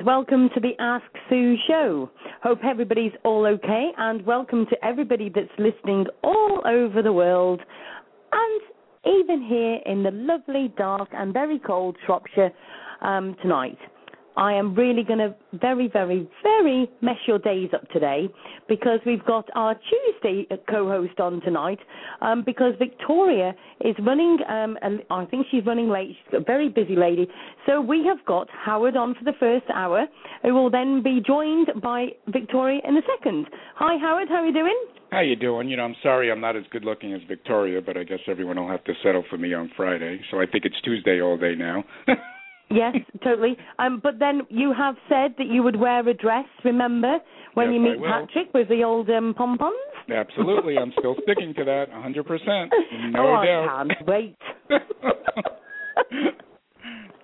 and welcome to the Ask Sue show. Hope everybody's all okay, and welcome to everybody that's listening all over the world, and even here in the lovely, dark, and very cold Shropshire um, tonight. I am really going to very, very, very mess your days up today because we've got our Tuesday co-host on tonight um, because Victoria is running, um, and I think she's running late. She's a very busy lady. So we have got Howard on for the first hour who will then be joined by Victoria in the second. Hi, Howard. How are you doing? How you doing? You know, I'm sorry I'm not as good looking as Victoria, but I guess everyone will have to settle for me on Friday. So I think it's Tuesday all day now. Yes, totally. Um, but then you have said that you would wear a dress. Remember when Yes, you meet. Patrick with the old um, pom poms? Absolutely, I'm still sticking to that 100%. No oh, doubt. I can't wait.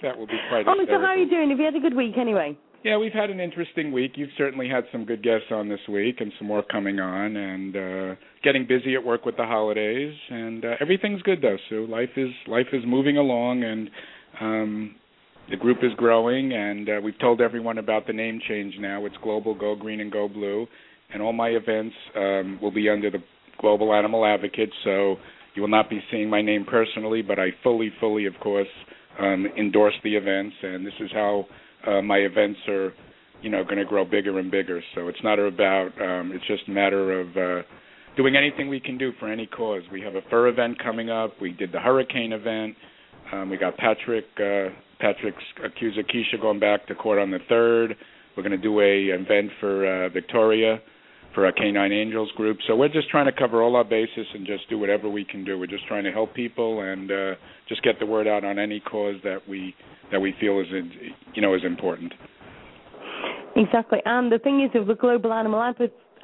that will be quite oh, so how are you doing? Have you had a good week anyway? Yeah, we've had an interesting week. You've certainly had some good guests on this week and some more coming on and uh getting busy at work with the holidays and uh, everything's good though, Sue. Life is life is moving along and um the group is growing and uh, we've told everyone about the name change now. It's Global Go Green and Go Blue and all my events um will be under the Global Animal Advocate, so you will not be seeing my name personally, but I fully fully of course um endorse the events and this is how uh, my events are, you know, going to grow bigger and bigger. So it's not about. Um, it's just a matter of uh, doing anything we can do for any cause. We have a fur event coming up. We did the hurricane event. Um, we got Patrick. Uh, Patrick's accuser Keisha going back to court on the third. We're going to do a event for uh, Victoria for our K9 Angels group. So we're just trying to cover all our bases and just do whatever we can do. We're just trying to help people and uh, just get the word out on any cause that we that we feel is you know is important. Exactly. And the thing is, with the Global Animal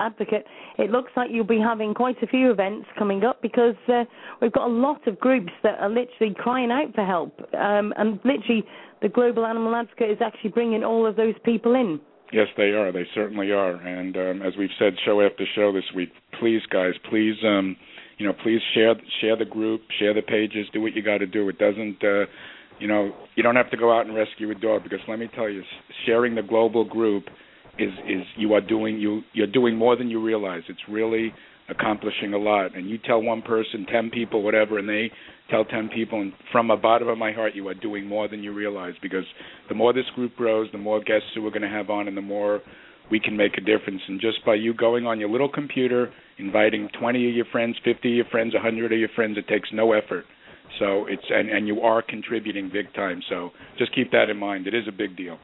Advocate, it looks like you'll be having quite a few events coming up because uh, we've got a lot of groups that are literally crying out for help. Um, and literally, the Global Animal Advocate is actually bringing all of those people in. Yes, they are. They certainly are. And um, as we've said show after show this week, please, guys, please, um, you know, please share share the group, share the pages, do what you got to do. It doesn't, uh, you know, you don't have to go out and rescue a dog because let me tell you, sharing the global group is is you are doing you you're doing more than you realize. It's really accomplishing a lot. And you tell one person, ten people, whatever, and they tell ten people, and from the bottom of my heart, you are doing more than you realize because the more this group grows, the more guests who we're going to have on, and the more we can make a difference. And just by you going on your little computer, inviting 20 of your friends, 50 of your friends, 100 of your friends, it takes no effort. So it's and and you are contributing big time. So just keep that in mind. It is a big deal.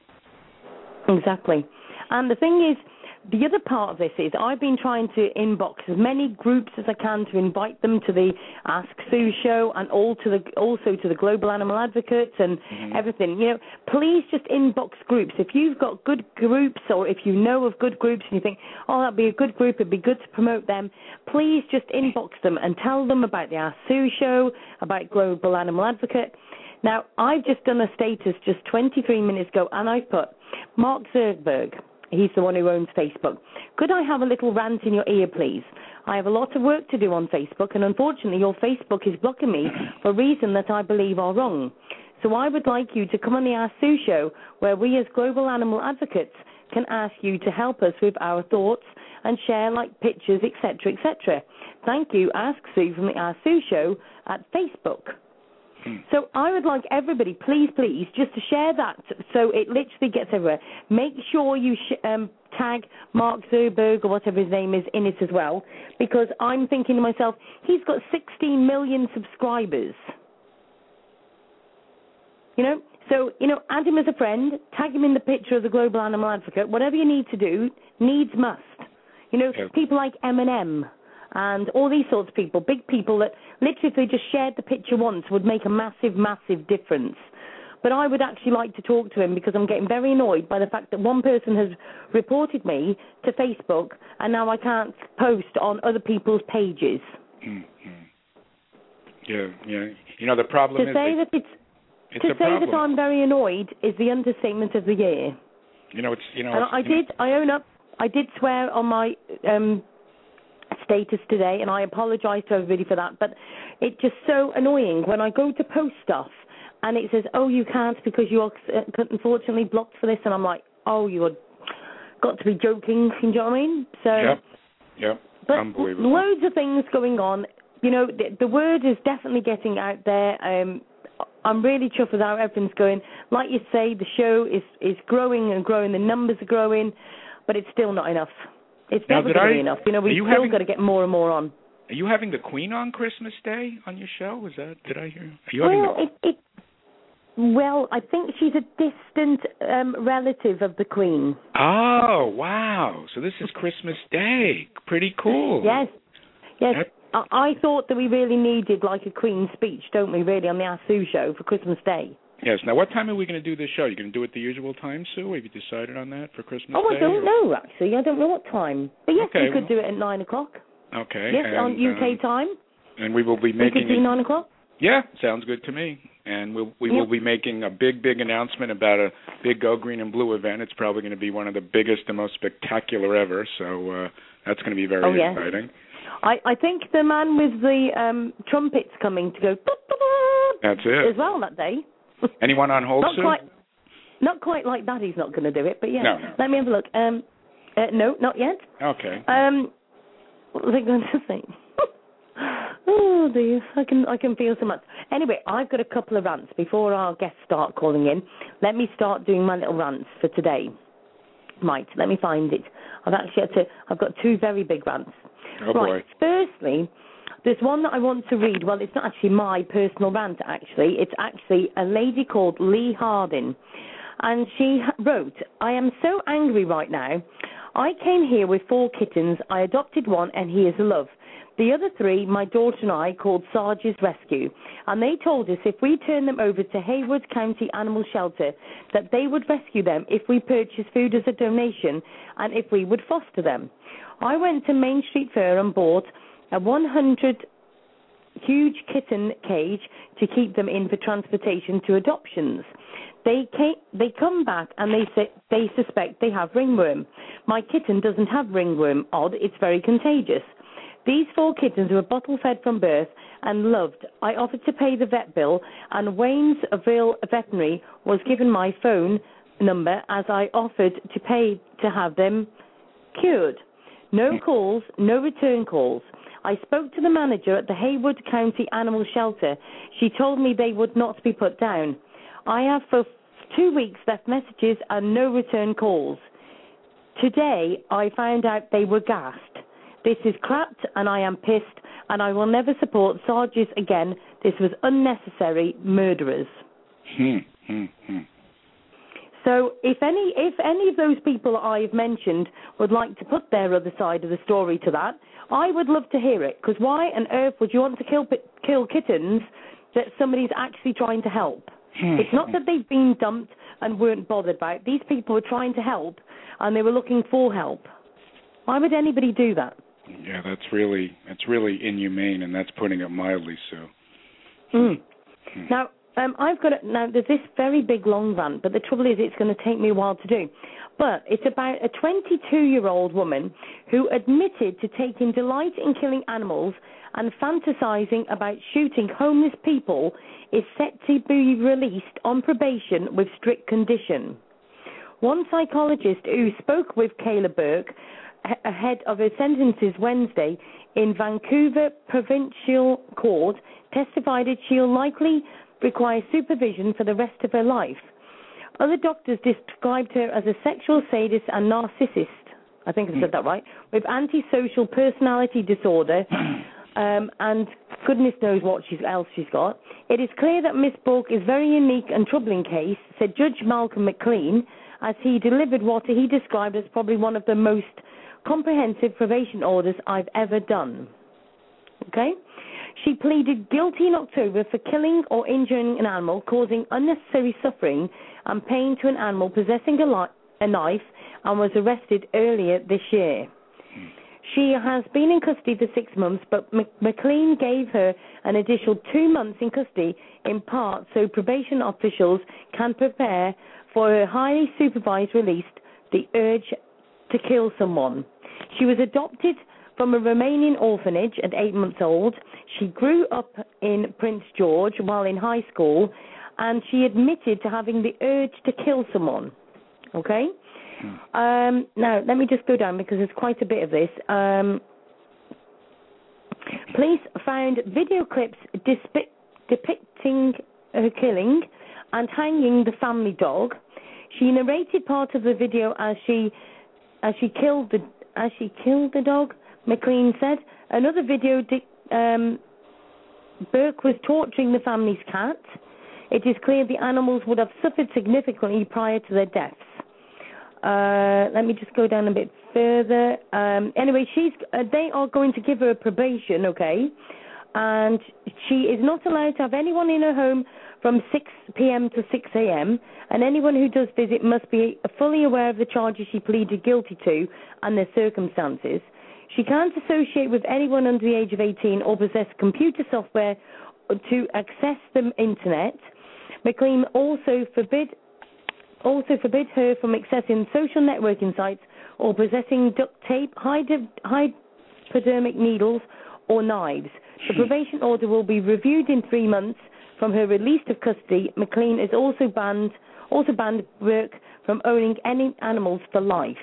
Exactly. And the thing is, the other part of this is I've been trying to inbox as many groups as I can to invite them to the Ask Sue show and all to the also to the Global Animal Advocates and Mhm. everything. You know, please just inbox groups. If you've got good groups or if you know of good groups and you think, oh, that'd be a good group, it'd be good to promote them, please just inbox them and tell them about the Ask Sue show, about Global Animal Advocate. Now, I've just done a status just 23 minutes ago and I put Mark Zuckerberg. He's the one who owns Facebook. Could I have a little rant in your ear, please? I have a lot of work to do on Facebook, and unfortunately, your Facebook is blocking me for reasons that I believe are wrong. So I would like you to come on the Ask Sue show, where we as global animal advocates can ask you to help us with our thoughts and share like pictures, etc., etc. Thank you, Ask Sue from the Ask Sue show at Facebook. So I would like everybody, please, please, just to share that so it literally gets everywhere. Make sure you sh- um, tag Mark Zuckerberg or whatever his name is in it as well, because I'm thinking to myself, he's got 16 million subscribers. You know, so you know, add him as a friend, tag him in the picture of the Global Animal Advocate. Whatever you need to do, needs must. You know, people like Eminem and all these sorts of people, big people that literally if they just shared the picture once would make a massive, massive difference. But I would actually like to talk to him because I'm getting very annoyed by the fact that one person has reported me to Facebook and now I can't post on other people's pages. mm Yeah, yeah. You know the problem to is say that it's it's to a say problem. that I'm very annoyed is the understatement of the year. you know it's you know And it's, I you know- did. I own up. I did swear on my um, status today, and I apologise to everybody for that. But it's just so annoying when I go to post stuff and it says, "Oh, you can't because you are uh, unfortunately blocked for this," and I'm like, "Oh, you're got to be joking." You know what I mean? So. Yep. Yep. But Unbelievable. loads of things going on. You know, the, the word is definitely getting out there. Um, I'm really chuffed with how everything's going. Like you say, the show is is growing and growing. The numbers are growing, but it's still not enough. It's Now, never going to be enough. You know, we've you still having- got to get more and more on. Are you having the Queen on Christmas Day on your show? Was that? Did I hear? Are you having Well, the? it, it well, I think she's a distant um, relative of the Queen. Oh wow! So this is Christmas Day. Pretty cool. Yes, yes. That- I, I thought that we really needed like a Queen speech, don't we? Really on the Ask Sue show for Christmas Day. Yes. Now, what time are we going to do this show? Are you going to do it the usual time, Sue? Have you decided on that for Christmas Oh, Day? I don't or- know actually. I don't know what time. But yes, Okay, we could well- do it at nine o'clock. Okay. yes, and, on UK um, time. and we will be making. We could do nine o'clock. Yeah, sounds good to me. And we'll, we Yeah. will be making a big, big announcement about a big Go Green and Blue event. It's probably going to be one of the biggest and most spectacular ever. So uh, that's going to be very Oh, yes. exciting. I I think the man with the um trumpets coming to go That's it. as well that day. Anyone on hold, not Sue? quite, not quite like that. He's not going to do it, but yeah. No, no. Let me have a look. Um, uh, no, not yet. Okay. Um, what was I going to say? oh dear, I can I can feel so much. Anyway, I've got a couple of rants before our guests start calling in. Let me start doing my little rants for today. Right, let me find it. I've actually had to. I've got two very big rants. Oh boy. Firstly, there's one that I want to read. Well, it's not actually my personal rant, actually. It's actually a lady called Lee Hardin. And she wrote, I am so angry right now. I came here with four kittens. I adopted one, and he is a love. The other three, my daughter and I, called Sarge's Rescue. And they told us if we turned them over to Haywood County Animal Shelter, that they would rescue them if we purchased food as a donation and if we would foster them. I went to Main Street Fair and bought a 100 huge kitten cage to keep them in for transportation to adoptions. They came, they come back and they say they suspect they have ringworm. My kitten doesn't have ringworm. Odd, it's very contagious. These four kittens were bottle fed from birth and loved. I offered to pay the vet bill, and Waynesville Veterinary was given my phone number as I offered to pay to have them cured. No calls, no return calls. I spoke to the manager at the Haywood County Animal Shelter. She told me they would not be put down. I have for two weeks left messages and no return calls. Today I found out they were gassed. This is crapped and I am pissed and I will never support Sarges again. This was unnecessary murderers. Hmm. Hmm. Hmm. So if any if any of those people I've mentioned would like to put their other side of the story to that, I would love to hear it. Because why on earth would you want to kill kill kittens that somebody's actually trying to help? It's not that they've been dumped and weren't bothered by it. These people were trying to help and they were looking for help. Why would anybody do that? Yeah, that's really that's really inhumane, and that's putting it mildly, Sue. Mm. Now, um, I've got a, now. There's this very big long rant, but the trouble is, it's going to take me a while to do. But it's about a 22-year-old woman who admitted to taking delight in killing animals and fantasizing about shooting homeless people is set to be released on probation with strict condition. One psychologist who spoke with Kayla Bourque ahead of her sentences Wednesday in Vancouver Provincial Court testified that she'll likely require supervision for the rest of her life. Other doctors described her as a sexual sadist and narcissist. I think I said that right. With antisocial personality disorder, um, and goodness knows what she's, else she's got. It is clear that Miss Bourque is very unique and troubling case, said Judge Malcolm McLean, as he delivered what he described as probably one of the most comprehensive probation orders I've ever done. Okay? She pleaded guilty in October for killing or injuring an animal, causing unnecessary suffering and pain to an animal, possessing a, li- a knife, and was arrested earlier this year. She has been in custody for six months, but Mc- McLean gave her an additional two months in custody, in part so probation officials can prepare for her highly supervised release, the urge to kill someone. She was adopted from a Romanian orphanage at eight months old. She grew up in Prince George while in high school, and she admitted to having the urge to kill someone. Okay? Um, now, let me just go down because there's quite a bit of this. Um, police found video clips dispi- depicting her killing and hanging the family dog. She narrated part of the video as she as she killed the as she killed the dog. McLean said another video. Di- um, Bourque was torturing the family's cat. It is clear the animals would have suffered significantly prior to their deaths. Uh, let me just go down a bit further. Um, anyway, she's uh, they are going to give her a probation, okay? And she is not allowed to have anyone in her home from 6 p.m. to 6 a.m. And anyone who does visit must be fully aware of the charges she pleaded guilty to and their circumstances. She can't associate with anyone under the age of 18 or possess computer software to access the internet. McLean also forbid also forbid her from accessing social networking sites or possessing duct tape, hypodermic needles, or knives. The probation order will be reviewed in three months from her release of custody. McLean is also banned also banned Bourque from owning any animals for life.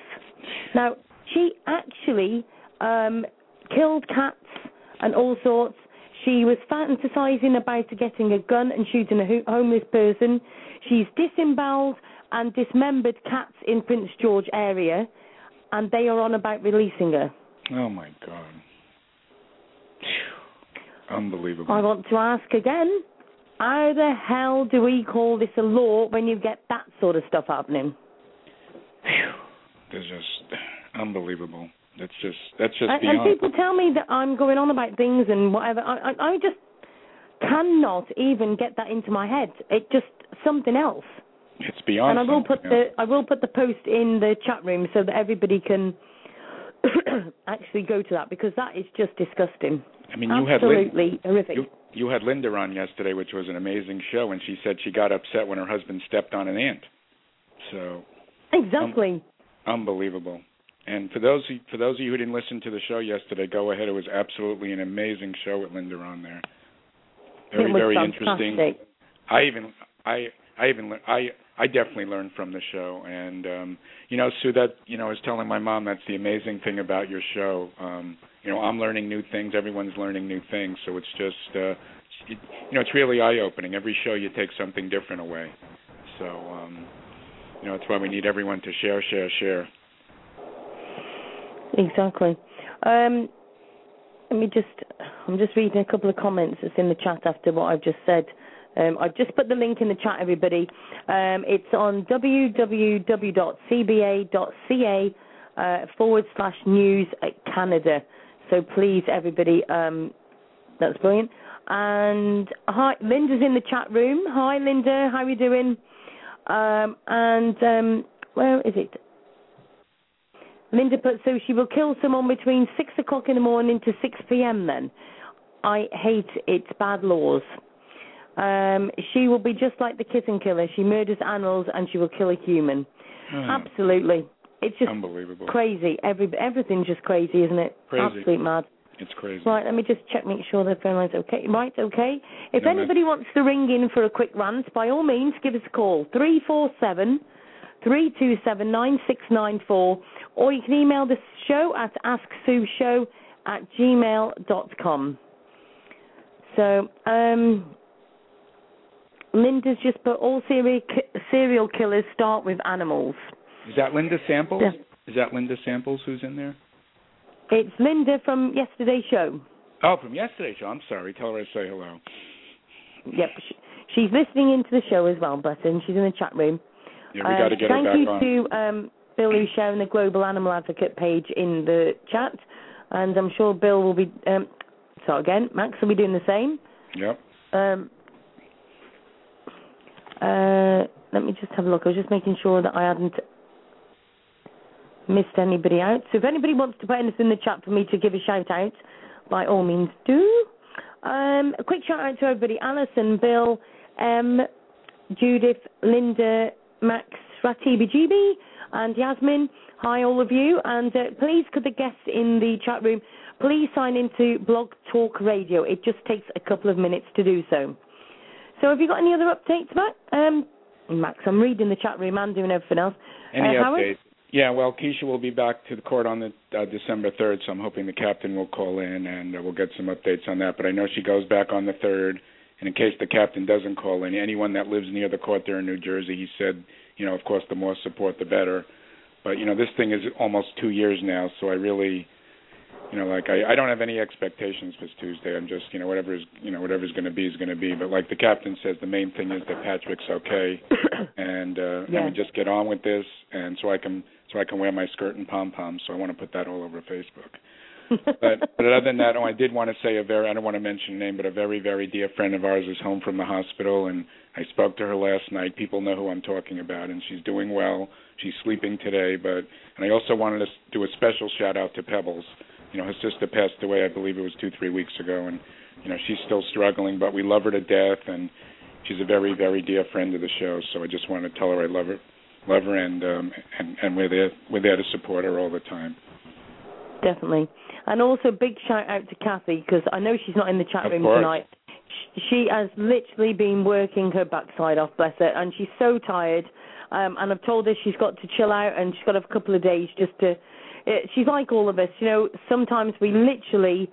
Now, she actually um, killed cats and all sorts. She was fantasizing about getting a gun and shooting a ho- homeless person. She's disemboweled and dismembered cats in Prince George area, and they are on about releasing her. Oh my God. Unbelievable. I want to ask again, how the hell do we call this a law when you get that sort of stuff happening? There's just unbelievable. That's just that's just And, beyond. and people tell me that I'm going on about things and whatever. I, I, I just cannot even get that into my head. It just something else. it's beyond. and I will put yeah. the I will put the post in the chat room so that everybody can actually go to that because that is just disgusting. I mean, you had Lin- Absolutely horrific. you you had Linda on yesterday, which was an amazing show, and she said she got upset when her husband stepped on an ant. So exactly. unbelievable. And for those who, for those of you who didn't listen to the show yesterday, go ahead. It was absolutely an amazing show with Linda on there. Very very fantastic. interesting. I even I I even I I definitely learned from the show, and um, you know, Sue, that you know, I was telling my mom that's the amazing thing about your show. Um, you know, I'm learning new things. Everyone's learning new things, so it's just uh, it, you know, it's really eye opening. Every show you take something different away. So um, you know, that's why we need everyone to share, share, share. Exactly. Um, let me just. I'm just reading a couple of comments that's in the chat after what I've just said. Um, I've just put the link in the chat, everybody. Um, it's on www.cbc.ca uh, forward slash news at Canada. So please, everybody, um, that's brilliant. And hi, Linda's in the chat room. Hi, Linda. How are you doing? Um, and um, where is it? Linda put, so she will kill someone between 6 o'clock in the morning to 6 p.m. then. I hate its bad laws. Um, she will be just like the kitten killer. She murders animals and she will kill a human. Absolutely. It's just Unbelievable. crazy. Every everything's just crazy, isn't it? Crazy. Absolute mad. It's crazy. Right, let me just check, make sure the phone line's okay. Right, okay. If anybody wants to ring in for a quick rant, by all means, give us a call. Three four seven three two seven nine six nine four, or you can email the show at asksueshow at gmail dot com. So, um, Linda's just put all serial serial killers start with animals. Is that Linda Samples? Yeah. Is that Linda Samples who's in there? It's Linda from yesterday's show. Oh, from yesterday's show. I'm sorry. Tell her I say hello. Yep, she, she's listening into the show as well, Button. She's in the chat room. Yeah, we Uh, got to get her thank back you on. to um, Bill who's sharing the Global Animal Advocate page in the chat, and I'm sure Bill will be. Um, so again, Max will be doing the same. Yep. Um, uh, let me just have a look. I was just making sure that I hadn't missed anybody out. So if anybody wants to put anything in the chat for me to give a shout out, by all means do. Um, a quick shout out to everybody: Alison, Bill, M, Judith, Linda, Max, Ratibi Gibi, and Yasmin. Hi, all of you. And uh, please, could the guests in the chat room please sign into Blog Talk Radio? It just takes a couple of minutes to do so. So, have you got any other updates, Matt? Um, Max, I'm reading the chat room and doing everything else. Any uh, updates? Yeah, well, Keisha will be back to the court on the uh, December 3rd, so I'm hoping the captain will call in and uh, we'll get some updates on that. But I know she goes back on the 3rd, and in case the captain doesn't call in, anyone that lives near the court there in New Jersey, he said, you know, of course, the more support, the better. But you know, this thing is almost two years now, so I really, you know, like I, I don't have any expectations for Tuesday. I'm just, you know, whatever is, you know, whatever's going to be is going to be. But like the captain says, the main thing is that Patrick's okay, and uh, Yeah. and we just get on with this, and so I can so I can wear my skirt and pom poms. So I want to put that all over Facebook. but but other than that, oh, I did want to say a very I don't want to mention a name, but a very very dear friend of ours is home from the hospital, and I spoke to her last night. People know who I'm talking about, and she's doing well. She's sleeping today, but and I also wanted to do a special shout out to Pebbles. You know, her sister passed away. I believe it was two three weeks ago, and you know she's still struggling, but we love her to death, and she's a very very dear friend of the show. So I just wanted to tell her I love her, love her, and um, and and we're there we're there to support her all the time. Definitely. And also, big shout out to Kathy because I know she's not in the chat Of room course. tonight. She has literally been working her backside off, bless her, and she's so tired. Um, and I've told her she's got to chill out and she's got a couple of days just to. Uh, she's like all of us, you know. Sometimes we literally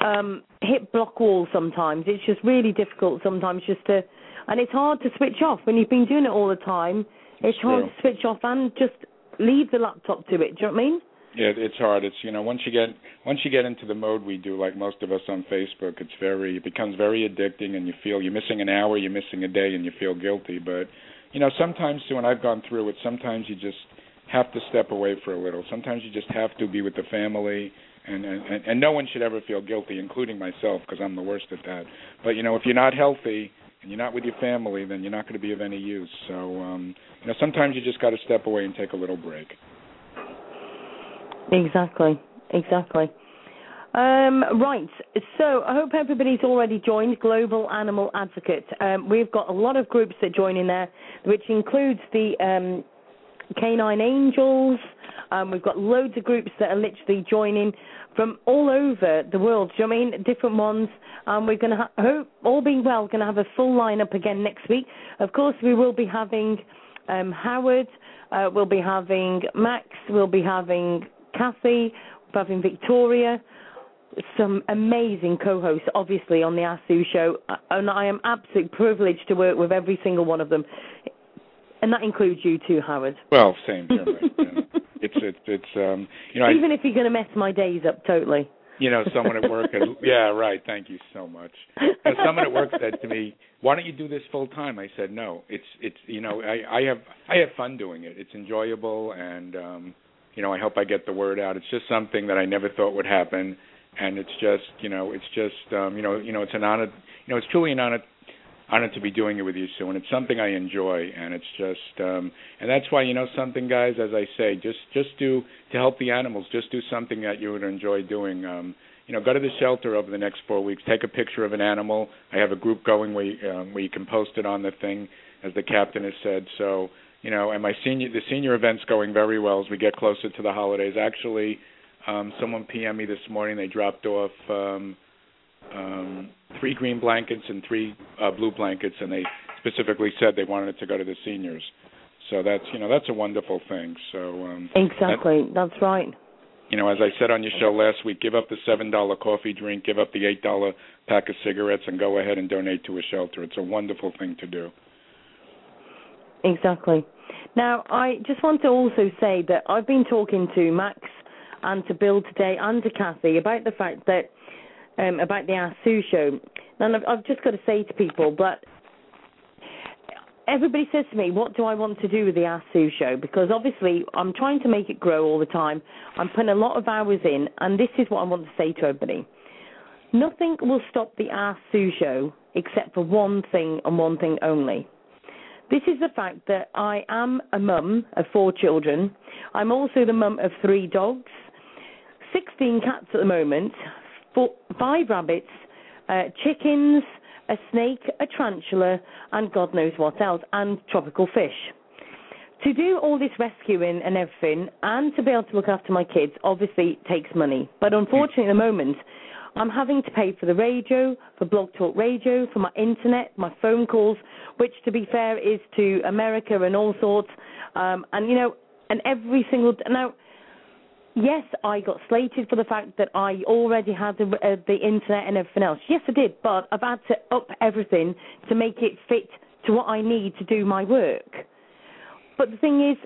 um, hit block walls. Sometimes it's just really difficult. Sometimes just to, and it's hard to switch off when you've been doing it all the time. It's hard true. to switch off and just leave the laptop to it. Do you know what I mean? Yeah, it's hard. It's you know once you get once you get into the mode we do, like most of us on Facebook, it's very it becomes very addicting, and you feel you're missing an hour, you're missing a day, and you feel guilty. But you know sometimes too, and I've gone through it. Sometimes you just have to step away for a little. Sometimes you just have to be with the family, and and and no one should ever feel guilty, including myself, because I'm the worst at that. But you know if you're not healthy and you're not with your family, then you're not going to be of any use. So um, you know sometimes you just got to step away and take a little break. Exactly, exactly. Um, right, so I hope everybody's already joined Global Animal Advocate. Um, we've got a lot of groups that join in there, which includes the um, K9 Angels. Um, we've got loads of groups that are literally joining from all over the world. Do you know I mean? Different ones. Um, we're going to, ha- hope, all being well, going to have a full lineup again next week. Of course, we will be having um, Howard. Uh, we'll be having Max. We'll be having Kathy. We're having Victoria. Some amazing co-hosts, obviously, on the Ask Sue show, Uh, and I am absolutely privileged to work with every single one of them, and that includes you too, Howard. Well, same here. It's it's it's um you know I, Even if you're going to mess my days up totally. you know, someone at work. Had, yeah, right. Thank you so much. You know, someone at work said to me, "Why don't you do this full time?" I said, "No, it's it's you know, I I have I have fun doing it. It's enjoyable, and um, you know, I hope I get the word out. It's just something that I never thought would happen, and it's just you know, it's just um, you know, you know, it's an honor. You know, it's truly an honor honored to be doing it with you, Sue, and it's something I enjoy, and it's just, um, and that's why you know something, guys. As I say, just just do to help the animals. Just do something that you would enjoy doing. Um, you know, go to the shelter over the next four weeks. Take a picture of an animal. I have a group going where you, um, where you can post it on the thing, as the captain has said. So, you know, and my senior the senior event's going very well as we get closer to the holidays. Actually, um, someone PM me this morning. They dropped off. Um, um, three green blankets and three uh, blue blankets, and they specifically said they wanted it to go to the seniors. So that's you know that's a wonderful thing. So um, Exactly, that's right. you know, as I said on your show last week, give up the seven dollar coffee drink, give up the eight dollar pack of cigarettes, and go ahead and donate to a shelter. It's a wonderful thing to do. Exactly. Now, I just want to also say that I've been talking to Max and to Bill today and to Kathy about the fact that um, about the Ask Sue show. And I've, I've just got to say to people that everybody says to me, "What do I want to do with the Ask Sue show?" Because obviously, I'm trying to make it grow all the time. I'm putting a lot of hours in, and this is what I want to say to everybody. Nothing will stop the Ask Sue show except for one thing and one thing only. This is the fact that I am a mum of four children. I'm also the mum of three dogs, 16 cats at the moment, four, five rabbits, uh, chickens, a snake, a tarantula, and God knows what else, and tropical fish. to do all this rescuing and everything, and to be able to look after my kids, obviously takes money. But unfortunately, at the moment, I'm having to pay for the radio, for Blog Talk Radio, for my internet, my phone calls, which, to be fair, is to America and all sorts. Um, and you know, and every single now yes, I got slated for the fact that I already had the, uh, the internet and everything else. Yes, I did, but I've had to up everything to make it fit to what I need to do my work. But the thing is,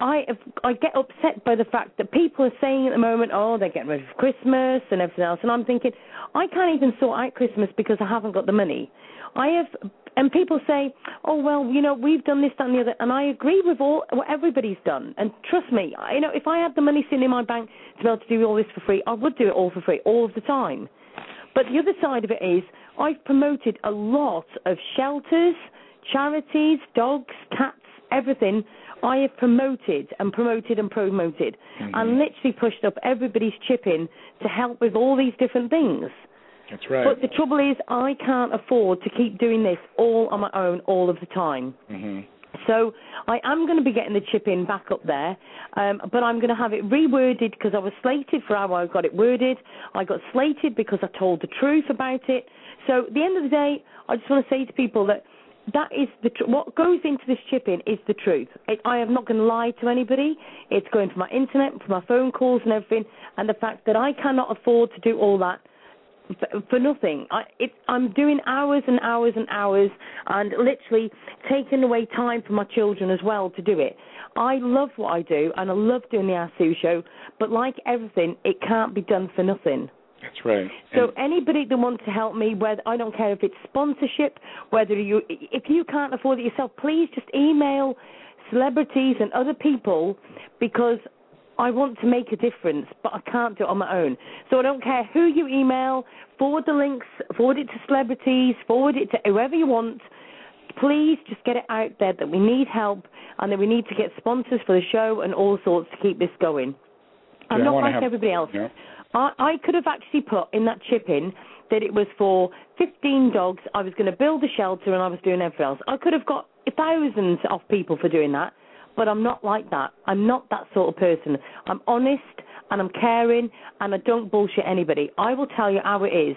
I I get upset by the fact that people are saying at the moment, oh, they're getting rid of Christmas and everything else, and I'm thinking, I can't even sort out Christmas because I haven't got the money. I have and people say, "Oh well, you know, we've done this, that, and the other," and I agree with all what everybody's done. And trust me, you know, if I had the money sitting in my bank to be able to do all this for free, I would do it all for free all of the time. But the other side of it is, I've promoted a lot of shelters, charities, dogs, cats, everything. I have promoted and promoted and promoted, mm-hmm. and literally pushed up everybody's chip in to help with all these different things. That's right. But the trouble is, I can't afford to keep doing this all on my own all of the time. Mm-hmm. So I am going to be getting the chip in back up there, um, but I'm going to have it reworded because I was slated for how I got it worded. I got slated because I told the truth about it. So at the end of the day, I just want to say to people that that is the tr- what goes into this chip in is the truth. It, I am not going to lie to anybody. It's going for my internet, for my phone calls and everything, and the fact that I cannot afford to do all that for nothing. I, it, I'm doing hours and hours and hours, and literally taking away time from my children as well to do it. I love what I do, and I love doing the Ask Sue show. But like everything, it can't be done for nothing. That's right. So and anybody that wants to help me, whether I don't care if it's sponsorship, whether you if you can't afford it yourself, please just email celebrities and other people because I want to make a difference, but I can't do it on my own. So I don't care who you email, forward the links, forward it to celebrities, forward it to whoever you want. Please just get it out there that we need help and that we need to get sponsors for the show and all sorts to keep this going. I'm yeah, not like have, everybody else. Yeah. I, I could have actually put in that chip in that it was for 15 dogs. I was going to build a shelter and I was doing everything else. I could have got thousands of people for doing that but I'm not like that. I'm not that sort of person. I'm honest and I'm caring and I don't bullshit anybody. I will tell you how it is.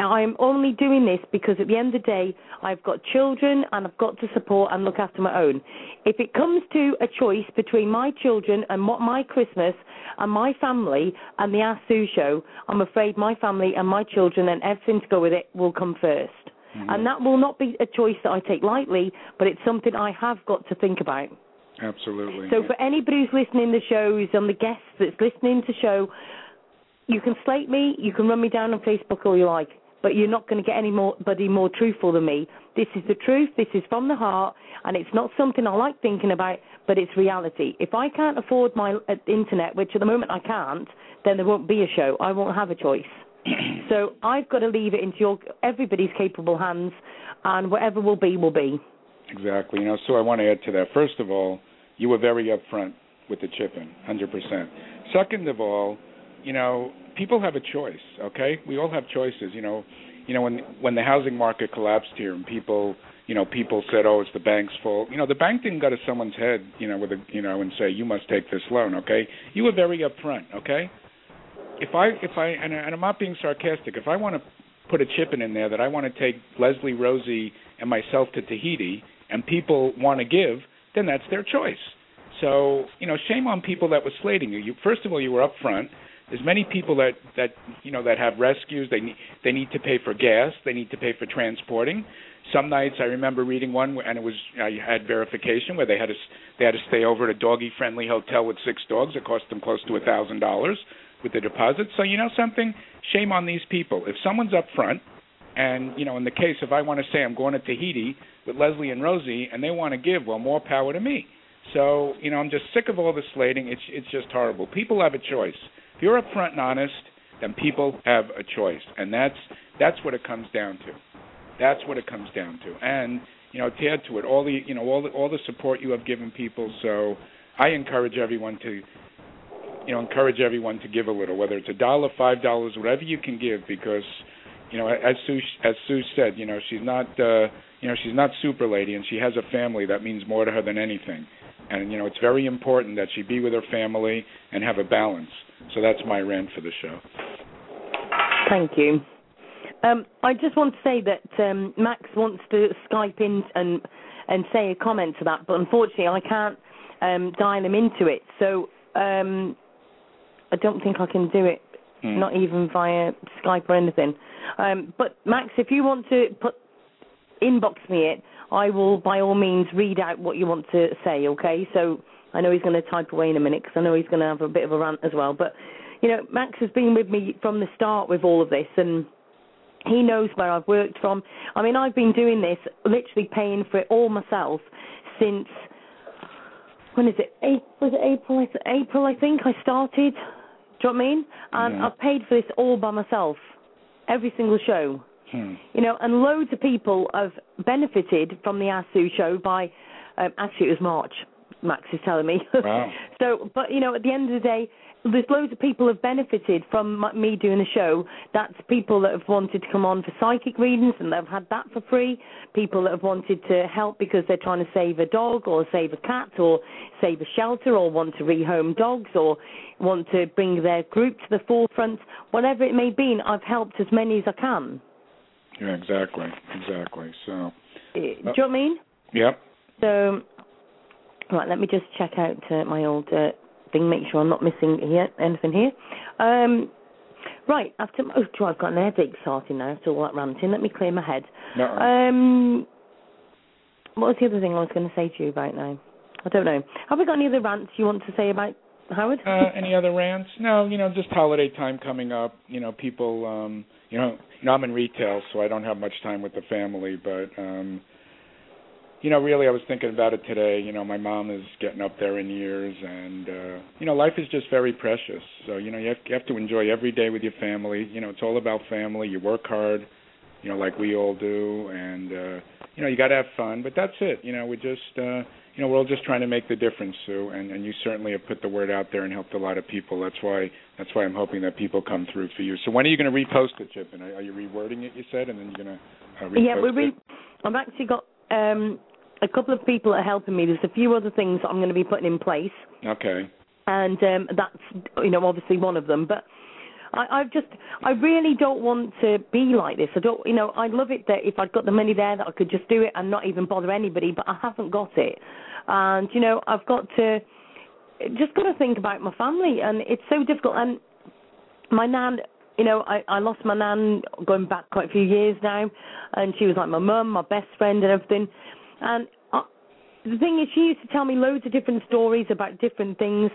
I am only doing this because at the end of the day, I've got children and I've got to support and look after my own. If it comes to a choice between my children and what my Christmas and my family and the Ask Sue show, I'm afraid my family and my children and everything to go with it will come 1st mm-hmm. And that will not be a choice that I take lightly, but it's something I have got to think about. Absolutely. So for anybody who's listening to the show, who's on the guests that's listening to the show, you can slate me, you can run me down on Facebook all you like, but you're not going to get anybody more truthful than me. This is the truth, this is from the heart, and it's not something I like thinking about, but it's reality. If I can't afford my uh, internet, which at the moment I can't, then there won't be a show. I won't have a choice. so I've got to leave it into your everybody's capable hands, and whatever will be, will be. Exactly. You know, so I want to add to that. First of all, you were very upfront with the chip-in, 100%. Second of all, you know, people have a choice. Okay, we all have choices. You know, you know when when the housing market collapsed here and people, you know, people said, "Oh, it's the bank's fault." You know, the bank didn't go to someone's head, you know, with a, you know, and say, "You must take this loan." Okay, you were very upfront. Okay, if I if I and, and I'm not being sarcastic, if I want to put a chip in in there that I want to take Leslie, Rosie, and myself to Tahiti and people want to give, then that's their choice. So, you know, shame on people that were slating you. you first of all, you were upfront. There's many people that that you know that have rescues. They need they need to pay for gas. They need to pay for transporting. Some nights I remember reading one and it was I had verification where they had to they had to stay over at a doggy friendly hotel with six dogs. It cost them close to a thousand dollars with the deposit. So you know something, shame on these people. If someone's up front and you know, in the case if I want to say I'm going to Tahiti with Leslie and Rosie, and they want to give, well, more power to me. So you know, I'm just sick of all the slating. It's it's just horrible. People have a choice. If you're upfront and honest, then people have a choice, and that's that's what it comes down to. That's what it comes down to. And you know, to add to it, all the you know all the all the support you have given people. So I encourage everyone to you know encourage everyone to give a little, whether it's a dollar, five dollars, whatever you can give, because you know, as Sue as Sue said, you know, she's not uh, you know she's not super lady, and she has a family that means more to her than anything. and you know it's very important that she be with her family and have a balance. So that's my rant for the show. Thank you. Um, I just want to say that um, Max wants to Skype in and and say a comment to that, but unfortunately I can't um, dial him into it. So um, I don't think I can do it, Hmm. not even via Skype or anything. Um, but Max, if you want to put inbox me it, I will by all means read out what you want to say. Okay? So I know he's going to type away in a minute because I know he's going to have a bit of a rant as well. But you know, Max has been with me from the start with all of this and he knows where I've worked from. I mean, I've been doing this, literally paying for it all myself since when is it? April, was it April? I April, I think I started. Do you know what I mean? And Yeah. I've paid for this all by myself, every single show. Hmm. You know, and loads of people have benefited from the Ask Sue show by. Um, actually, it was March. Max is telling me. Wow. so, but you know, at the end of the day, there's loads of people have benefited from my, me doing the show. That's people that have wanted to come on for psychic readings and they've had that for free. People that have wanted to help because they're trying to save a dog or save a cat or save a shelter or want to rehome dogs or want to bring their group to the forefront. Whatever it may be, and I've helped as many as I can. Yeah, exactly, exactly. So, Uh, Do you know what I mean? yep. So, right, let me just check out uh, my old uh, thing, make sure I'm not missing here anything here. Um, right, after oh, gee, I've got an headache starting now after all that ranting. Let me clear my head. No. Um, what was the other thing I was going to say to you about now? I don't know. Have we got any other rants you want to say about Howard? Uh, any other rants? No, you know, just holiday time coming up. You know, people. um You know, you know, I'm in retail, so I don't have much time with the family. But, um you know, really, I was thinking about it today. You know, my mom is getting up there in years, and uh, you know, life is just very precious. So, you know, you have, you have to enjoy every day with your family. You know, it's all about family. You work hard, you know, like we all do, and uh, you know, you got to have fun. But that's it. You know, we're just. uh you know, we're all just trying to make the difference, Sue, and, and you certainly have put the word out there and helped a lot of people. That's why that's why I'm hoping that people come through for you. So when are you going to repost it, Chip? And are, are you rewording it? You said, and then you're going to uh, repost Yeah, we re- it. I've actually got um, a couple of people are helping me. There's a few other things that I'm going to be putting in place. Okay. and um, that's you know obviously one of them. But I, I've just I really don't want to be like this. I don't you know I'd love it that if I'd got the money there that I could just do it and not even bother anybody. But I haven't got it, and you know I've got to just got to think about my family, and it's so difficult. And my nan. You know, I, I lost my nan going back quite a few years now, and she was like my mum, my best friend, and everything. And I, the thing is, she used to tell me loads of different stories about different things,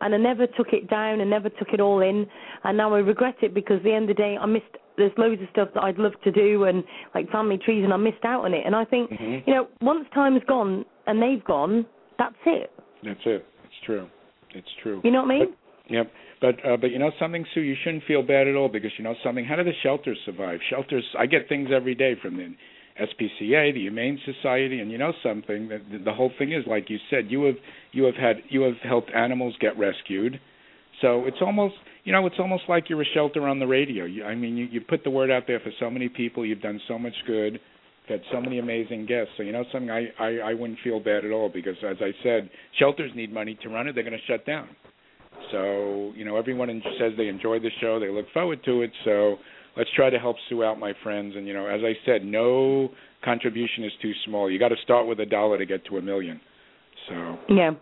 and I never took it down and never took it all in. And now I regret it because at the end of the day, I missed. There's loads of stuff that I'd love to do and like family trees, and I missed out on it. And I think, Mhm. you know, once time's gone and they've gone, that's it. That's it. It's true. It's true. You know what I mean? Yep. But uh, but you know something, Sue, you shouldn't feel bad at all because you know something. How do the shelters survive? Shelters. I get things every day from the SPCA, the Humane Society, and you know something. The, the whole thing is like you said. You have you have had you have helped animals get rescued. So it's almost you know it's almost like you're a shelter on the radio. You, I mean, you you put the word out there for so many people. You've done so much good. Had so many amazing guests. So you know something. I I, I wouldn't feel bad at all because as I said, shelters need money to run it. They're going to shut down. So, you know, everyone says they enjoy the show, they look forward to it. So, let's try to help Sue out, my friends. And, you know, as I said, no contribution is too small. You got to start with a dollar to get to a million. So, Yeah.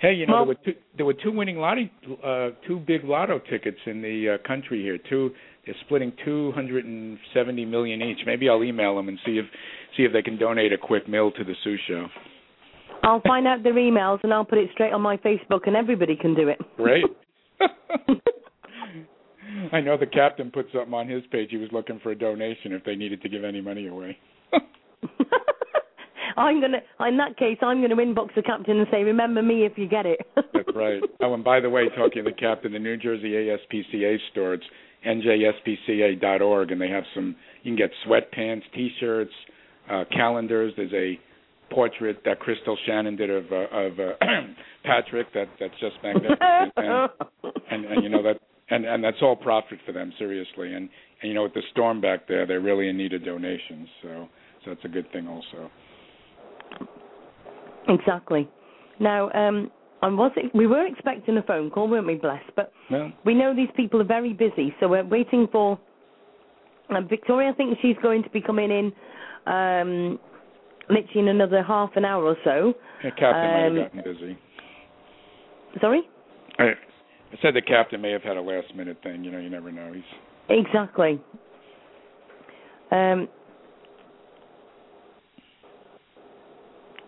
hey, you know, Well- there were two there were two winning lotto uh two big lotto tickets in the uh, country here. Two they're splitting 270 million each. Maybe I'll email them and see if see if they can donate a quick mill to the Sue show. I'll find out their emails and I'll put it straight on my Facebook, and everybody can do it. Great. I know the captain put something on his page. He was looking for a donation if they needed to give any money away. I'm gonna. In that case, I'm gonna inbox the captain and say, "Remember me if you get it." That's right. Oh, and by the way, talking to the captain, the New Jersey ASPCA store, it's njspca.org, and they have some. You can get sweatpants, T-shirts, uh, calendars. There's a portrait that Crystal Shannon did of uh, of uh, Patrick. That that's just magnificent. and, and and you know that and and that's all profit for them seriously and and you know with the storm back there they're really in need of donations so so that's a good thing also exactly. Now, um, I was we were expecting a phone call, weren't we, Bless? But Well, we know these people are very busy, so we're waiting for um, Victoria. I think she's going to be coming in um, literally in another half an hour or so. captain might Um, have gotten busy. Sorry. I, I said the captain may have had a last minute thing. You know, you never know. He's Exactly. Um,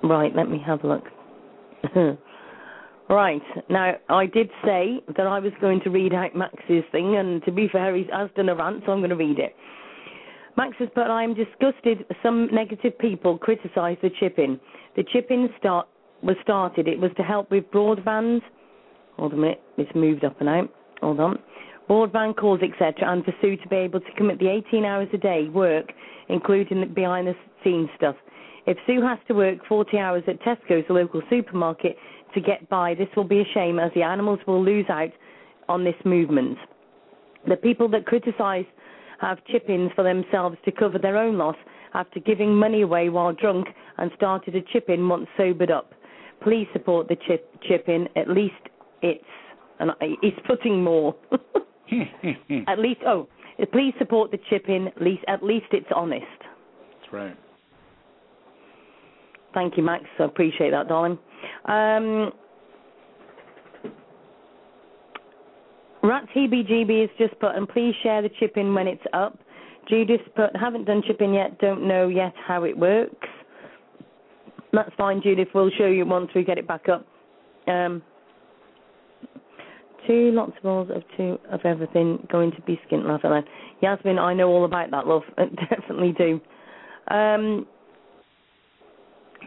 right, let me have a look. right, now I did say that I was going to read out Max's thing, and to be fair, he has done a rant, so I'm going to read it. Max has put, I am disgusted some negative people criticise the chip-in. The chip-in start, was started, it was to help with broadband. Hold on a minute, it's moved up and out. Hold on broadband calls, etc., and for Sue to be able to commit the 18 hours a day work, including the behind the scenes stuff. If Sue has to work 40 hours at Tesco's, local supermarket, to get by, this will be a shame as the animals will lose out on this movement. The people that criticise have chip ins for themselves to cover their own loss after giving money away while drunk and started a chip in once sobered up. Please support the chip in. At least it's and I- he's putting more. at least oh, please support the chip in. At least at least it's honest. that's right. Thank you, Max. I appreciate that, darling. Um, Rat TBGB has just put, and please share the chip in when it's up. Judith put, haven't done chip in yet, don't know yet how it works. That's fine, Judith. We'll show you once we get it back up. Um, two lots of balls of two of everything going to be skint laugh line. Yasmin, I know all about that, love. Definitely do. Um,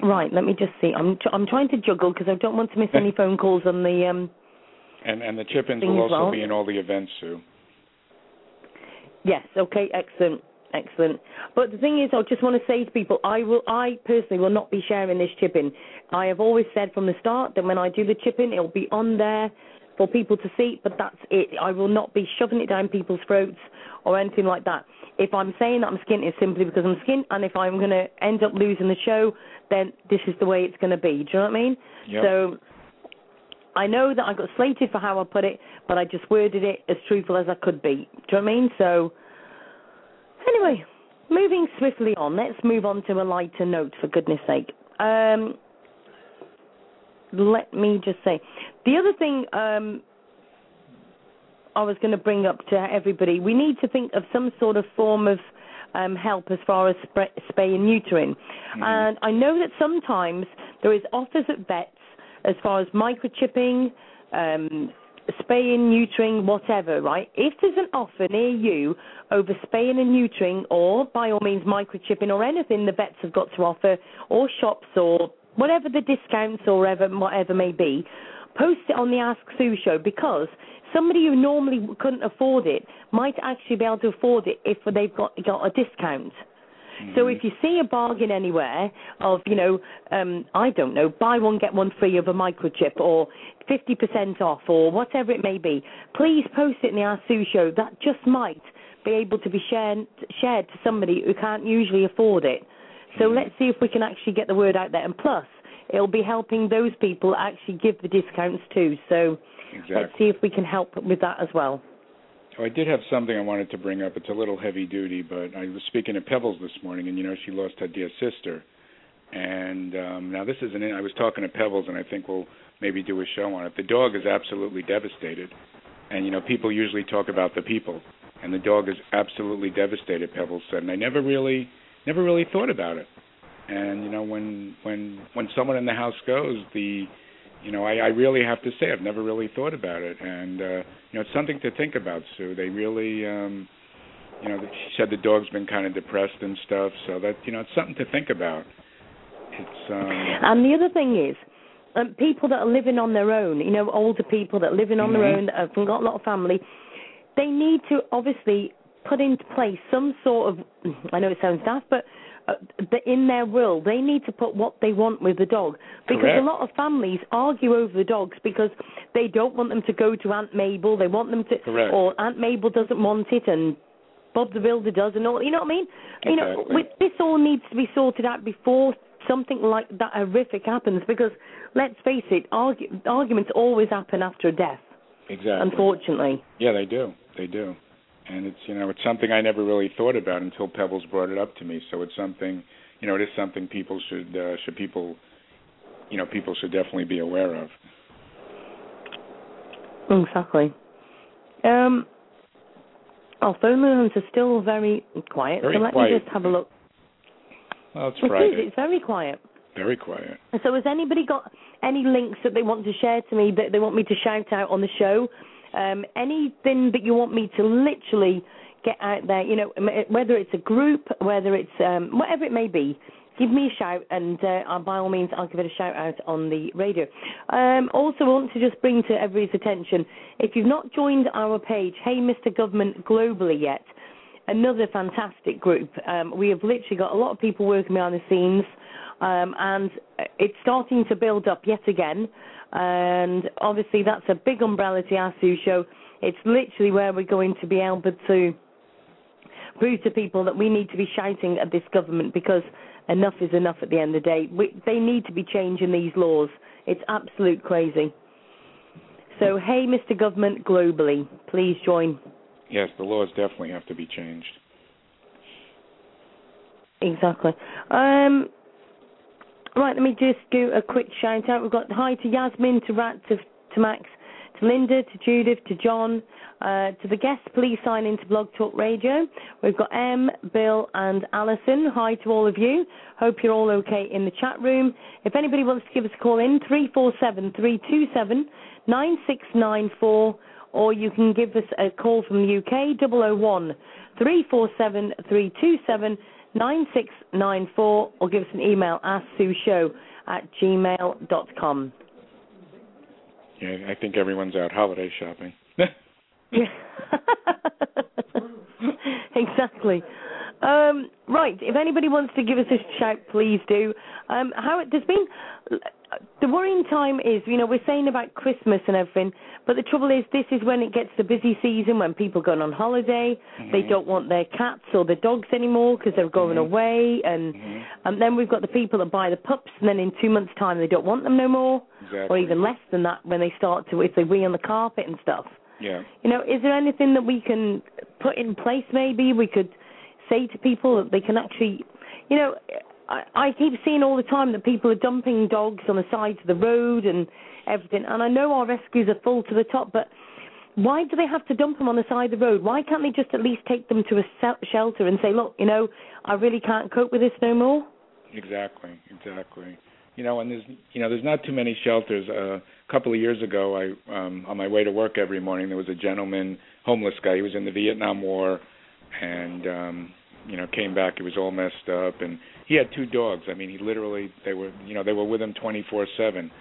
right, let me just see. I'm I'm trying to juggle because I don't want to miss any phone calls on the um. And and the chip-ins will also well. be in all the events, Sue. Yes. Okay. Excellent. Excellent. But the thing is, I just want to say to people, I will, I personally will not be sharing this chip in. I have always said from the start that when I do the chip in, it'll be on there for people to see, but that's it. I will not be shoving it down people's throats or anything like that. If I'm saying that I'm skint, it's simply because I'm skint, and if I'm going to end up losing the show, then this is the way it's going to be. Do you know what I mean? Yep. So I know that I got slated for how I put it, but I just worded it as truthful as I could be. Do you know what I mean? So, anyway, moving swiftly on, let's move on to a lighter note, for goodness sake. Um, let me just say, the other thing um, I was going to bring up to everybody, we need to think of some sort of form of um, help as far as spray, spay and neutering. And I know that sometimes there is offers at vets as far as microchipping, um, spaying, neutering, whatever, right? If there's an offer near you over spaying and neutering, or by all means microchipping, or anything the vets have got to offer, or shops, or whatever the discounts or whatever, whatever may be, post it on the Ask Sue show because somebody who normally couldn't afford it might actually be able to afford it if they've got got a discount. So if you see a bargain anywhere of, you know, um, I don't know, buy one get one free of a microchip or 50% off or whatever it may be, please post it in the Ask Sue show. That just might be able to be shared shared to somebody who can't usually afford it. So let's see if we can actually get the word out there. And plus, it'll be helping those people actually give the discounts too. So let's see if we can help with that as well. Oh, I did have something I wanted to bring up. It's a little heavy duty, but I was speaking to Pebbles this morning, and you know she lost her dear sister. And um now this is an. I was talking to Pebbles, and I think we'll maybe do a show on it. The dog is absolutely devastated, and you know people usually talk about the people, and the dog is absolutely devastated. Pebbles said, and I never really, never really thought about it. And you know when when when someone in the house goes, the you know, I, I really have to say I've never really thought about it, and uh, you know, it's something to think about, Sue. They really, um, you know, she said the dog's been kind of depressed and stuff, so that you know, it's something to think about. It's um, And the other thing is, um, people that are living on their own, you know, older people that are living on their Mhm. own, that have got a lot of family, they need to obviously put into place some sort of, I know it sounds daft, but Uh, in their will, they need to put what they want with the dog. Because Correct. a lot of families argue over the dogs because they don't want them to go to Aunt Mabel, they want them to, Correct. or Aunt Mabel doesn't want it, and Bob the Builder does, and all. You know what I mean? You know, Exactly. with, this all needs to be sorted out before something like that horrific happens because let's face it, argu- arguments always happen after a death. Exactly. Unfortunately. Yeah, they do. They do. And it's you know it's something I never really thought about until Pebbles brought it up to me. So it's something you know it is something people should uh, should people you know people should definitely be aware of. Exactly. Um, our phone lines are still very quiet, Very so let quiet. me just have a look. Well, it's It is, Friday. it's very quiet. Very quiet. So has anybody got any links that they want to share to me that they want me to shout out on the show? Um, anything that you want me to literally get out there, you know, whether it's a group, whether it's um, whatever it may be, give me a shout and uh, by all means I'll give it a shout out on the radio. Um, also want to just bring to everybody's attention, if you've not joined our page, Hey Mr. Government Globally yet, another fantastic group. Um, we have literally got a lot of people working behind the scenes, um, and it's starting to build up yet again. And obviously, that's a big umbrella to Ask Sue show. It's literally where we're going to be able to prove to people that we need to be shouting at this government because enough is enough at the end of the day. We, they need to be changing these laws. It's absolute crazy. So, hey, Mr. Government, globally, please join. Yes, the laws definitely have to be changed. Exactly. Um, right, let me just do a quick shout out. We've got hi to Yasmin, to Rat, to, to Max, to Linda, to Judith, to John, uh, to the guests. Please sign into Blog Talk Radio. We've got M, Bill, and Alison. Hi to all of you. Hope you're all okay in the chat room. If anybody wants to give us a call in, 347 327 9694, or you can give us a call from the UK, 001 347 327 9694, or give us an email, at asksueshow at gmail.com. Yeah, I think everyone's out holiday shopping. Yeah. exactly. Um, right. If anybody wants to give us a shout, please do. Um, how there's been the worrying time is, you know, we're saying about Christmas and everything, but the trouble is, this is when it gets the busy season when people go on holiday. They Mhm. don't want their cats or their dogs anymore because they're going Mhm. away, and Mhm. and then we've got the people that buy the pups, and then in two months' time they don't want them no more, Exactly. or even less than that when they start to if they wee on the carpet and stuff. Yeah. You know, is there anything that we can put in place? Maybe we could say to people that they can actually, you know, I, I keep seeing all the time that people are dumping dogs on the sides of the road and everything. And I know our rescues are full to the top, but why do they have to dump them on the side of the road? Why can't they just at least take them to a shelter and say, look, you know, I really can't cope with this no more? Exactly, exactly. You know, and there's you know there's not too many shelters. Uh, a couple of years ago, I um, on my way to work every morning, there was a gentleman, homeless guy. He was in the Vietnam War, and um, you know came back. He was all messed up, and he had two dogs. I mean, he literally they were you know they were with him 24/7, and,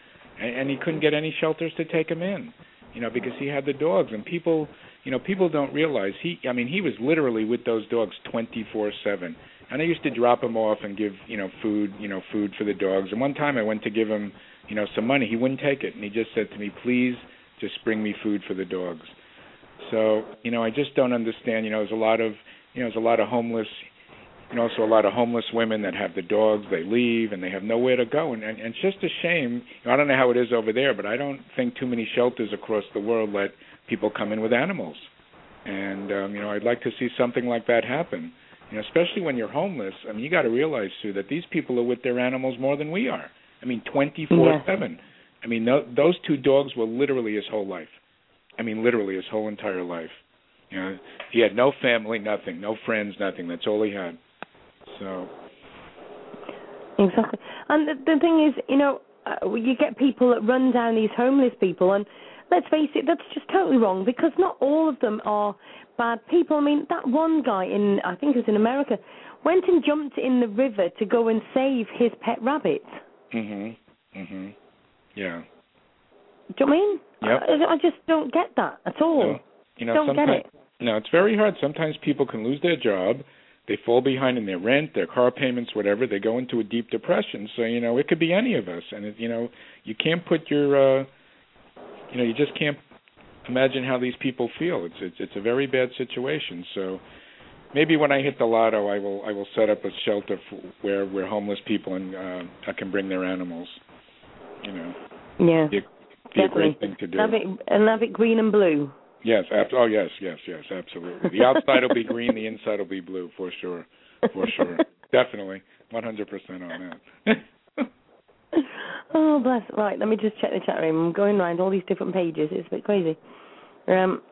and he couldn't get any shelters to take him in. You know, because he had the dogs, and people you know people don't realize he. I mean, he was literally with those dogs 24/7 and I used to drop him off and give you know food you know food for the dogs. And one time I went to give him you know some money. He wouldn't take it, and he just said to me, "Please, just bring me food for the dogs." So you know I just don't understand. You know there's a lot of you know there's a lot of homeless. And also a lot of homeless women that have the dogs. They leave and they have nowhere to go, and, and, and it's just a shame. I don't know how it is over there, but I don't think too many shelters across the world let people come in with animals. And um, you know, I'd like to see something like that happen you know, especially when you're homeless. I mean, you got to realize too that these people are with their animals more than we are. I mean, 24/7. I mean, th- those two dogs were literally his whole life. I mean, literally his whole entire life. You know, he had no family, nothing, no friends, nothing. That's all he had. So, Exactly. And the, the thing is, you know, uh, you get people that run down these homeless people, and let's face it, that's just totally wrong because not all of them are bad people. I mean, that one guy in, I think it was in America, went and jumped in the river to go and save his pet rabbit. mhm, mhm, yeah. Do you know what I mean? Yep. I, I just don't get that at all. You know, don't get it. No, it's very hard. Sometimes people can lose their job. They fall behind in their rent, their car payments, whatever. They go into a deep depression. So you know, it could be any of us, and it, you know, you can't put your, uh you know, you just can't imagine how these people feel. It's it's it's a very bad situation. So, maybe when I hit the lotto, I will I will set up a shelter for, where where homeless people and uh, can bring their animals. You know. Yeah. Be a, be a great thing to do. Have it and have it green and blue. Yes. Ab- oh yes, yes, yes, absolutely. The outside will be green, the inside will be blue for sure, for sure, definitely, one hundred percent on that. oh bless. Right, let me just check the chat room. I'm going around all these different pages. It's a bit crazy. Um.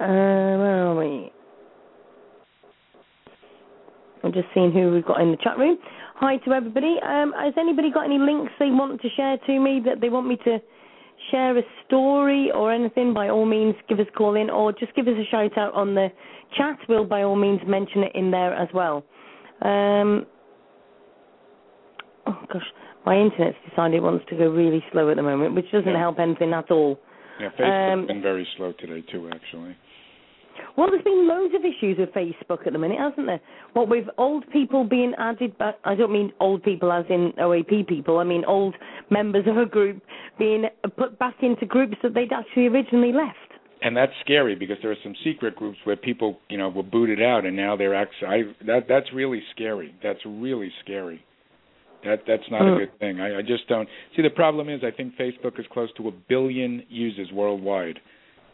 Uh, where are we? I'm just seeing who we've got in the chat room. Hi to everybody. Um, has anybody got any links they want to share to me that they want me to share a story or anything? By all means, give us a call in or just give us a shout out on the chat. We'll by all means mention it in there as well. Um, oh gosh, my internet's decided it wants to go really slow at the moment, which doesn't Yeah. help anything at all. Yeah, Facebook's Um, been very slow today too, actually. Well, there's been loads of issues with Facebook at the minute, hasn't there? What with old people being added back, I don't mean old people as in OAP people, I mean old members of a group being put back into groups that they'd actually originally left. And that's scary because there are some secret groups where people, you know, were booted out, and now they're actually. I, that that's really scary. That's really scary. That that's not Mm. a good thing. I, I just don't see. The problem is, I think Facebook is close to a billion users worldwide,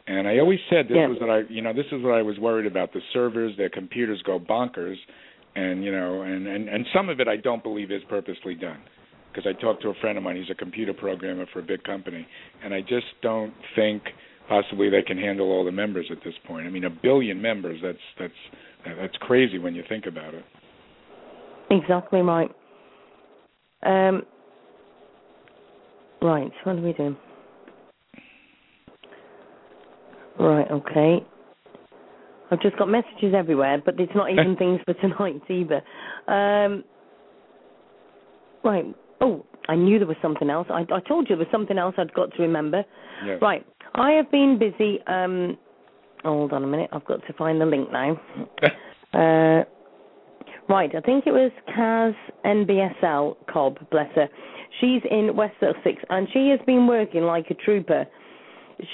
and I always said this was what I, you know, this is what I was worried about. The servers, their computers go bonkers, and you know, and and and some of it I don't believe is purposely done. Because I talked to a friend of mine, he's a computer programmer for a big company, and I just don't think possibly they can handle all the members at this point. I mean, a billion members, that's that's that's crazy when you think about it. Exactly right. Um, right, what are we doing? Right, okay. I've just got messages everywhere, but it's not even things for tonight either. Um, right. Oh, I knew there was something else. I, I told you there was something else I'd got to remember. Yes. Right. I have been busy. Um, hold on a minute. I've got to find the link now. Uh, right, I think it was Kaz NBSL Cobb, bless her. She's in West Sussex and she has been working like a trooper,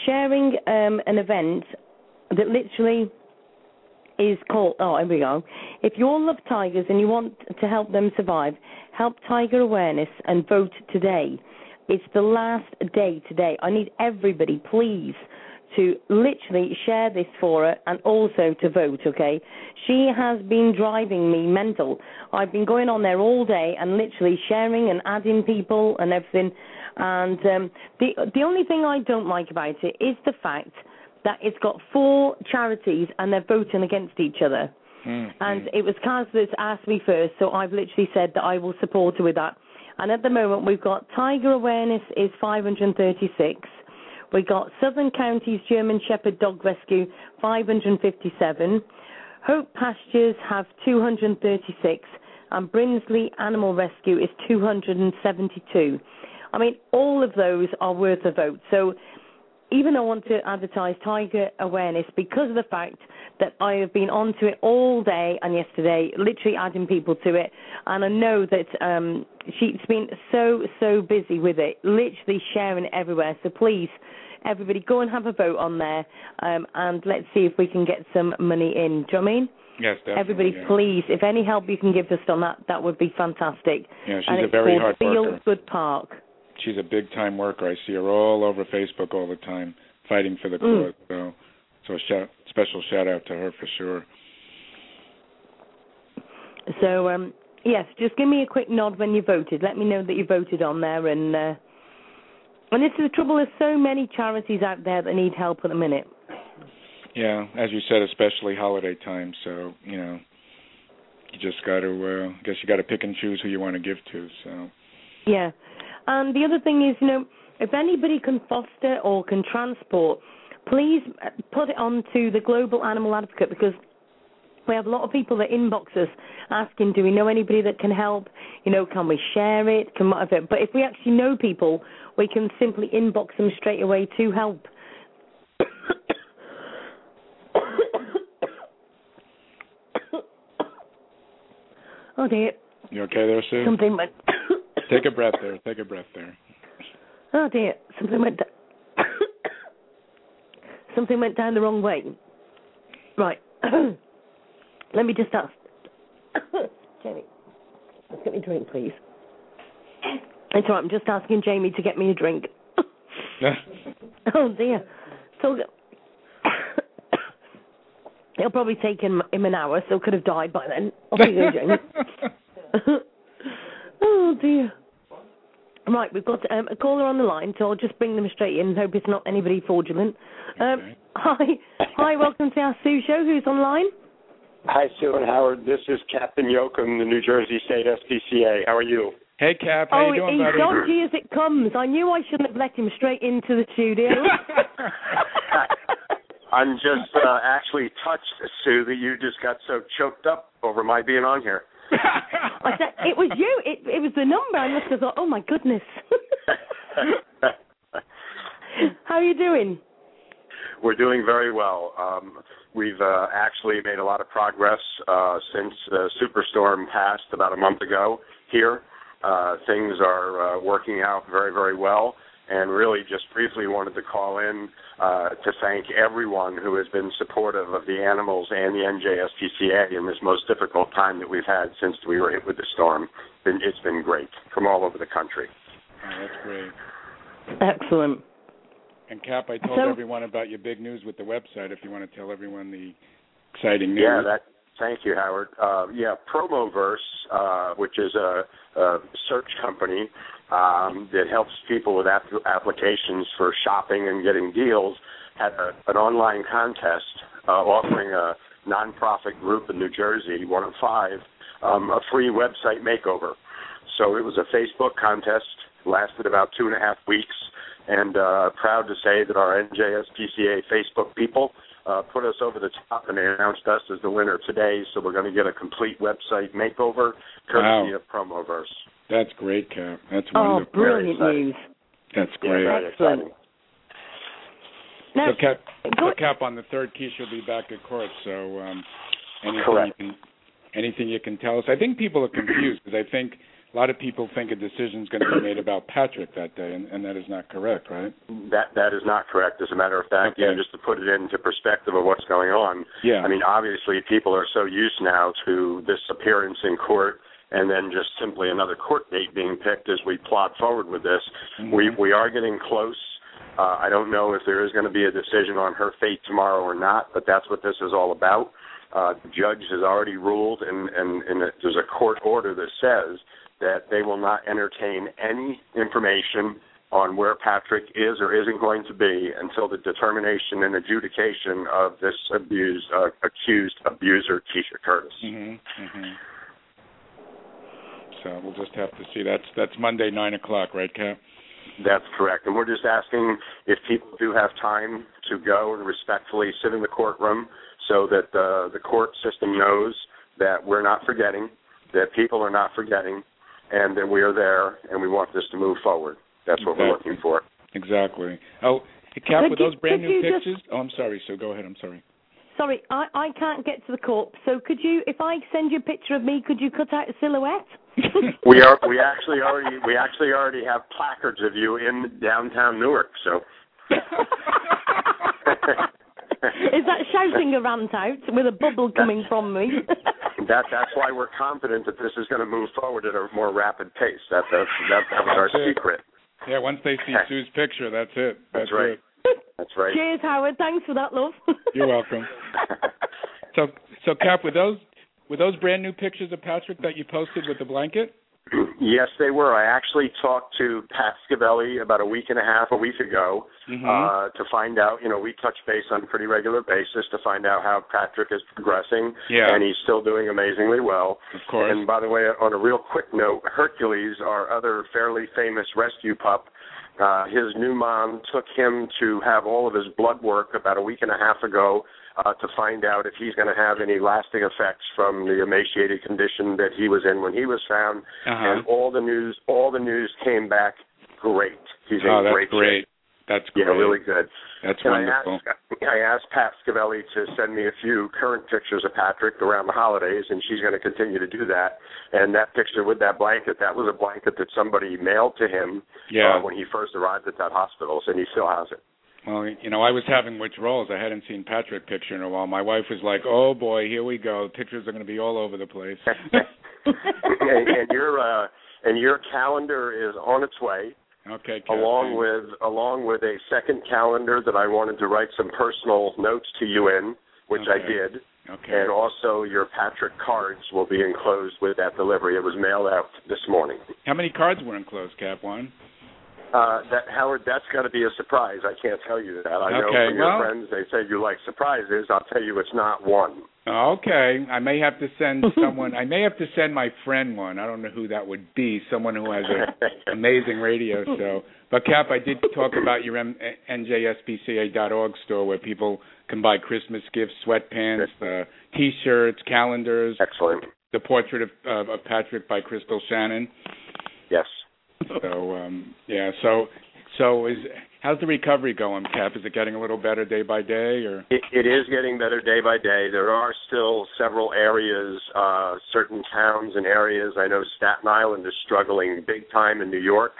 sharing um, an event that literally is called. Oh, here we go. If you all love tigers and you want to help them survive, help Tiger Awareness and vote today. It's the last day today. I need everybody, please, to literally share this for her and also to vote, okay? She has been driving me mental. I've been going on there all day and literally sharing and adding people and everything. And um, the the only thing I don't like about it is the fact that it's got four charities and they're voting against each other. Mm, And it was Kaz that asked me first, so I've literally said that I will support her with that. And at the moment, we've got Tiger Awareness is 536. We've got Southern Counties German Shepherd Dog Rescue 557. Hope Pastures have 236. And Brinsley Animal Rescue is 272. I mean, all of those are worth a vote. So even though I want to advertise Tiger Awareness because of the fact that I have been onto it all day and yesterday, literally adding people to it, and I know that um, she's been so so busy with it, literally sharing it everywhere. So please, everybody, go and have a vote on there, um, and let's see if we can get some money in. Do you know what I mean? Yes, definitely. Everybody, yeah. please, if any help you can give us on that, that would be fantastic. Yeah, she's and a it's very hard Feel worker. Good Park. She's a big time worker. I see her all over Facebook all the time, fighting for the Mm. cause. So, so a shout, special shout out to her for sure. So um, yes, just give me a quick nod when you voted. Let me know that you voted on there. And uh, and this is the trouble. There's so many charities out there that need help at the minute. Yeah, as you said, especially holiday time. So you know, you just got to. Uh, I guess you got to pick and choose who you want to give to. So Yeah. And the other thing is, you know, if anybody can foster or can transport, please uh, put it on to the Global Animal Advocate because we have a lot of people that inbox us asking, do we know anybody that can help? You know, can we share it? Can whatever. But if we actually know people, we can simply inbox them straight away to help. oh dear, you okay there, Sue? something went. Take a breath there. Take a breath there. Oh dear, something went. Da- something went down the wrong way. Right. Let me just ask. Jamie, let's get me a drink, please. It's all right. I'm just asking Jamie to get me a drink. oh dear. So it'll probably take him him an hour, so could have died by then. Off you go, Jamie. oh dear. Right, we've got um, a caller on the line, so I'll just bring them straight in. Hope it's not anybody fraudulent. Um, Okay. Hi, hi. Welcome to our Sue show. Who's online? Hi, Sue and Howard. This is Captain Yoakum, the New Jersey State SPCA. How are you? Hey, Cap. How oh, you doing, he's buddy? dodgy as it comes. I knew I shouldn't have let him straight into the studio. I'm just uh, actually touched, Sue, that you just got so choked up over my being on here. I said it was you. It it was the number. I must have thought, oh my goodness. How are you doing? We're doing very well. Um, we've uh, actually made a lot of progress uh, since the superstorm passed about a month ago here. Uh, things are uh, working out very, very well. And really, just briefly wanted to call in uh, to thank everyone who has been supportive of the animals and the NJSPCA in this most difficult time that we've had since we were hit with the storm. It's been great from all over the country. Oh, that's great. Excellent. And Cap, I told So- everyone about your big news with the website. If you want to tell everyone the exciting news. Yeah, that. Thank you, Howard. Uh, yeah, Promoverse, uh, which is a, a search company um, that helps people with app- applications for shopping and getting deals, had a, an online contest uh, offering a nonprofit group in New Jersey, one of five, um, a free website makeover. So it was a Facebook contest, lasted about two and a half weeks, and uh, proud to say that our NJSPCA Facebook people uh, put us over the top and they announced us as the winner today. So we're going to get a complete website makeover courtesy Wow. of Promoverse. That's great, Cap. That's wonderful. Oh, wonderful. brilliant news. That's great. very Excellent. exciting. Now, So Cap, go- so Cap, on the third key, she'll be back at court. So um, anything Correct. you can, anything you can tell us. I think people are confused because I think a lot of people think a decision is going to be made about Patrick that day, and, and that is not correct, right? That that is not correct. As a matter of fact, you know, just to put it into perspective of what's going on. Yeah. I mean, obviously, people are so used now to this appearance in court, and then just simply another court date being picked as we plot forward with this. We Mhm. we are getting close. Uh, I don't know if there is going to be a decision on her fate tomorrow or not, but that's what this is all about. Uh, the judge has already ruled, and, and, and there's a court order that says that they will not entertain any information on where Patrick is or isn't going to be until the determination and adjudication of this abused, uh, accused abuser, Kisha Curtis. Mhm. Mhm. So we'll just have to see. That's that's Monday nine o'clock, right, Cap? That's correct. And we're just asking if people do have time to go and respectfully sit in the courtroom so that the, the court system knows that we're not forgetting, that people are not forgetting, and that we are there and we want this to move forward. That's what we're looking for. Exactly. Oh, Cap, Could with you- those brand new you just- pictures. Oh, I'm sorry. So go ahead. I'm sorry. sorry, I, I can't get to the court. So could you, if I send you a picture of me, could you cut out a silhouette? We are we actually already we actually already have placards of you in downtown Newark, so Is that shouting a rant out with a bubble coming from me? that that's why we're confident that this is going to move forward at a more rapid pace. That that's that, that was our it. secret. yeah. Once they see Sue's picture, that's it. That's right. it. That's right. Cheers, Howard. Thanks for that, love. You're welcome. So, so Cap, with those with those brand new pictures of Patrick that you posted with the blanket. yes, they were. I actually talked to Pat Scavelli about a week and a half, a week ago, Mhm. uh, to find out. You know, we touch base on a pretty regular basis to find out how Patrick is progressing, Yeah. and he's still doing amazingly well. Of course. And by the way, on a real quick note, Hercules, our other fairly famous rescue pup, uh, his new mom took him to have all of his blood work about a week and a half ago uh, to find out if he's going to have any lasting effects from the emaciated condition that he was in when he was found. Uh-huh. And all the news, all the news came back great. He's oh, in great, great. shape. That's Yeah, really good. That's And wonderful. I asked, I asked Pat Scavelli to send me a few current pictures of Patrick around the holidays, and she's going to continue to do that. And that picture with that blanket, that was a blanket that somebody mailed to him Yeah. uh, when he first arrived at that hospital, and he still has it. Well, you know, I was having withdrawals. I hadn't seen Patrick picture in a while. My wife was like, "Oh boy, here we go. Pictures are going to be all over the place." and, and your uh, and your calendar is on its way. Okay. Along with along with a second calendar that I wanted to write some personal notes to you in, which I did. Okay. And also your Patrick cards will be enclosed with that delivery. It was mailed out this morning. How many cards were enclosed, Cap? One. Uh, that Howard, that's got to be a surprise. I can't tell you that. I know Okay, from your well- friends they say you like surprises. I'll tell you it's not one. Okay. I may have to send someone. I may have to send my friend one. I don't know who that would be. Someone who has an amazing radio show. But Cap, I did talk about your M- njspca.org store where people can buy Christmas gifts, sweatpants, uh, T-shirts, calendars, Excellent. the portrait of, of, of Patrick by Crystal Shannon. Yes. So um yeah, so so is how's the recovery going, Cap? Is it getting a little better day by day or It, it is getting better day by day. There are still several areas, uh, certain towns and areas. I know Staten Island is struggling big time in New York.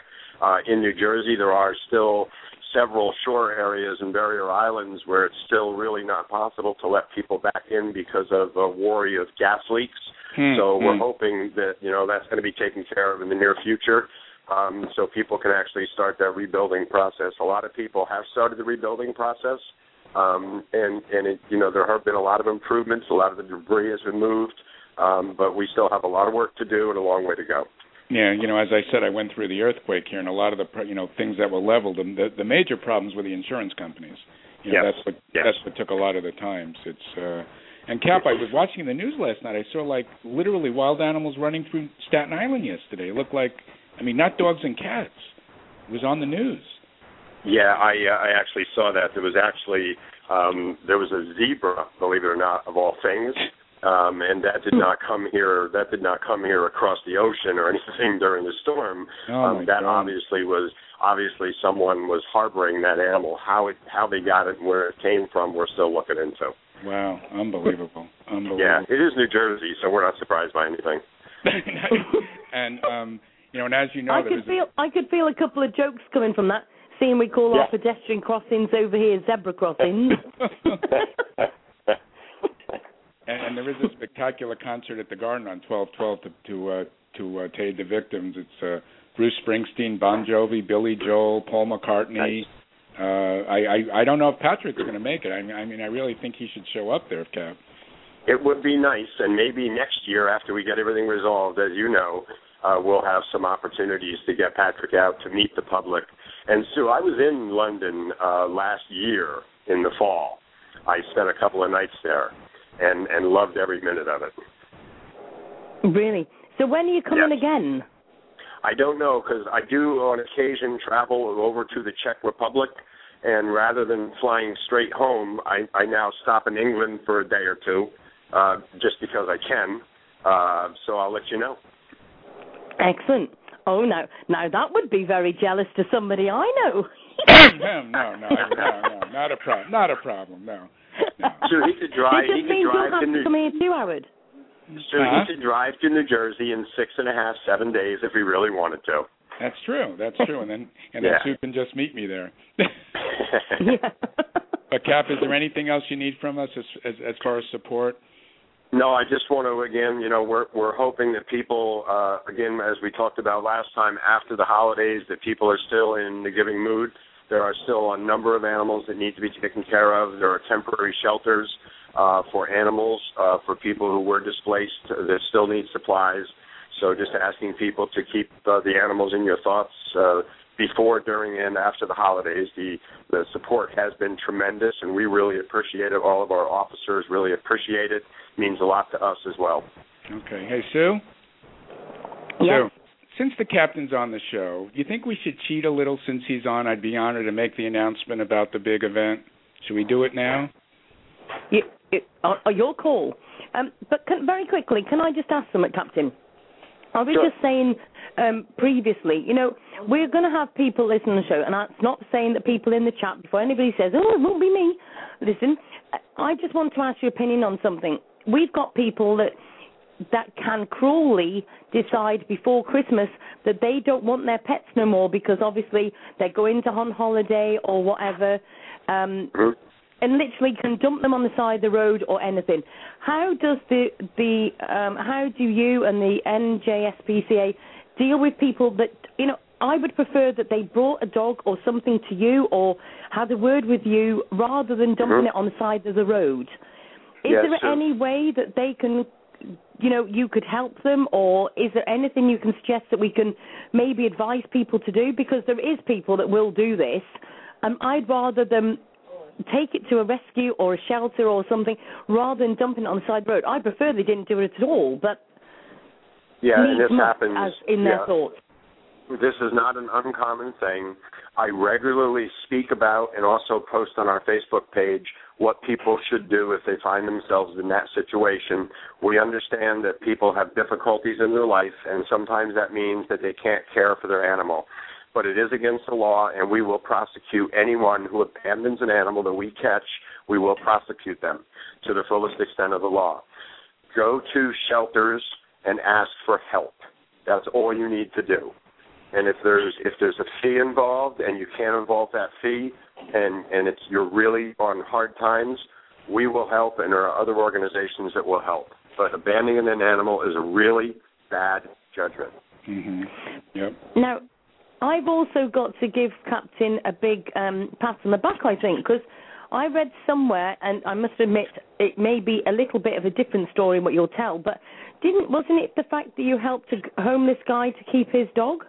Uh, in New Jersey, there are still several shore areas and barrier islands where it's still really not possible to let people back in because of a worry of gas leaks. Hmm, So we're hmm. hoping that you know that's going to be taken care of in the near future, um, so people can actually start that rebuilding process. A lot of people have started the rebuilding process, um, and and it, you know there have been a lot of improvements. A lot of the debris has been moved, um, but we still have a lot of work to do and a long way to go. Yeah, you know, as I said, I went through the earthquake here, and a lot of the pro- you know things that were leveled, the the major problems were the insurance companies. You know, Yes, that's what yes. that's what took a lot of the times. It's uh and Cap, I was watching the news last night. I saw like literally wild animals running through Staten Island yesterday. It looked like, I mean, not dogs and cats. It was on the news. Yeah, I uh, I actually saw that. There was actually um, there was a zebra, believe it or not, of all things, um, and that did not come here. That did not come here across the ocean or anything during the storm. Oh um, that God. obviously was obviously someone was harboring that animal. How it how they got it and where it came from, we're still looking into. Wow, unbelievable, unbelievable. Yeah, it is New Jersey, so we're not surprised by anything. and um, you know, and as you know, I could feel I could feel a couple of jokes coming from that. Seeing we call our pedestrian crossings over here zebra crossings. and, and there is a spectacular concert at the Garden on twelve twelve to to uh, to uh, to aid the victims. It's uh, Bruce Springsteen, Bon Jovi, Billy Joel, Paul McCartney. Nice. Uh, I, I I don't know if Patrick's going to make it. I mean, I mean, I really think he should show up there, if Cap. It would be nice, and maybe next year, after we get everything resolved, as you know, uh, we'll have some opportunities to get Patrick out to meet the public. And Sue, I was in London uh, last year in the fall. I spent a couple of nights there, and and loved every minute of it. really? So when are you coming Yes. again? I don't know because I do on occasion travel over to the Czech Republic, and rather than flying straight home, I, I now stop in England for a day or two, uh, just because I can. Uh, so I'll let you know. Excellent. Oh, no, now that would be very jealous to somebody I know. no, no, no, no, no, not a problem. Not a problem. No. no. So he could drive. He just could drive you'll have to to New. come here too, Howard. So Uh-huh. he could drive to New Jersey in six and a half, seven days if he really wanted to. That's true. That's true. And then and then Yeah. Sue can just meet me there. Yeah. but Cap, is there anything else you need from us as as, as far as support? No, I just want to again, you know, we're we're hoping that people, uh, again, as we talked about last time, after the holidays, that people are still in the giving mood. There are still a number of animals that need to be taken care of. There are temporary shelters uh, for animals uh, for people who were displaced that still need supplies. So just asking people to keep uh, the animals in your thoughts uh, before, during, and after the holidays. The the support has been tremendous, and we really appreciate it. All of our officers really appreciate it. it Means a lot to us as well. Okay. Hey Sue. Yes. Sue, since the captain's on the show, do you think we should cheat a little since he's on? I'd be honored to make the announcement about the big event. Should we do it now? You, you, oh, oh, your call. Um, but can, very quickly, can I just ask something, Captain? I was Sure. just saying um, previously, you know, we're going to have people listen to the show, and that's not saying that people in the chat, before anybody says, oh, it won't be me, listen, I just want to ask your opinion on something. We've got people that that can cruelly decide before Christmas that they don't want their pets no more because obviously they're going to on holiday or whatever. um, Mhm. And literally can dump them on the side of the road or anything. How does the the um, how do you and the NJSPCA deal with people that you know? I would prefer that they brought a dog or something to you or had a word with you rather than dumping Mhm. it on the side of the road. Is Yes, there any way that they can, you know, you could help them, or is there anything you can suggest that we can maybe advise people to do? Because there is people that will do this. Um, I'd rather them take it to a rescue or a shelter or something rather than dumping it on the side road. I prefer they didn't do it at all, but Yeah, and this happens. as in their yeah. thoughts. This is not an uncommon thing. I regularly speak about and also post on our Facebook page what people should do if they find themselves in that situation. We understand that people have difficulties in their life, and sometimes that means that they can't care for their animal. But it is against the law, and we will prosecute anyone who abandons an animal that we catch. We will prosecute them to the fullest extent of the law. Go to shelters and ask for help. That's all you need to do. And if there's if there's a fee involved and you can't involve that fee and and it's you're really on hard times, we will help and there are other organizations that will help. But abandoning an animal is a really bad judgment. Mhm. Yep. Now, I've also got to give Captain a big um, pat on the back, I think, because I read somewhere, and I must admit it may be a little bit of a different story in what you'll tell, but didn't wasn't it the fact that you helped a homeless guy to keep his dog?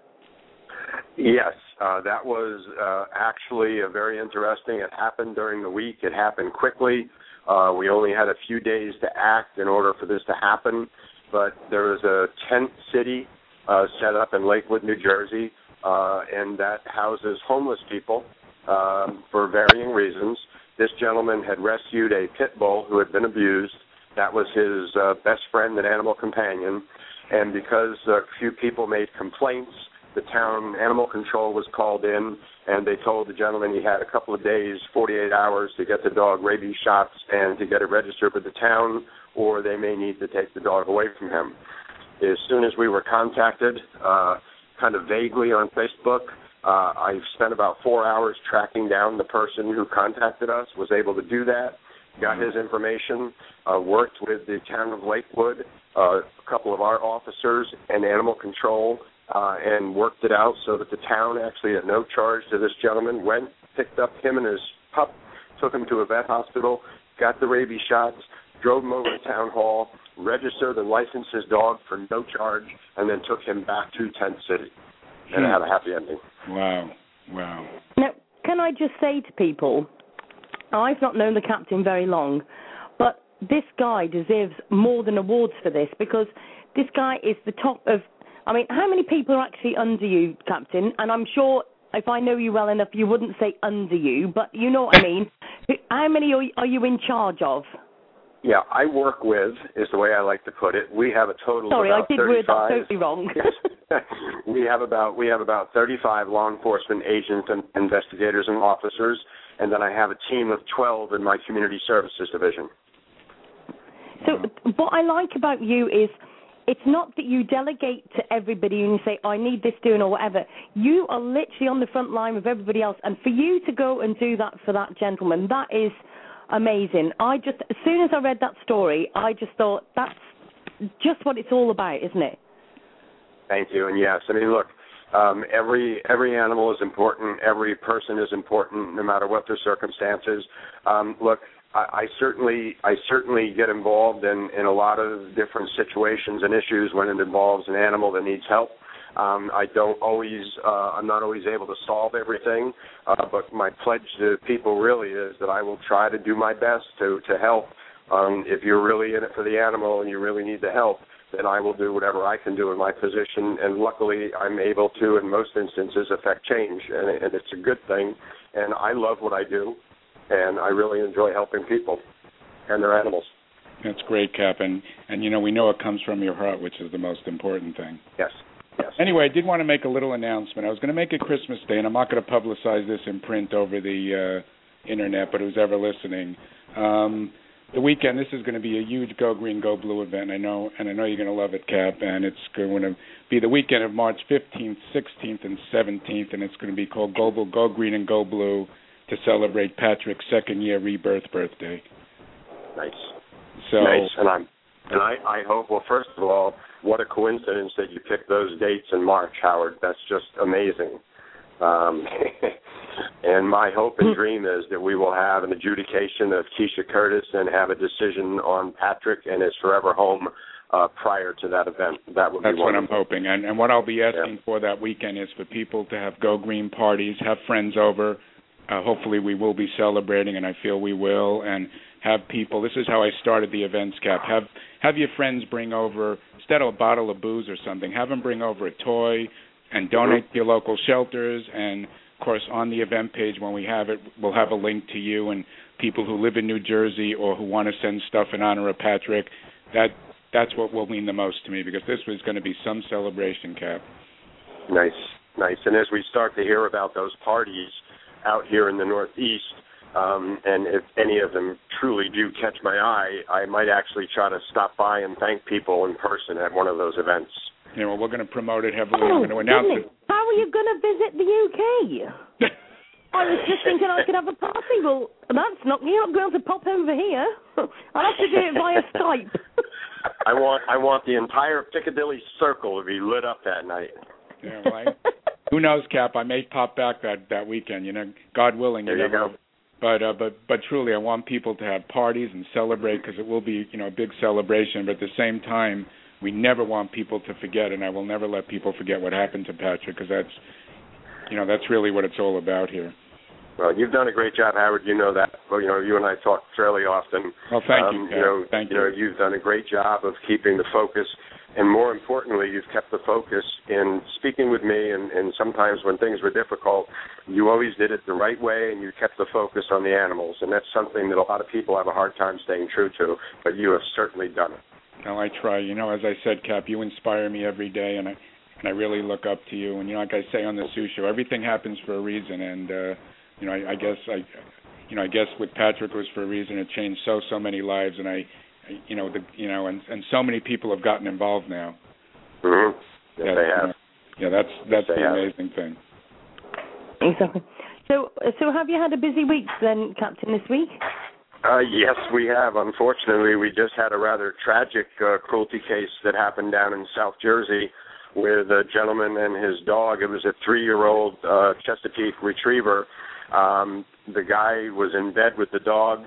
Yes, uh, that was uh, actually a very interesting. It happened during the week. It happened quickly. Uh, we only had a few days to act in order for this to happen, but there was a tent city uh, set up in Lakewood, New Jersey, uh, and that houses homeless people um, for varying reasons. This gentleman had rescued a pit bull who had been abused. That was his uh, best friend and animal companion, and because a few people made complaints the town animal control was called in and they told the gentleman he had a couple of days, 48 hours to get the dog rabies shots and to get it registered with the town or they may need to take the dog away from him. As soon as we were contacted, uh, kind of vaguely on Facebook, uh, I spent about four hours tracking down the person who contacted us, was able to do that, got his information, uh, worked with the town of Lakewood, uh, a couple of our officers, and animal control uh, and worked it out so that the town actually at no charge to this gentleman went, picked up him and his pup, took him to a vet hospital, got the rabies shots, drove him over to town hall, registered and licensed his dog for no charge, and then took him back to Tent City. And it had a happy ending. Wow. Wow. Now, can I just say to people, I've not known the captain very long, but this guy deserves more than awards for this because this guy is the top of. I mean, how many people are actually under you, Captain? And I'm sure if I know you well enough, you wouldn't say under you, but you know what I mean. How many are are you in charge of? Yeah, I work with is the way I like to put it. We have a total Sorry, of I about did word 35. that totally wrong. Yes. we have about we have about 35 law enforcement agents and investigators and officers, and then I have a team of 12 in my community services division. So what I like about you is it's not that you delegate to everybody and you say, I need this doing or whatever. You are literally on the front line with everybody else. And for you to go and do that for that gentleman, that is amazing. I just, as soon as I read that story, I just thought that's just what it's all about, isn't it? Thank you. And yes, I mean, look, um, every every animal is important. Every person is important, no matter what their circumstances. Um, look, I, I certainly I certainly get involved in in a lot of different situations and issues when it involves an animal that needs help. Um, I don't always uh, I'm not always able to solve everything, uh, but my pledge to people really is that I will try to do my best to to help. Um, if you're really in it for the animal and you really need the help, then I will do whatever I can do in my position. And luckily, I'm able to, in most instances, affect change, and, and it's a good thing. And I love what I do, and I really enjoy helping people and their animals. That's great, Cap, and and you know we know it comes from your heart, which is the most important thing. Yes. Yes. Anyway, I did want to make a little announcement. I was going to make it Christmas Day, and I'm not going to publicize this in print over the uh, internet, but who's ever listening, um, the weekend this is going to be a huge Go Green Go Blue event. I know, and I know you're going to love it, Cap. And it's going to be the weekend of March 15th, 16th, and 17th, and it's going to be called Global Go Green and Go Blue to celebrate Patrick's second year rebirth birthday. Nice. So nice, and I'm and I I hope. Well, first of all, what a coincidence that you picked those dates in March, Howard. That's just amazing. Um, and my hope and dream is that we will have an adjudication of Kisha Curtis and have a decision on Patrick and his forever home uh, prior to that event. That would be that's be what. I'm hoping. And and what I'll be asking Yeah. for that weekend is for people to have go green parties, have friends over. Uh, hopefully, we will be celebrating, and I feel we will. And have people. This is how I started the events cap. Have have your friends bring over instead of a bottle of booze or something. Have them bring over a toy and donate to your local shelters. And of course, on the event page when we have it, we'll have a link to you and people who live in New Jersey or who want to send stuff in honor of Patrick. That that's what will mean the most to me because this was going to be some celebration, Cap. Nice, nice. And as we start to hear about those parties out here in the Northeast, um, and if any of them truly do catch my eye, I might actually try to stop by and thank people in person at one of those events. You know, we're going to promote it heavily. Oh, I'm going to announce goodness. How are you going to visit the UK? I was just thinking I could have a party. Well, that's not. You're not going to pop over here. I'll have to do it via Skype. I want I want the entire Piccadilly Circle to be lit up that night. yeah, well, I, who knows, Cap? I may pop back that that weekend. You know, God willing. There you never go. But uh, but but truly, I want people to have parties and celebrate because it will be you know a big celebration. But at the same time, we never want people to forget, and I will never let people forget what happened to Patrick because that's you know that's really what it's all about here. Well, you've done a great job, Howard. You know that. Well, you know, you and I talk fairly often. Well, thank um, you. You know, thank you know, you've done a great job of keeping the focus, and more importantly, you've kept the focus in speaking with me. And, and sometimes when things were difficult, you always did it the right way, and you kept the focus on the animals. And that's something that a lot of people have a hard time staying true to. But you have certainly done it. Well, I try. You know, as I said, Cap, you inspire me every day, and I and I really look up to you. And you know, like I say on the Sue Show, everything happens for a reason. And uh, you know, I, I guess I, you know, I guess with Patrick was for a reason. It changed so so many lives, and I you know, the you know, and and so many people have gotten involved now. Mm-hmm. Yes, Yeah, they you have. know, Yeah, that's that's they the have. amazing thing. exactly. So, so have you had a busy week then, Captain, this week? Uh, yes, we have. Unfortunately, we just had a rather tragic uh, cruelty case that happened down in South Jersey with a gentleman and his dog. It was a three-year-old uh, Chesapeake Retriever. Um, the guy was in bed with the dog,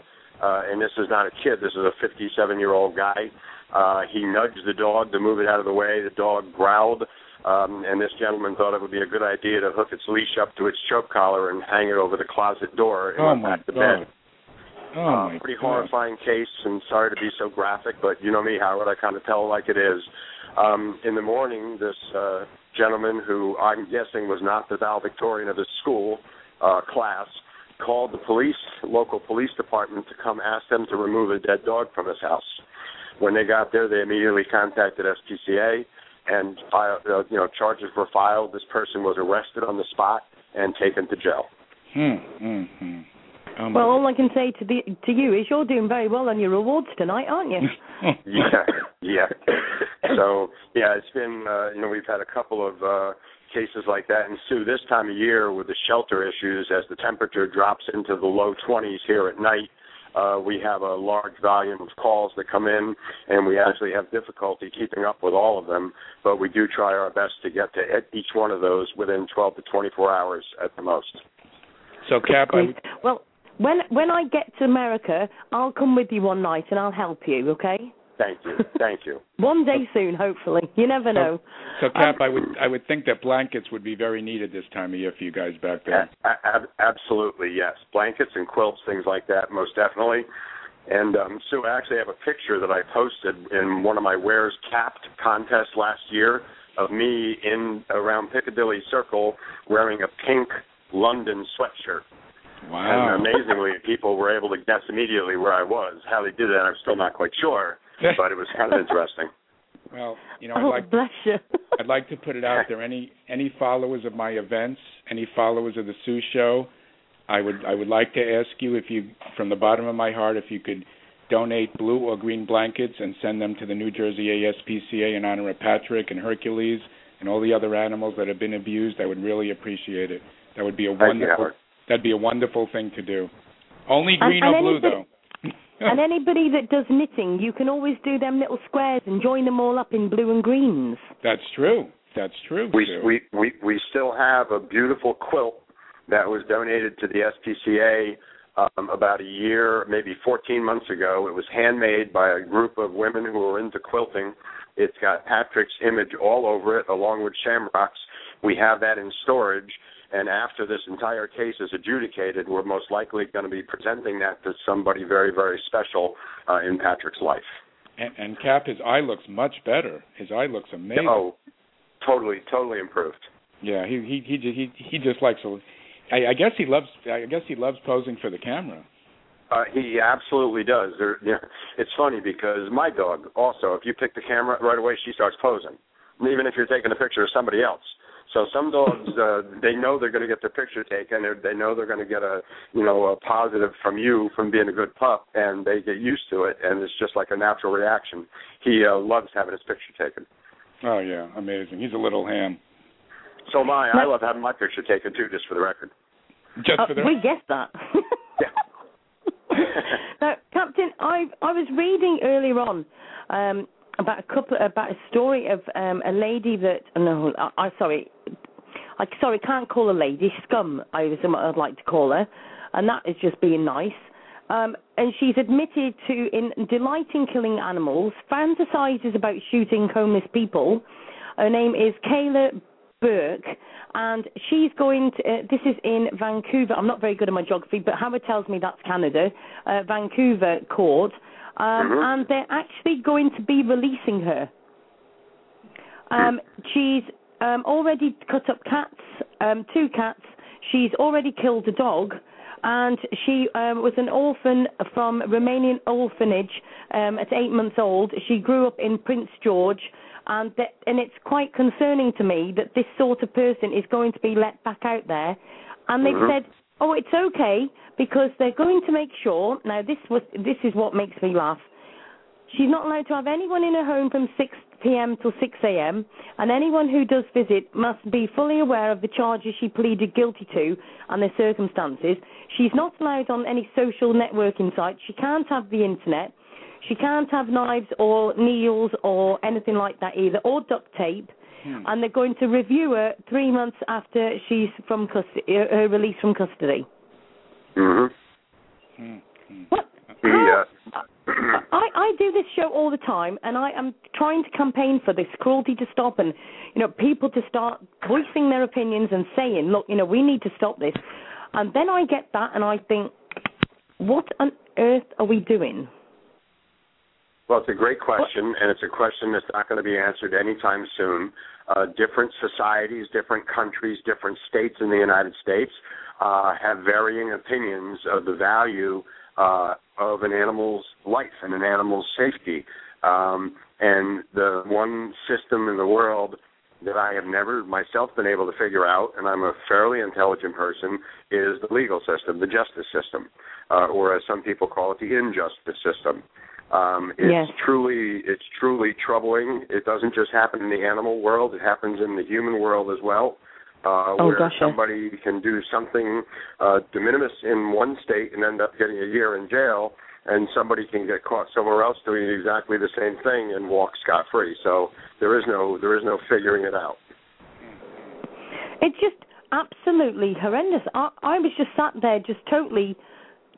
uh, and this is not a kid. This is a 57-year-old guy. Uh, he nudged the dog to move it out of the way. The dog growled, um, and this gentleman thought it would be a good idea to hook its leash up to its choke collar and hang it over the closet door and Oh went back to God. bed. Oh Uh, my pretty God. horrifying case, and sorry to be so graphic, but you know me, Howard. I kind of tell like it is. Um, in the morning, this uh, gentleman, who I'm guessing was not the valedictorian of his school uh, class, called the police, local police department, to come ask them to remove a dead dog from his house. When they got there, they immediately contacted SPCA, and file, uh, you know charges were filed. This person was arrested on the spot and taken to jail. Hmm. Hmm. hmm. Oh Well, all I can say to the to you is you're doing very well on your awards tonight, aren't you? yeah, yeah. So yeah, it's been uh, you know we've had a couple of uh, cases like that, and Sue, this time of year with the shelter issues, as the temperature drops into the low 20s here at night, uh, we have a large volume of calls that come in, and we actually have difficulty keeping up with all of them. But we do try our best to get to each one of those within 12 to 24 hours at the most. So Cap, I, Great. Well, when when I get to America, I'll come with you one night and I'll help you. Okay? Thank you, thank you. One day soon, hopefully. You never know. so Cap, Um, I would I would think that blankets would be very needed this time of year for you guys back there. A- a- absolutely, yes. Blankets and quilts, things like that, most definitely. And um, Sue, I actually have a picture that I posted in one of my Wears Capped contests last year of me in around Piccadilly Circle wearing a pink London sweatshirt. Wow. And amazingly, people were able to guess immediately where I was. How they did that, I'm still not quite sure, but it was kind of interesting. Well, you know, I'd oh, like bless you. I'd like to put it out there. Any any followers of my events, any followers of the Sue Show, I would I would like to ask you if you, from the bottom of my heart, if you could donate blue or green blankets and send them to the New Jersey ASPCA in honor of Patrick and Hercules and all the other animals that have been abused. I would really appreciate it. That would be a wonderful That'd be a wonderful thing to do. Only green and or blue, anybody- though. and anybody that does knitting, you can always do them little squares and join them all up in blue and greens. That's true. That's true. We Sue. we we we still have a beautiful quilt that was donated to the SPCA um, about a year, maybe 14 months ago. It was handmade by a group of women who are into quilting. It's got Patrick's image all over it, along with Shamrock's. We have that in storage, and after this entire case is adjudicated, we're most likely going to be presenting that to somebody very, very special uh, in Patrick's life. and, and Cap, his eye looks much better. His eye looks amazing. Oh, totally, totally improved. Yeah, he he he he he just likes. A, I, I guess he loves. I guess he loves posing for the camera. Uh, he absolutely does. There, yeah, it's funny because my dog also, if you pick the camera right away, she starts posing, even if you're taking a picture of somebody else. So some dogs, uh, they know they're going to get their picture taken, or they know they're going to get a, you know, a positive from you from being a good pup, and they get used to it, and it's just like a natural reaction. He uh, loves having his picture taken. Oh yeah, amazing. He's a little ham. So am I. I love having my picture taken too, just for the record. Just Uh, for the we guessed that. yeah. now, Captain, I I was reading earlier on um, about a couple about a story of um, a lady that no, I, I sorry, I sorry can't call a lady scum. I was I'd like to call her, and that is just being nice. Um, and she's admitted to in delighting killing animals, fantasizes about shooting homeless people. Her name is Kayla Bourque, and she's going to. Uh, this is in Vancouver. I'm not very good at my geography, but Howard tells me that's Canada. Uh, Vancouver court, um, Mhm. and they're actually going to be releasing her. Um, she's um, already cut up cats, um, two cats. She's already killed a dog, and she um, was an orphan from Romanian orphanage um, at eight months old. She grew up in Prince George, and that, and it's quite concerning to me that this sort of person is going to be let back out there. And they've Mhm. said, oh, it's okay because they're going to make sure. Now this was this is what makes me laugh. She's not allowed to have anyone in her home from 6 p.m. till 6 a.m., and anyone who does visit must be fully aware of the charges she pleaded guilty to and their circumstances. She's not allowed on any social networking sites. She can't have the internet. She can't have knives or needles or anything like that either, or duct tape. Hmm. And they're going to review her three months after she's from custody, her release from custody. hmm Hmm. What? The, uh, I, I do this show all the time, and I am trying to campaign for this cruelty to stop, and you know, people to start voicing their opinions and saying, look, you know, we need to stop this. And then I get that, and I think, what on earth are we doing? Well, it's a great question, and it's a question that's not going to be answered anytime soon. Uh, different societies, different countries, different states in the United States uh, have varying opinions of the value uh, of an animal's life and an animal's safety. Um, and the one system in the world that I have never myself been able to figure out, and I'm a fairly intelligent person, is the legal system, the justice system, uh, or as some people call it, the injustice system. Um, it's Yes. truly it's truly troubling. It doesn't just happen in the animal world; it happens in the human world as well. Uh, Oh, where gosh, yeah. somebody can do something uh, de minimis in one state and end up getting a year in jail, and somebody can get caught somewhere else doing exactly the same thing and walk scot free. So there is no there is no figuring it out. It's just absolutely horrendous. I, I was just sat there, just totally,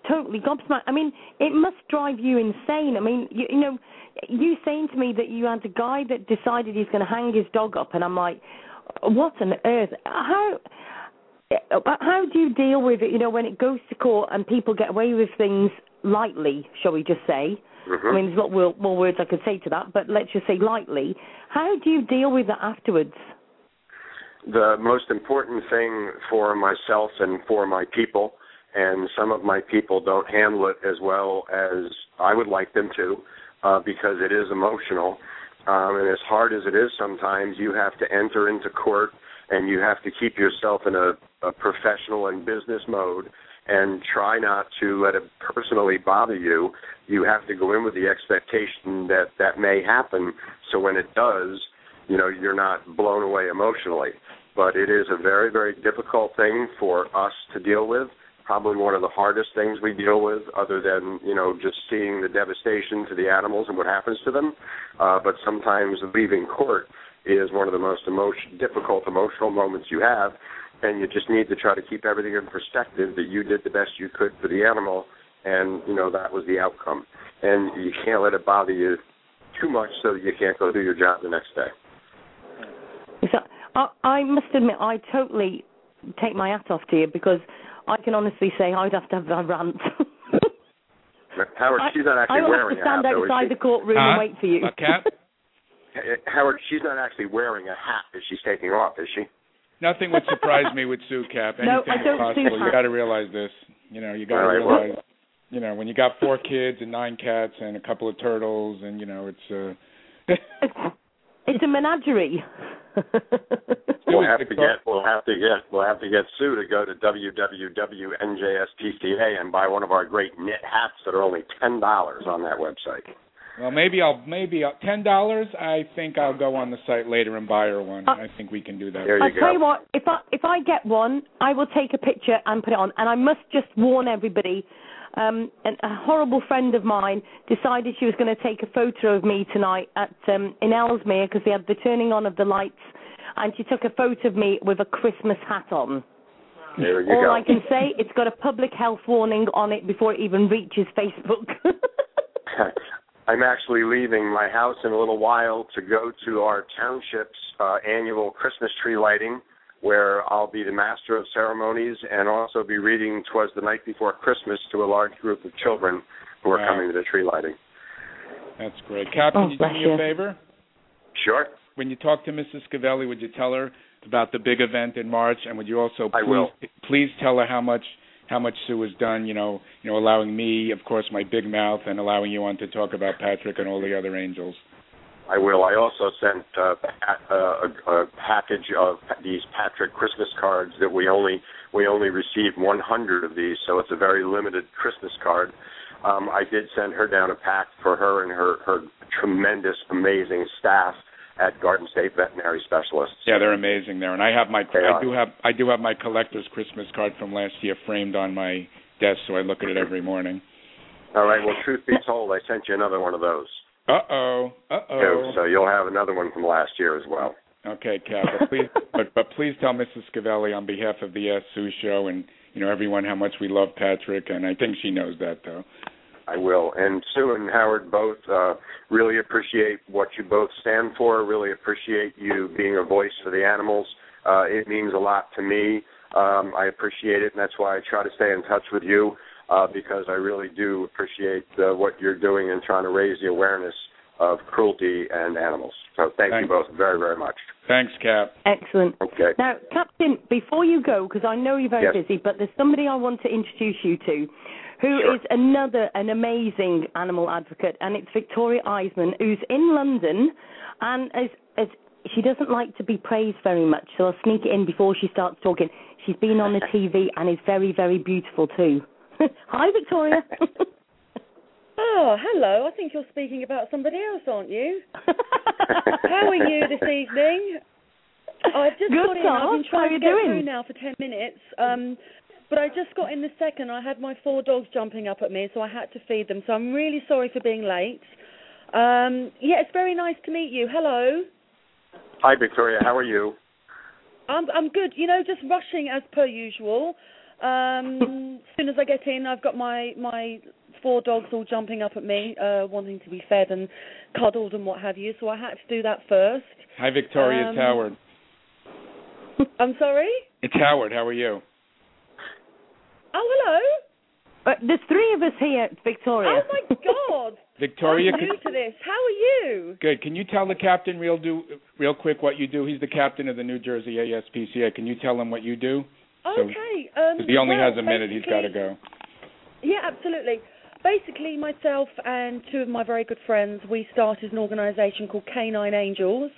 totally gobsmacked. I mean, it must drive you insane. I mean, you, you know, you saying to me that you had a guy that decided he's going to hang his dog up, and I'm like, what on earth? How? How do you deal with it? You know, when it goes to court and people get away with things lightly, shall we just say? Mhm. I mean, there's a lot more, more words I could say to that, but let's just say lightly. How do you deal with that afterwards? the most important thing for myself and for my people, and some of my people don't handle it as well as I would like them to, uh, because it is emotional. Um, and as hard as it is sometimes, you have to enter into court and you have to keep yourself in a, a professional and business mode and try not to let it personally bother you. You have to go in with the expectation that that may happen. So when it does, you know, you're not blown away emotionally. But it is a very, very difficult thing for us to deal with. Probably one of the hardest things we deal with, other than you know just seeing the devastation to the animals and what happens to them. Uh, but sometimes leaving court is one of the most emotion, difficult emotional moments you have, and you just need to try to keep everything in perspective that you did the best you could for the animal, and you know that was the outcome. And you can't let it bother you too much so that you can't go do your job the next day. So I, I must admit, I totally take my hat off to you because I can honestly say I'd have to have a rant. Howard, she's not actually I will wearing have to stand a hat, though, is outside she? the courtroom Huh? and wait for you. Cap? Howard, she's not actually wearing a hat that she's taking off, is she? Nothing would surprise me with Sue Cap. Anything No, I is don't possible. sue You got to realize this. You know, you got to All right, well- realize. You know, when you got four kids and nine cats and a couple of turtles, and you know, it's uh. It's a menagerie. We'll have to get we'll have to get we'll have to get Sue to go to www.njspca and buy one of our great knit hats that are only ten dollars on that website. Well, maybe I'll maybe I'll, ten dollars. I think I'll go on the site later and buy her one. Uh, I think we can do that. There you I'll go. tell you what, if I if I get one, I will take a picture and put it on. And I must just warn everybody. Um, an, a horrible friend of mine decided she was going to take a photo of me tonight at um, in Ellesmere because they had the turning on of the lights, and she took a photo of me with a Christmas hat on. There you All go. I can say, it's got a public health warning on it before it even reaches Facebook. I'm actually leaving my house in a little while to go to our township's uh, annual Christmas tree lighting, where I'll be the master of ceremonies and also be reading "Twas the Night Before Christmas" to a large group of children who are Wow. coming to the tree lighting. That's great. Cap, Oh, can you do bless me you. a favor? Sure, When you talk to Mrs. Scavelli, would you tell her about the big event in March, and would you also please I will. please tell her how much how much Sue has done? You know, you know, allowing me, of course, my big mouth, and allowing you on to talk about Patrick and all the other angels. I will. I also sent uh, a, a, a package of these Patrick Christmas cards that we only we only received 100 of these, so it's a very limited Christmas card. Um, I did send her down a pack for her and her her tremendous, amazing staff at Garden State Veterinary Specialists. Yeah, they're amazing there, and I have my They I are. do have I do have my collector's Christmas card from last year framed on my desk, so I look at it every morning. All right. Well, truth be told, I sent you another one of those. Uh oh, uh oh. So you'll have another one from last year as well. Okay, Cap, but please, but but please tell Mrs. Scavelli on behalf of the Ask Sue show and you know everyone how much we love Patrick, and I think she knows that though. I will. And Sue and Howard both uh, really appreciate what you both stand for. Really appreciate you being a voice for the animals. Uh, it means a lot to me. Um, I appreciate it, and that's why I try to stay in touch with you uh, because I really do appreciate uh, what you're doing and trying to raise the awareness of cruelty and animals. So thank Thanks. you both very, very much. Thanks, Cap. Excellent. Okay. Now, Captain, before you go, because I know you're very Yes. busy, but there's somebody I want to introduce you to, who is Sure. another an amazing animal advocate, and it's Victoria Eisermann, who's in London, and as as she doesn't like to be praised very much, so I'll sneak it in before she starts talking. She's been on the TV and is very, very beautiful too. Hi, Victoria. Oh, hello. I think you're speaking about somebody else, aren't you? How are you this evening? I've just Good, got in. I've been trying to get doing? through now for ten minutes. Um, but I just got in the second. I had my four dogs jumping up at me, so I had to feed them. So I'm really sorry for being late. Um, yeah, it's very nice to meet you. Hello. Hi, Victoria. How are you? I'm I'm good. You know, just rushing as per usual. Um, as soon as I get in, I've got my my four dogs all jumping up at me, uh, wanting to be fed and cuddled and what have you. So I had to do that first. Hi, Victoria. Um, it's Howard. I'm sorry. It's Howard. How are you? Oh, hello. Uh, there's three of us here, Victoria. Oh my God. Victoria, I'm can, new to this. How are you? good. Can you tell the captain real do real quick what you do? He's the captain of the New Jersey ASPCA. Can you tell him what you do? So- Okay. Um, 'Cause he only well, has a minute. He's got to go. Yeah, absolutely. Basically, myself and two of my very good friends, we started an organisation called K9 Angels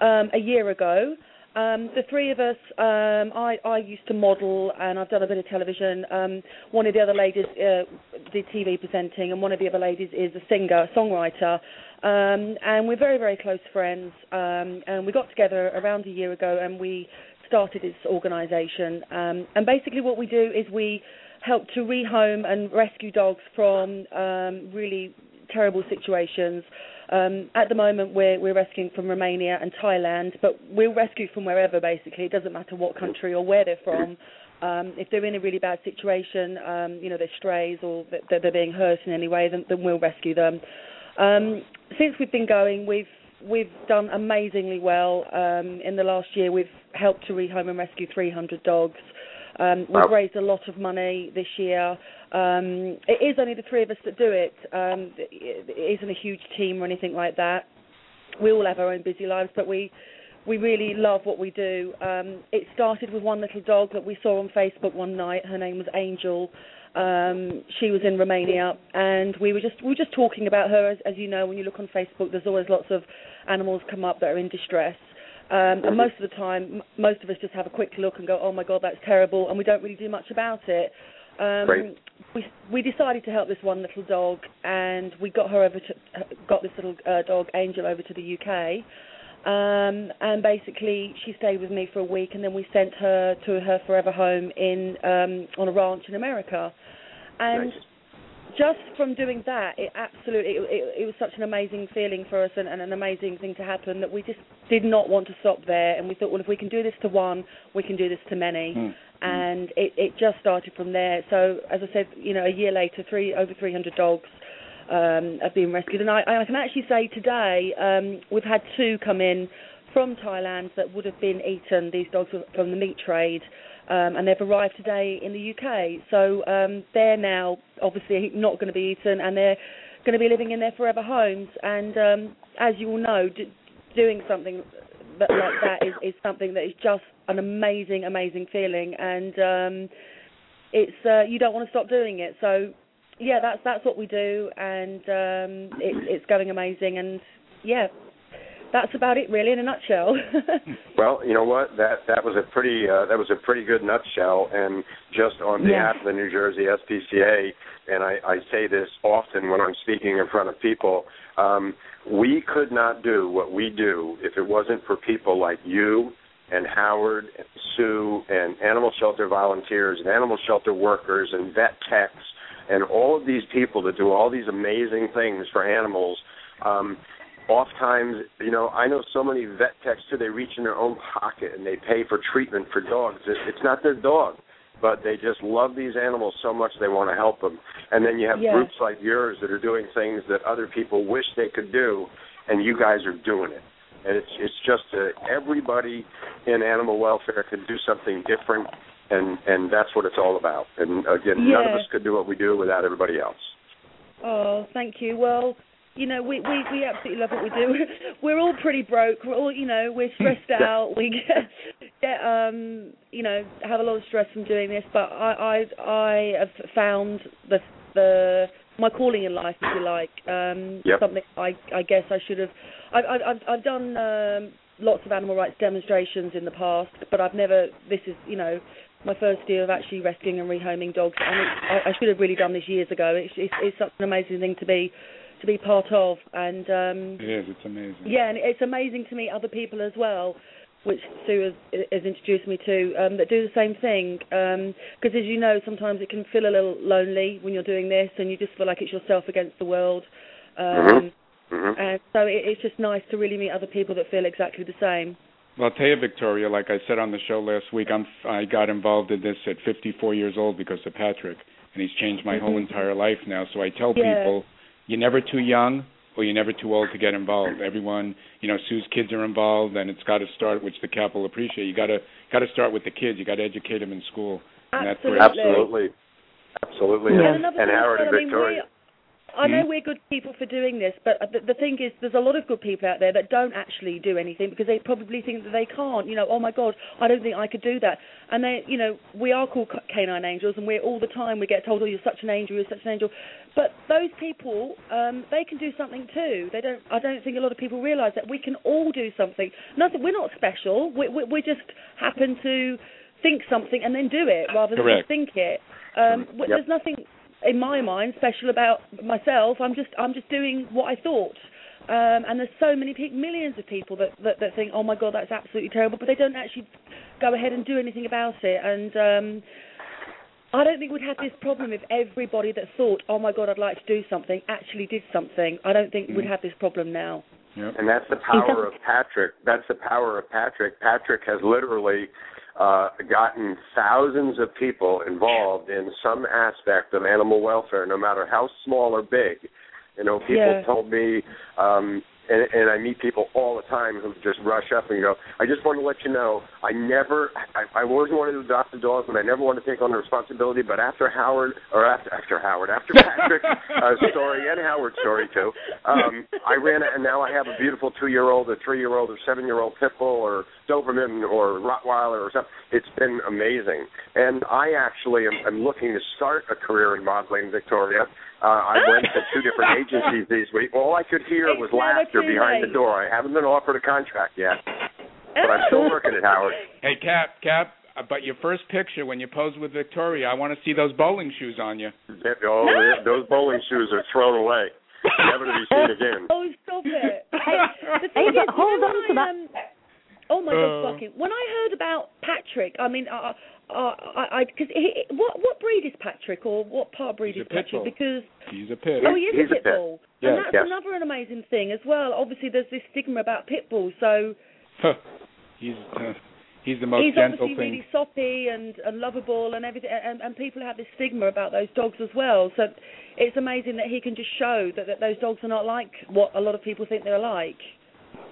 um, a year ago. Um, the three of us, um, I, I used to model and I've done a bit of television. Um, one of the other ladies uh, did TV presenting, and one of the other ladies is a singer, songwriter. Um, and we're very, very close friends. Um, and we got together around a year ago and we started this organisation. Um, and basically, what we do is we help to rehome and rescue dogs from um, really terrible situations. Um, at the moment, we're we're rescuing from Romania and Thailand, but we'll rescue from wherever. Basically, it doesn't matter what country or where they're from. Um, if they're in a really bad situation, um, you know, they're strays or they're, they're being hurt in any way, then, then we'll rescue them. Um, since we've been going, we've we've done amazingly well. Um, in the last year, we've helped to rehome and rescue 300 dogs. Um, we've Wow. raised a lot of money this year. Um, it is only the three of us that do it. Um, it it isn't a huge team or anything like that. We all have our own busy lives, but we we really love what we do. Um, it started with one little dog that we saw on Facebook one night. Her name was Angel. Um, she was in Romania, and we were just we were just talking about her. As, as you know, when you look on Facebook, there's always lots of animals come up that are in distress. Um, and most of the time, m- most of us just have a quick look and go, "Oh my God, that's terrible," and we don't really do much about it. Um, Great. we we decided to help this one little dog, and we got her over to got this little uh, dog Angel over to the UK. Um, and basically, she stayed with me for a week, and then we sent her to her forever home in um, on a ranch in America. And Nice. just from doing that, it absolutely it, it, it was such an amazing feeling for us and, and an amazing thing to happen that we just did not want to stop there. And we thought, well, if we can do this to one, we can do this to many. Hmm. And it, it just started from there. So, as I said, you know, a year later, three over 300 dogs um, have been rescued. And I, I can actually say today um, we've had two come in from Thailand that would have been eaten. These dogs from the meat trade, um, and they've arrived today in the UK. So um, they're now obviously not going to be eaten, and they're going to be living in their forever homes. And um, as you all know, doing something that, like that is, is something that is just an amazing, amazing feeling, and um, it's uh, you don't want to stop doing it. So yeah, that's that's what we do, and um, it, it's going amazing. And yeah, that's about it, really, in a nutshell. Well, you know what? That that was a pretty uh, that was a pretty good nutshell. And just on behalf Yeah. of the New Jersey SPCA, and I, I say this often when I'm speaking in front of people, um, we could not do what we do if it wasn't for people like you and Howard and Sue and animal shelter volunteers and animal shelter workers and vet techs and all of these people that do all these amazing things for animals. Um, oftentimes, you know, I know so many vet techs too. They reach in their own pocket and they pay for treatment for dogs. It, it's not their dog, but they just love these animals so much they want to help them. And then you have Yeah. groups like yours that are doing things that other people wish they could do, and you guys are doing it. And it's it's just uh, everybody in animal welfare can do something different, and and that's what it's all about. And again, none of us could do what we do without everybody else. Oh, thank you. Well, you know, we we we absolutely love what we do. We're all pretty broke. We're all, you know, we're stressed out. We get, get um, you know, have a lot of stress from doing this. But I I I have found the the my calling in life, if you like. Um, Yep. something I I guess I should have. I've I've I've, I've done um, lots of animal rights demonstrations in the past, but I've never. This is, you know. My first year of actually rescuing and rehoming dogs, and it, I, I should have really done this years ago. It's, it's, it's such an amazing thing to be to be part of, and um, It is. It's amazing. yeah, and it's amazing to meet other people as well, which Sue has, has introduced me to that do the same thing. Because as you know, sometimes it can feel a little lonely when you're doing this, and you just feel like it's yourself against the world. Um, Mhm. And so it, it's just nice to really meet other people that feel exactly the same. Well, I'll tell you, Victoria. Like I said on the show last week, I'm I got involved in this at 54 years old because of Patrick, and he's changed my whole Mhm. entire life now. So I tell Yeah. people, you're never too young or you're never too old to get involved. Everyone, you know, Sue's kids are involved, and it's got to start, which the cap will appreciate. You got to got to start with the kids. You got to educate them in school, and that's where Absolutely. Absolutely. Absolutely. Yeah. And, And and thing Howard well, and I mean, Victoria. I know Hmm? we're good people for doing this, but the, the thing is, there's a lot of good people out there that don't actually do anything because they probably think that they can't. You know, oh my God, I don't think I could do that. And they, you know, we are called K9 Angels, and we're all the time we get told, oh, you're such an angel, you're such an angel. But those people, um, they can do something too. They don't. I don't think a lot of people realise that we can all do something. Nothing. We're not special. We we, we just happen to think something and then do it rather than think it. Um, Yep. There's nothing in my mind special about myself. I'm just I'm just doing what I thought. Um, and there's so many people, millions of people that, that that think, oh my god, that's absolutely terrible, but they don't actually go ahead and do anything about it. And um, I don't think we'd have this problem if everybody that thought, "Oh my God, I'd like to do something," actually did something. I don't think we'd Mhm. have this problem now. Yep. And that's the power of Patrick. That's the power of Patrick. Patrick has literally uh, gotten thousands of people involved in some aspect of animal welfare, no matter how small or big. You know, people Yeah. told me, um, and, and I meet people all the time who just rush up and go, "I just want to let you know, I never, I, I wasn't wanted to adopt a dog, and I never wanted to take on the responsibility. But after Howard, or after after Howard, after Patrick's uh, story and Howard's story too, um, I ran it, and now I have a beautiful two-year-old, a three-year-old, or seven-year-old pit bull, or Doberman, or Rottweiler, or something. It's been amazing, and I actually am, am looking to start a career in modeling, Victoria. Uh, I went to two different agencies this week. All I could hear was laughter behind the door. I haven't been offered a contract yet, but I'm still working at Howard. Hey, Cap, Cap. uh, But your first picture when you pose with Victoria, I want to see those bowling shoes on you. Oh, yeah, those bowling shoes are thrown away, never to be seen again. Oh, stop it! Hey, the hey, thing but is, hold on to that. Um, oh my Uh. God, fucking! When I heard about Patrick, I mean, uh, uh, I, because what what breed is Patrick, or what part breed He's is a Patrick? bull. Because He's a pit. oh, he is He's a a pit pit. bull, Yes, and that's yes. another an amazing thing as well. Obviously, there's this stigma about pit bulls, so he's uh, he's the most he's gentle obviously thing. really soppy and, and lovable and everything, and, and people have this stigma about those dogs as well. So it's amazing that he can just show that, that those dogs are not like what a lot of people think they're like.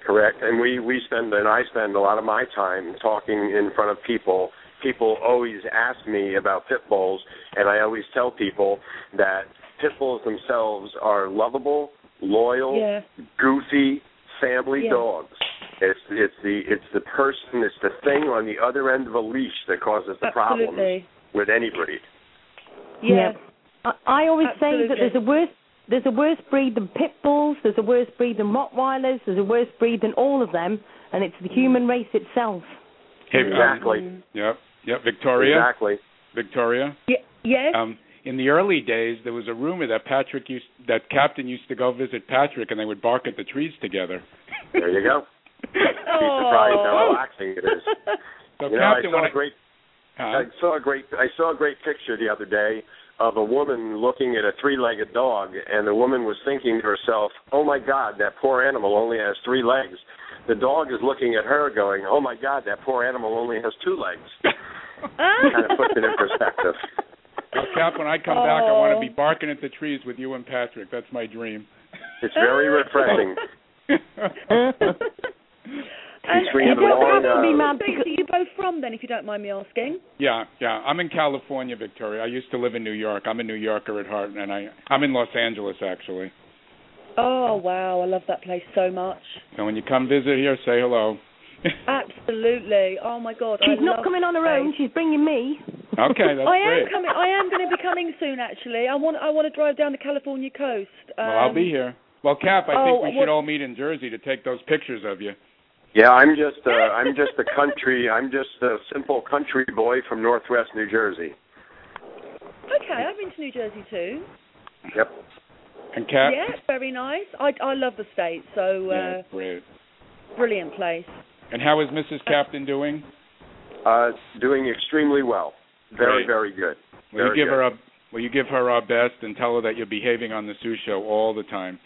Correct. And we we spend and I spend a lot of my time talking in front of people. People always ask me about pit bulls, and I always tell people that pit bulls themselves are lovable, loyal, Yeah. goofy family Yeah. dogs. It's it's the it's the person, it's the thing on the other end of a leash that causes the problems with any breed. Yeah. I, I always say that there's a worse there's a worse breed than pit bulls. There's a worse breed than Rottweilers. There's a worse breed than all of them, and it's the human race itself. Hey, um, Exactly. Yep. Yep. Victoria. Exactly. Victoria. Ye- yes. Um, in the early days, there was a rumor that Patrick used that Captain used to go visit Patrick, and they would bark at the trees together. There you go. Be surprised how relaxing it is. So You know, I Captain, saw a great Huh? I saw a great I saw a great picture the other day of a woman looking at a three-legged dog, and the woman was thinking to herself, "Oh my God, that poor animal only has three legs." The dog is looking at her, going, "Oh my God, that poor animal only has two legs." kind of puts it in perspective. Well, Cap, when I come back, I want to Oh. be barking at the trees with you and Patrick. That's my dream. It's very refreshing. and Between you the don't have to be uh, mad. Are you both from then, if you don't mind me asking? yeah, yeah. I'm in California, Victoria. I used to live in New York. I'm a New Yorker at heart, and I I'm in Los Angeles actually. Oh wow, I love that place so much. So when you come visit here, say hello. Absolutely. Oh my God. I She's not coming on her own. She's bringing me. okay, that's I am coming. I am going to be coming soon. Actually, I want. I want to drive down the California coast. Um, well, I'll be here. Well, Cap, I oh, think we should well- all meet in Jersey to take those pictures of you. Yeah, I'm just uh, I'm just a country I'm just a simple country boy from Northwest New Jersey. Okay, I've been to New Jersey too. Yep. And Cap. Yeah, it's very nice. I I love the state. So Yeah, uh, great. brilliant place. And how is Mrs. Captain doing? Uh, doing extremely well. Very Great. very good. Will Very you give good. her a Will you give her our best and tell her that you're behaving on the Sue Show all the time?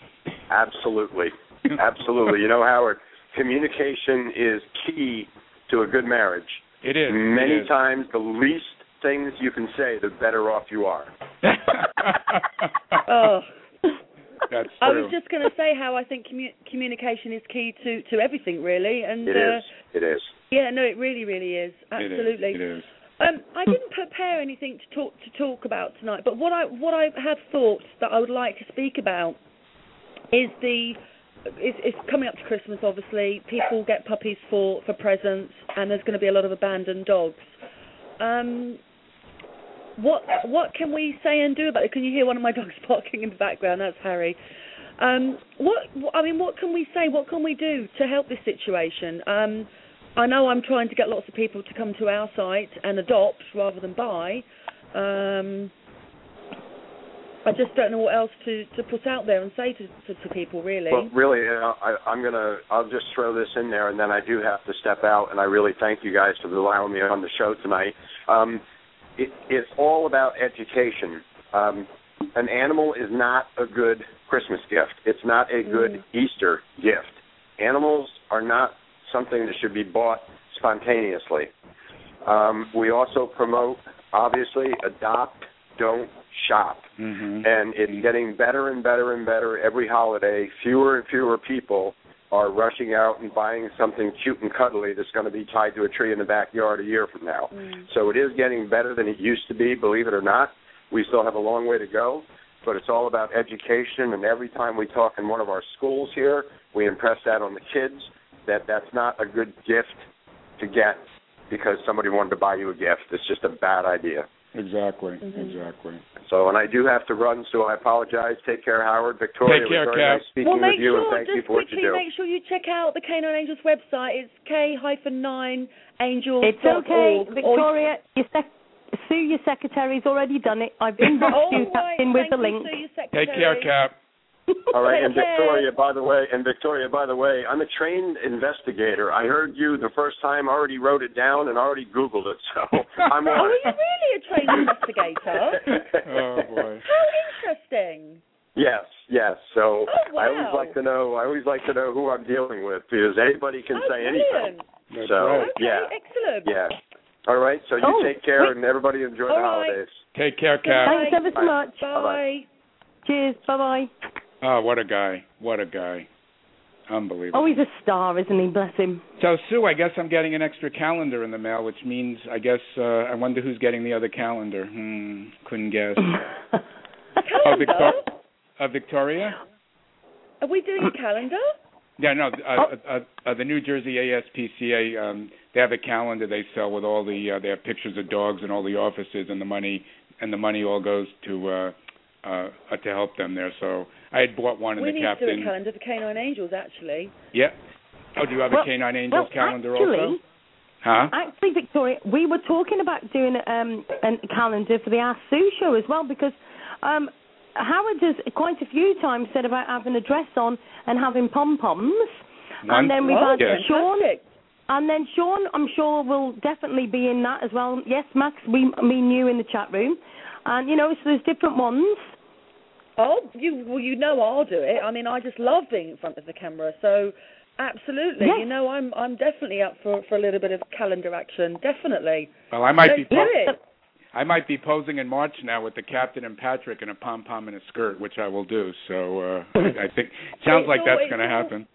Absolutely. Absolutely. You know, Howard, communication is key to a good marriage. It is. Many it is. times, the least things you can say, the better off you are. Oh. That's true. I was just going to say how I think commu- communication is key to, to everything, really. And It uh, is. It is. yeah, no, it really, really is. It is. Absolutely. It is. Um, I didn't prepare anything to talk to talk about tonight, but what I what I have thought that I would like to speak about is the it's, it's coming up to Christmas. Obviously, people get puppies for for presents, and there's going to be a lot of abandoned dogs. Um, what what can we say and do about it? Can you hear one of my dogs barking in the background? That's Harry. Um, what I mean, what can we say? What can we do to help this situation? Um, I know I'm trying to get lots of people to come to our site and adopt rather than buy. Um, I just don't know what else to, to put out there and say to, to, to people, really. Well, really, uh, I, I'm gonna. I'll just throw this in there, and then I do have to step out. And I really thank you guys for allowing me on the show tonight. Um, it, it's all about education. Um, an animal is not a good Christmas gift. It's not a good Easter gift. Animals are not something that should be bought spontaneously. Um, we also promote, obviously, adopt, don't shop. hmm And it's getting better and better and better every holiday. Fewer and fewer people are rushing out and buying something cute and cuddly that's going to be tied to a tree in the backyard a year from now. So it is getting better than it used to be, believe it or not. We still have a long way to go, but it's all about education. And every time we talk in one of our schools here, we impress that on the kids that that's not a good gift to get because somebody wanted to buy you a gift. It's just a bad idea. Exactly. Mm-hmm. Exactly. So, and I do have to run, so I apologize. Take care, Howard. Victoria, Take care, it was very Cap. nice speaking well, with you, sure and thank you for what you do. make sure you check out the K9 Angels website. It's k hyphen nine angels. It's okay, Victoria. Your sec- Sue, your secretary's already done it. I've inboxed Oh, you right. in with Thank the you, link. Sue, your Take care. Cap. All right, and Victoria, by the way, and Victoria, by the way, I'm a trained investigator. I heard you the first time, already wrote it down, and already Googled it. So I'm Oh, on are you really a trained investigator? Oh boy. How interesting. Yes, yes. So Oh, I always like to know. I always like to know who I'm dealing with because anybody can oh, say brilliant. anything. That's So right. Okay, yeah, excellent. yeah. All right. So you Oh, take care, wait. and everybody enjoy All the right. holidays. Take care, Cap. Thanks ever so much. Bye. much. Bye. Cheers. Bye bye. Oh, what a guy. What a guy. Unbelievable. Oh, he's a star, isn't he? Bless him. So Sue, I guess I'm getting an extra calendar in the mail, which means I guess uh I wonder who's getting the other calendar. Hmm, couldn't guess. Oh, Calendar? Victor- uh, Victoria? Are we doing a calendar? Yeah, no, uh, uh, uh, the New Jersey ASPCA um they have a calendar they sell with all the uh, they have pictures of dogs and all the offices and the money and the money all goes to uh uh, uh to help them there. So I had bought one and we the need to do a calendar for K9 Angels, actually. Yeah. Oh, do you have Well- a K9 Angels well, calendar actually, also? Huh? Actually, Victoria, we were talking about doing um, a calendar for the Ask Sue show as well because um, Howard has quite a few times said about having a dress on and having pom poms. And then we've Oh, had Yes. Sean, and then Sean, I'm sure will definitely be in that as well. Yes, Max, we me and you in the chat room, and you know, so there's different ones. Oh, you well, you know I'll do it. I mean, I just love being in front of the camera. So, absolutely, Yes. you know, I'm I'm definitely up for for a little bit of calendar action. Definitely. Well, I might be Let's do po- I might be posing in March now with the captain and Patrick in a pom pom and a skirt, which I will do. So uh I I think sounds It's like all- that's going to happen.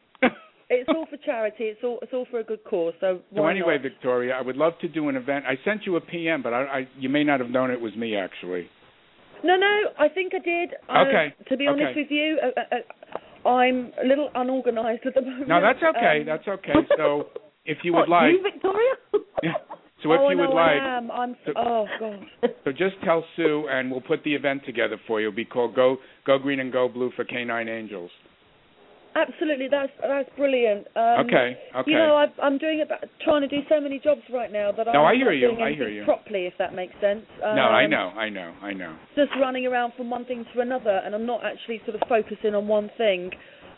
It's all for charity. It's all it's all for a good cause. So so anyway, not? Victoria, I would love to do an event. I sent you a PM, but I, I you may not have known it was me actually. No, no, I think I did. Uh, Okay, To be honest okay. with you, uh, uh, uh, I'm a little unorganised at the moment. No, that's okay. Um, that's okay. So if you would What, like, you, Victoria? Yeah. so if oh, you no, would like, I am. I'm. So- oh God. So just tell Sue, and we'll put the event together for you. It'll be called Go Go Green and Go Blue for K9 Angels. Absolutely, that's that's brilliant. Um, okay, okay. You know, I've, I'm doing about, trying to do so many jobs right now that No, I'm I hear not you, doing I anything hear you. properly, if that makes sense. Um, no, I know, I know, I know. Just running around from one thing to another, and I'm not actually sort of focusing on one thing.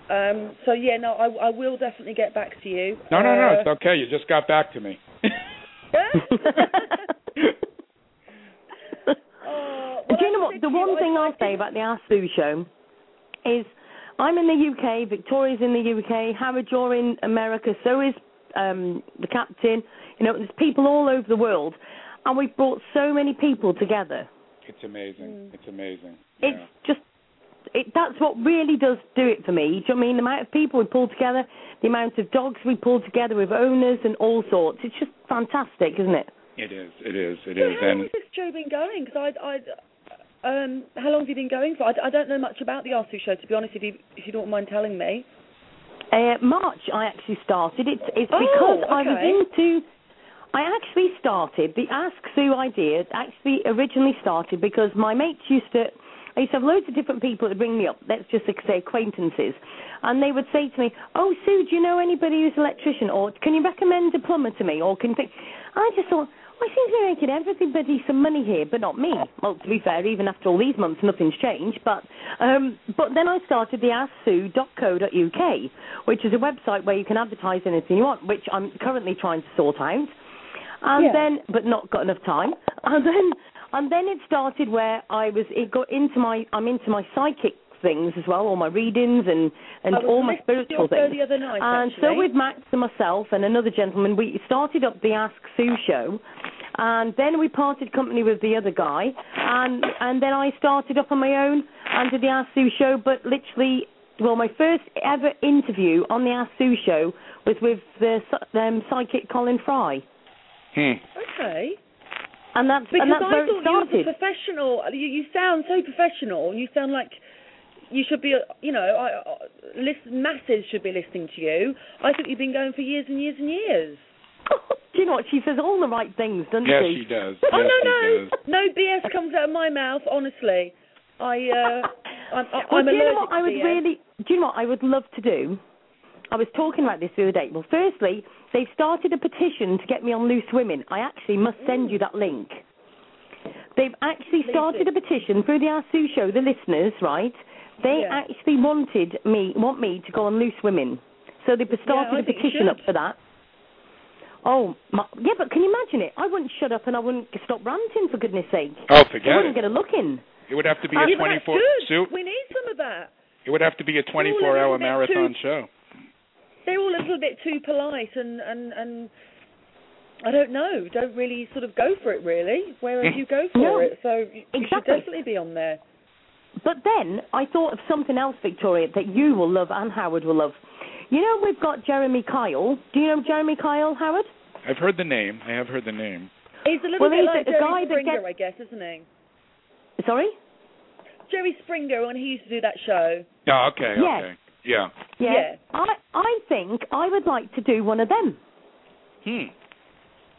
Um, so yeah, no, I, I will definitely get back to you. No, no, no, Uh, it's okay. You just got back to me. Oh, Do you know what? The one thing I'll say about the Ask Sue show is I'm in the UK, Victoria's in the UK, Howard, you're in America, so is um, the captain. You know, there's people all over the world, and we've brought so many people together. it's amazing. Mm. It's amazing. It's just, it, that's what really does do it for me. Do you know what I mean? The amount of people we pull together, the amount of dogs we pull together with owners and all sorts. It's just fantastic, isn't it? It is. It is. It So is. how long And has this show been going? Because I, I, um, how long have you been going for? I, I don't know much about the Ask Sue show, to be honest. If you, if you don't mind telling me. Uh, March, I actually started. It's it's Oh, because I was into. I actually started the Ask Sue idea. Actually, originally started because my mates used to. I used to have loads of different people that bring me up. Let's just say acquaintances, and they would say to me, "Oh, Sue, do you know anybody who's an electrician, or can you recommend a plumber to me, or can you think?" I just thought. Well, I seem to be making everybody some money here, but not me. Well, to be fair, even after all these months, nothing's changed. But um, but then I started the AskSue.co.uk, which is a website where you can advertise anything you want, which I'm currently trying to sort out. and Yeah. then but not got enough time, and then and then it started where I was it got into my I'm into my psychic things as well, all my readings and and all my spiritual things. night, and so with Max and myself and another gentleman, we started up the Ask Sue show, and then we parted company with the other guy, and and then I started up on my own and did the Ask Sue show. But literally, well, my first ever interview on the Ask Sue show was with the um, psychic Colin Fry, Hmm. Okay. and that's Because and that's I where thought it you were a professional. You, you sound so professional. You sound like you should be. You know, I, I, listen, masses should be listening to you. I think you've been going for years and years and years. Do you know what? She says all the right things, doesn't Yes, she? she does. oh yes, no, no, does. no BS comes out of my mouth. Honestly, I. Uh, I'm, I- well, I'm do you know what I would BS. really? Do you know what I would love to do? I was talking about this the other day. Well, firstly, they've started a petition to get me on Loose Women. I actually must send you that link. They've actually Please started do. a petition through the Ask Sue show. The listeners, right? They Yeah. actually wanted me, want me to go on Loose Women. So they've started I a think you petition up for that. Oh, my, yeah, but can you imagine it? I wouldn't shut up and I wouldn't stop ranting for goodness sake. Oh, forget it! I wouldn't it. get a look in. It would have to be a Yeah, but that's 24 good. Sue. We need some of that. It would have to be a 24-hour little marathon too- show. They're all a little bit too polite and and and. I don't know. Don't really sort of go for it, really. Whereas hmm. you go for No, it, so you should exactly. definitely be on there. But then I thought of something else, Victoria, that you will love and Howard will love. You know, we've got Jeremy Kyle. Do you know Jeremy Kyle, Howard? I've heard the name. I have heard the name. He's a little Well, bit he's like the Jerry guy that Springer, gets- I guess, isn't he? Sorry? Jerry Springer when he used to do that show. Oh, okay, Yes. okay. Yeah. Yeah. Yeah. I I think I would like to do one of them. Hmm.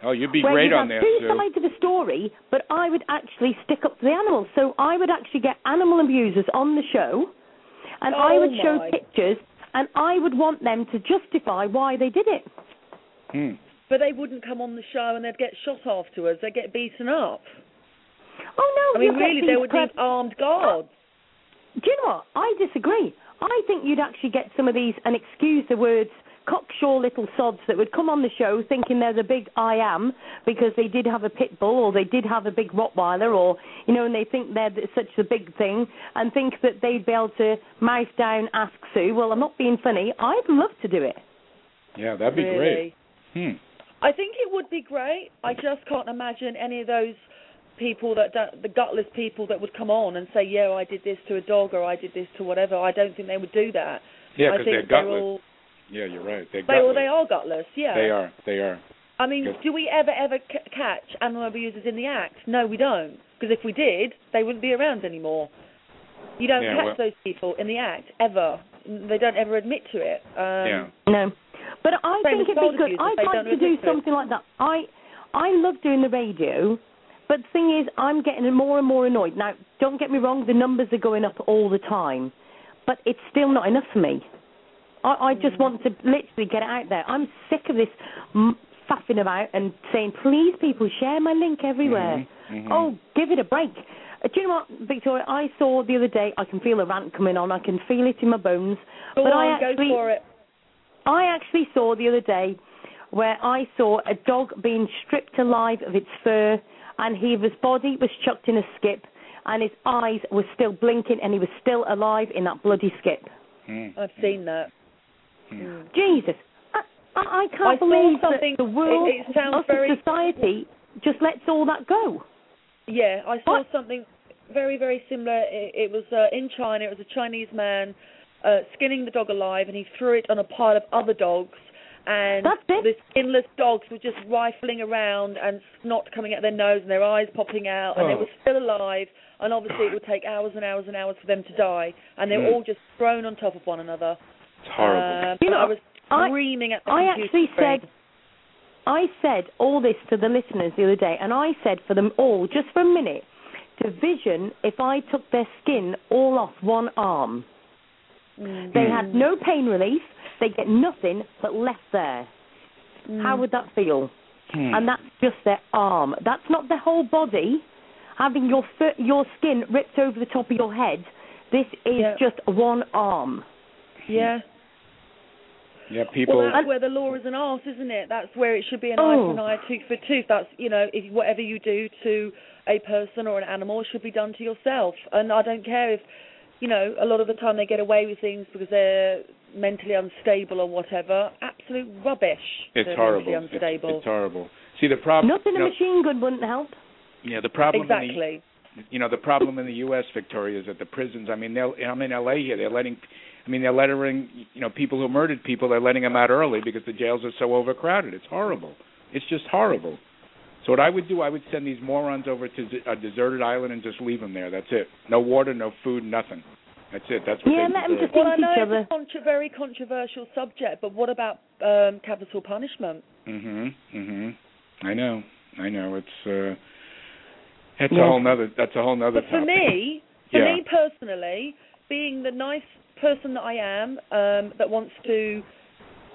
Oh, you'd be where great you on have there, two Sue. sides of a story, but I would actually stick up to the animals. So I would actually get animal abusers on the show, and I Oh, would show my. pictures, and I would want them to justify why they did it. Hmm. But they wouldn't come on the show and they'd get shot afterwards. They'd get beaten up. Oh no! I mean, really, these they would prep- need armed guards. Do you know what? I disagree. I think you'd actually get some of these, and excuse the words, cocksure little sods that would come on the show thinking they're the big I am because they did have a pit bull or they did have a big Rottweiler or, you know, and they think they're such a big thing and think that they'd be able to mouth down Ask Sue. Well, I'm not being funny. I'd love to do it. Yeah, that'd be really. great. Hmm. I think it would be great. I just can't imagine any of those people that don't, the gutless people that would come on and say, "Yeah, I did this to a dog or I did this to whatever." I don't think they would do that. Yeah, I because think they're they're gutless. all Yeah, you're right. They're they gutless. well, they are gutless. Yeah. They are. They are. I mean, do we ever ever c- catch animal abusers in the act? No, we don't. Because if we did, they wouldn't be around anymore. You don't Yeah, catch well- those people in the act ever. They don't ever admit to it. Um, yeah. No. But I think it'd be good. I'd like to do admit to it. something like that. I I love doing the radio, but the thing is, I'm getting more and more annoyed. Now, don't get me wrong, the numbers are going up all the time, but it's still not enough for me. I, I just want to literally get it out there. I'm sick of this m- faffing about and saying, please, people, share my link everywhere. Mhm, mhm. Oh, give it a break. Uh, do you know what, Victoria? I saw the other day. I can feel a rant coming on. I can feel it in my bones. Go but on, I actually, go for it. I actually saw the other day where I saw a dog being stripped alive of its fur, and he, his body was chucked in a skip, and his eyes were still blinking, and he was still alive in that bloody skip. Hmm. I've seen that. Mm. Jesus, I, I, I can't I saw believe something- that the world, it- it sounds us very- society, just lets all that go. Yeah, I saw What? something very, very similar. It, it was uh, in China. It was a Chinese man uh, skinning the dog alive, and he threw it on a pile of other dogs. And the skinless dogs were just rifling around and snot coming out their nose and their eyes popping out, and they Oh. were still alive. And obviously, it would take hours and hours and hours for them to die, and they were Mm. all just thrown on top of one another. It's horrible. Uh, You know, I was I- screaming at the I actually screen. said, I said all this to the listeners the other day, and I said for them all, just for a minute, to vision if I took their skin all off one arm. Mm. They Hmm. had no pain relief. They get nothing but left there. Mm. How would that feel? Hmm. And that's just their arm. That's not the whole body. Having your fir- your skin ripped over the top of your head. This is Yeah. just one arm. Yeah. Yeah, people. Well, that's where the law is an art, isn't it? That's where it should be an eye Oh. for an eye, tooth for tooth. That's you know, if whatever you do to a person or an animal should be done to yourself. And I don't care if, you know, a lot of the time they get away with things because they're mentally unstable or whatever. Absolute rubbish. it's they're horrible. Mentally It's, unstable. it's horrible. See the problem. Nothing you a machine gun wouldn't help. yeah, the problem. In the, exactly. you know the problem in the U.S. Victoria is that the prisons. I mean, they'll, I'm in L.A. here. They're letting. I mean, they're letting you know people who murdered people. They're letting them out early because the jails are so overcrowded. It's horrible. It's just horrible. So what I would do, I would send these morons over to a deserted island and just leave them there. That's it. No water, no food, nothing. That's it. That's what Yeah, they let 'em deserve. just Well, I Think know each it's other. a contra- very controversial subject, but what about um, capital punishment? Mhm. Mhm. I know. I know. It's uh that's Yeah. a whole nother that's a whole nother But for me, for Yeah. me personally, being the nice person that I am, um, that wants to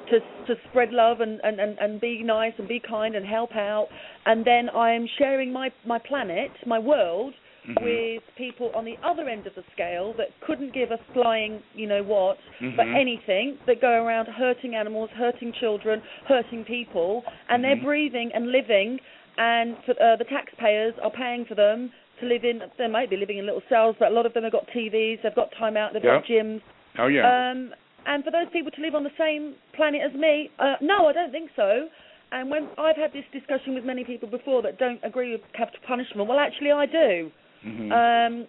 to to spread love and, and, and, and be nice and be kind and help out, and then I am sharing my my planet, my world, Mhm. with people on the other end of the scale that couldn't give a flying, you know what, for Mhm. anything, that go around hurting animals, hurting children, hurting people, and they're Mhm. breathing and living, and for, uh, the taxpayers are paying for them to live in. They might be living in little cells, but a lot of them have got TVs, they've got time out, they've got gyms. Oh yeah. Um, and for those people to live on the same planet as me, uh, no, I don't think so. And when I've had this discussion with many people before that don't agree with capital punishment, well, actually, I do. mhm. Um,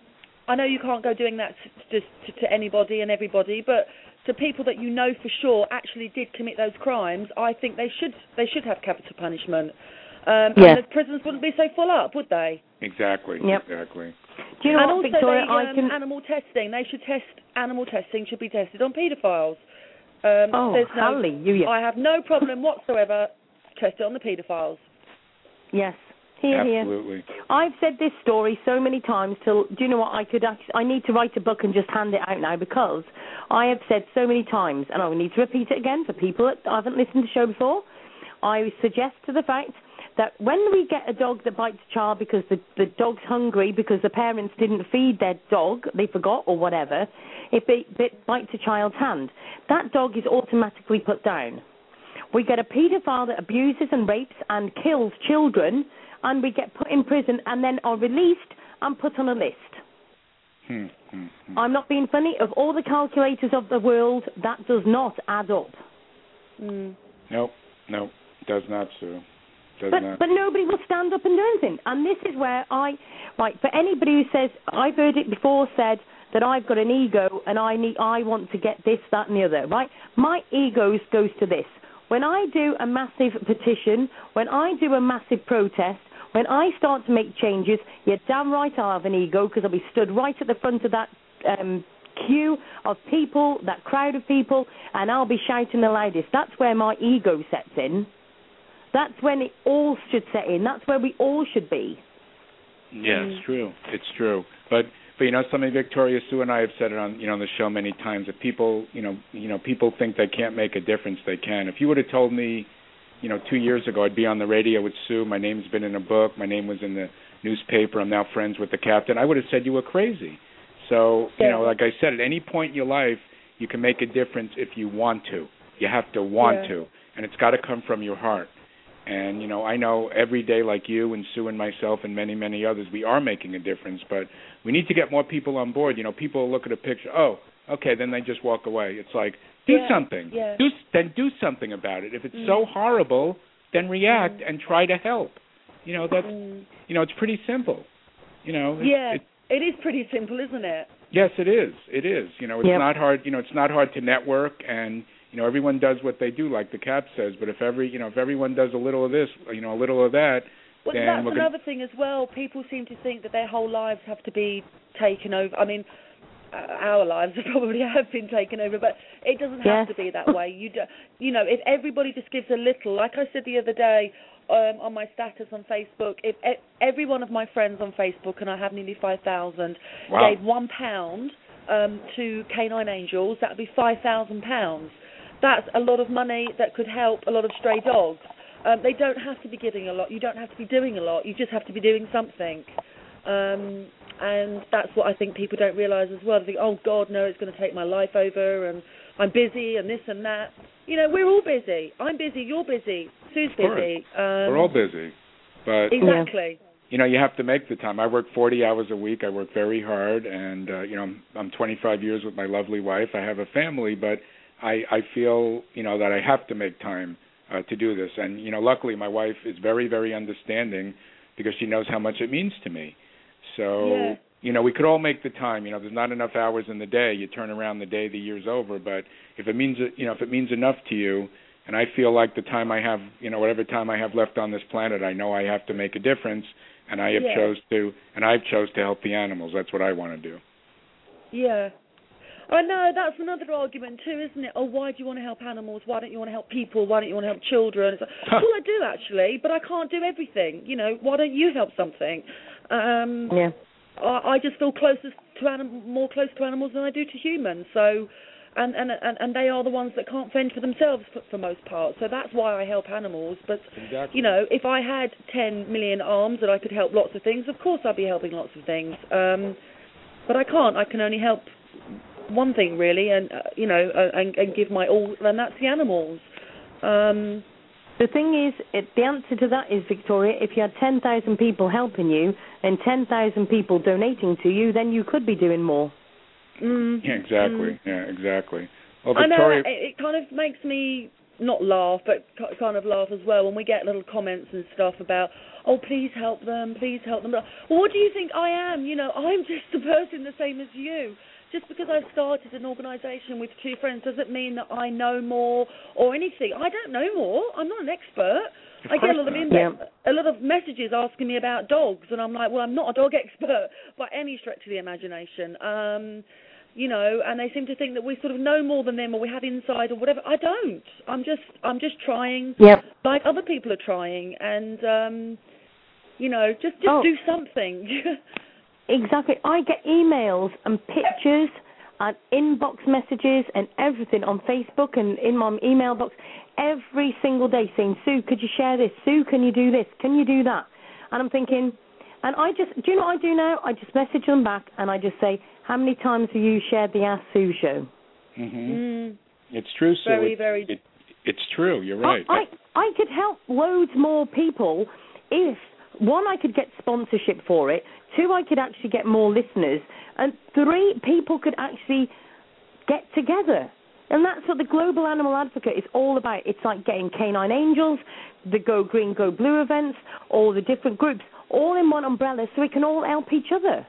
I know you can't go doing that to, to, to anybody and everybody, but to people that you know for sure actually did commit those crimes, I think they should they should have capital punishment. Um, Yeah. And the prisons wouldn't be so full up, would they? exactly. Yep. Exactly. Do you know and what, also, Victoria? they, I um, can. animal testing. They should test animal testing should be tested on paedophiles. Um, Oh, there's no, hallelujah. I have no problem whatsoever test it on the paedophiles. Yes. Here, here. Absolutely. I've said this story so many times till do you know what I could actually, I need to write a book and just hand it out now because I have said so many times and I need to repeat it again for people that haven't listened to the show before. I suggest to the fact that when we get a dog that bites a child because the the dog's hungry because the parents didn't feed their dog, they forgot or whatever, if it, it bites a child's hand, that dog is automatically put down. We get a paedophile that abuses and rapes and kills children, and we get put in prison and then are released and put on a list. Hmm. hmm, hmm. I'm not being funny. Of all the calculators of the world, that does not add up. Mm. Nope. Nope. Does not, Sue. But but nobody will stand up and do anything. And this is where I right for anybody who says I've heard it before said that I've got an ego and I need I want to get this that and the other. Right, my ego goes to this. When I do a massive petition, when I do a massive protest, when I start to make changes, you're damn right I'll have an ego because I'll be stood right at the front of that um, queue of people, that crowd of people, and I'll be shouting the loudest. That's where my ego sets in. That's when it all should set in. That's where we all should be. Yeah, mm. it's true. It's true. But but you know something, Victoria Sue and I have said it on you know on the show many times. If people you know you know people think they can't make a difference, they can. If you would have told me, you know, two years ago I'd be on the radio with Sue. My name's been in a book. My name was in the newspaper. I'm now friends with the captain. I would have said you were crazy. So you know, like I said, at any point in your life, you can make a difference if you want to. You have to want Yeah. to, and it's got to come from your heart. And you know, I know every day, like you and Sue and myself and many, many others, we are making a difference. But we need to get more people on board. You know, people look at a picture, oh, okay, then they just walk away. It's like do Yeah, something. yeah. Do then do something about it. If it's Mm. so horrible, then react and try to help. You know, that's Mm. you know, it's pretty simple. You know, it's, Yeah, it, it is pretty simple, isn't it? Yes, it is. It is. You know, it's Yep. not hard. You know, it's not hard to network, and you know, everyone does what they do, like the cap says. But if every, you know, if everyone does a little of this, you know, a little of that, Well, then that's we're gonna- another thing as well. People seem to think that their whole lives have to be taken over. I mean, uh, our lives probably have been taken over, but it doesn't have Yes. to be that way. You do, you know, if everybody just gives a little, like I said the other day um, on my status on Facebook, if every one of my friends on Facebook, and I have nearly five thousand, Wow. gave one pound um, to K9 Angels, that would be five thousand pounds. That's a lot of money that could help a lot of stray dogs. Um, they don't have to be giving a lot. You don't have to be doing a lot. You just have to be doing something. Um, and that's what I think people don't realise as well. They think, oh God, no, it's going to take my life over, and I'm busy, and this and that. you know, we're all busy. I'm busy. You're busy. Sue's busy. Um, We're all busy, but Exactly. you know you have to make the time. I work 40 hours a week. I work very hard, and uh, you know I'm, I'm 25 years with my lovely wife. I have a family, but I I feel you know that I have to make time uh, to do this. And you know, luckily my wife is very very understanding because she knows how much it means to me. So Yeah. you know we could all make the time. You know, there's not enough hours in the day. You turn around the day, the year's over. But if it means you know if it means enough to you, and I feel like the time I have, you know, whatever time I have left on this planet, I know I have to make a difference, and I have Yeah. chose to, and I've chose to help the animals. That's what I want to do. Yeah. I know that's another argument too, isn't it? Oh, why do you want to help animals? Why don't you want to help people? Why don't you want to help children? It's like, well, I do actually, but I can't do everything. You know, why don't you help something? Um, Yeah. I, I just feel closest to anim- more close to animals than I do to humans. So, and and and, and they are the ones that can't fend for themselves for, for most part. So that's why I help animals. But Exactly. you know, if I had 10 million arms and I could help lots of things, of course I'd be helping lots of things. Um, but I can't. I can only help one thing really, and uh, you know, uh, and, and give my all, and that's the animals. Um, The thing is, it, the answer to that is, Victoria, if you had 10,000 people helping you and 10,000 people donating to you, then you could be doing more. mm, Yeah, exactly. mm. Yeah, exactly. Well, I know Victoria, it, it kind of makes me not laugh, but kind of laugh as well when we get little comments and stuff about, oh, please help them, please help them. Well, what do you think I am? You know, I'm just a person the same as you. Just because I've started an organisation with two friends doesn't mean that I know more or anything. I don't know more. I'm not an expert. Of I get a lot of not. index, a lot of messages asking me about dogs, and I'm like, well, I'm not a dog expert by any stretch of the imagination. Um, you know, and they seem to think that we sort of know more than them, or we have insight, or whatever. I don't. I'm just, I'm just trying, Yep. like other people are trying, and um, you know, just, just Oh. do something. Exactly. I get emails and pictures and inbox messages and everything on Facebook and in my email box every single day saying, Sue, could you share this? Sue, can you do this? Can you do that? And I'm thinking, and I just, do you know what I do now? I just message them back and I just say, how many times have you shared the Ask Sue show? hmm mm, it's true, Sue. very, It- very. It, it's true. You're right. I, I, I could help loads more people if one, I could get sponsorship for it. Two, I could actually get more listeners, and three, people could actually get together. And that's what the Global Animal Advocate is all about. It's like getting K9 Angels, the Go Green, Go Blue events, all the different groups, all in one umbrella, so we can all help each other.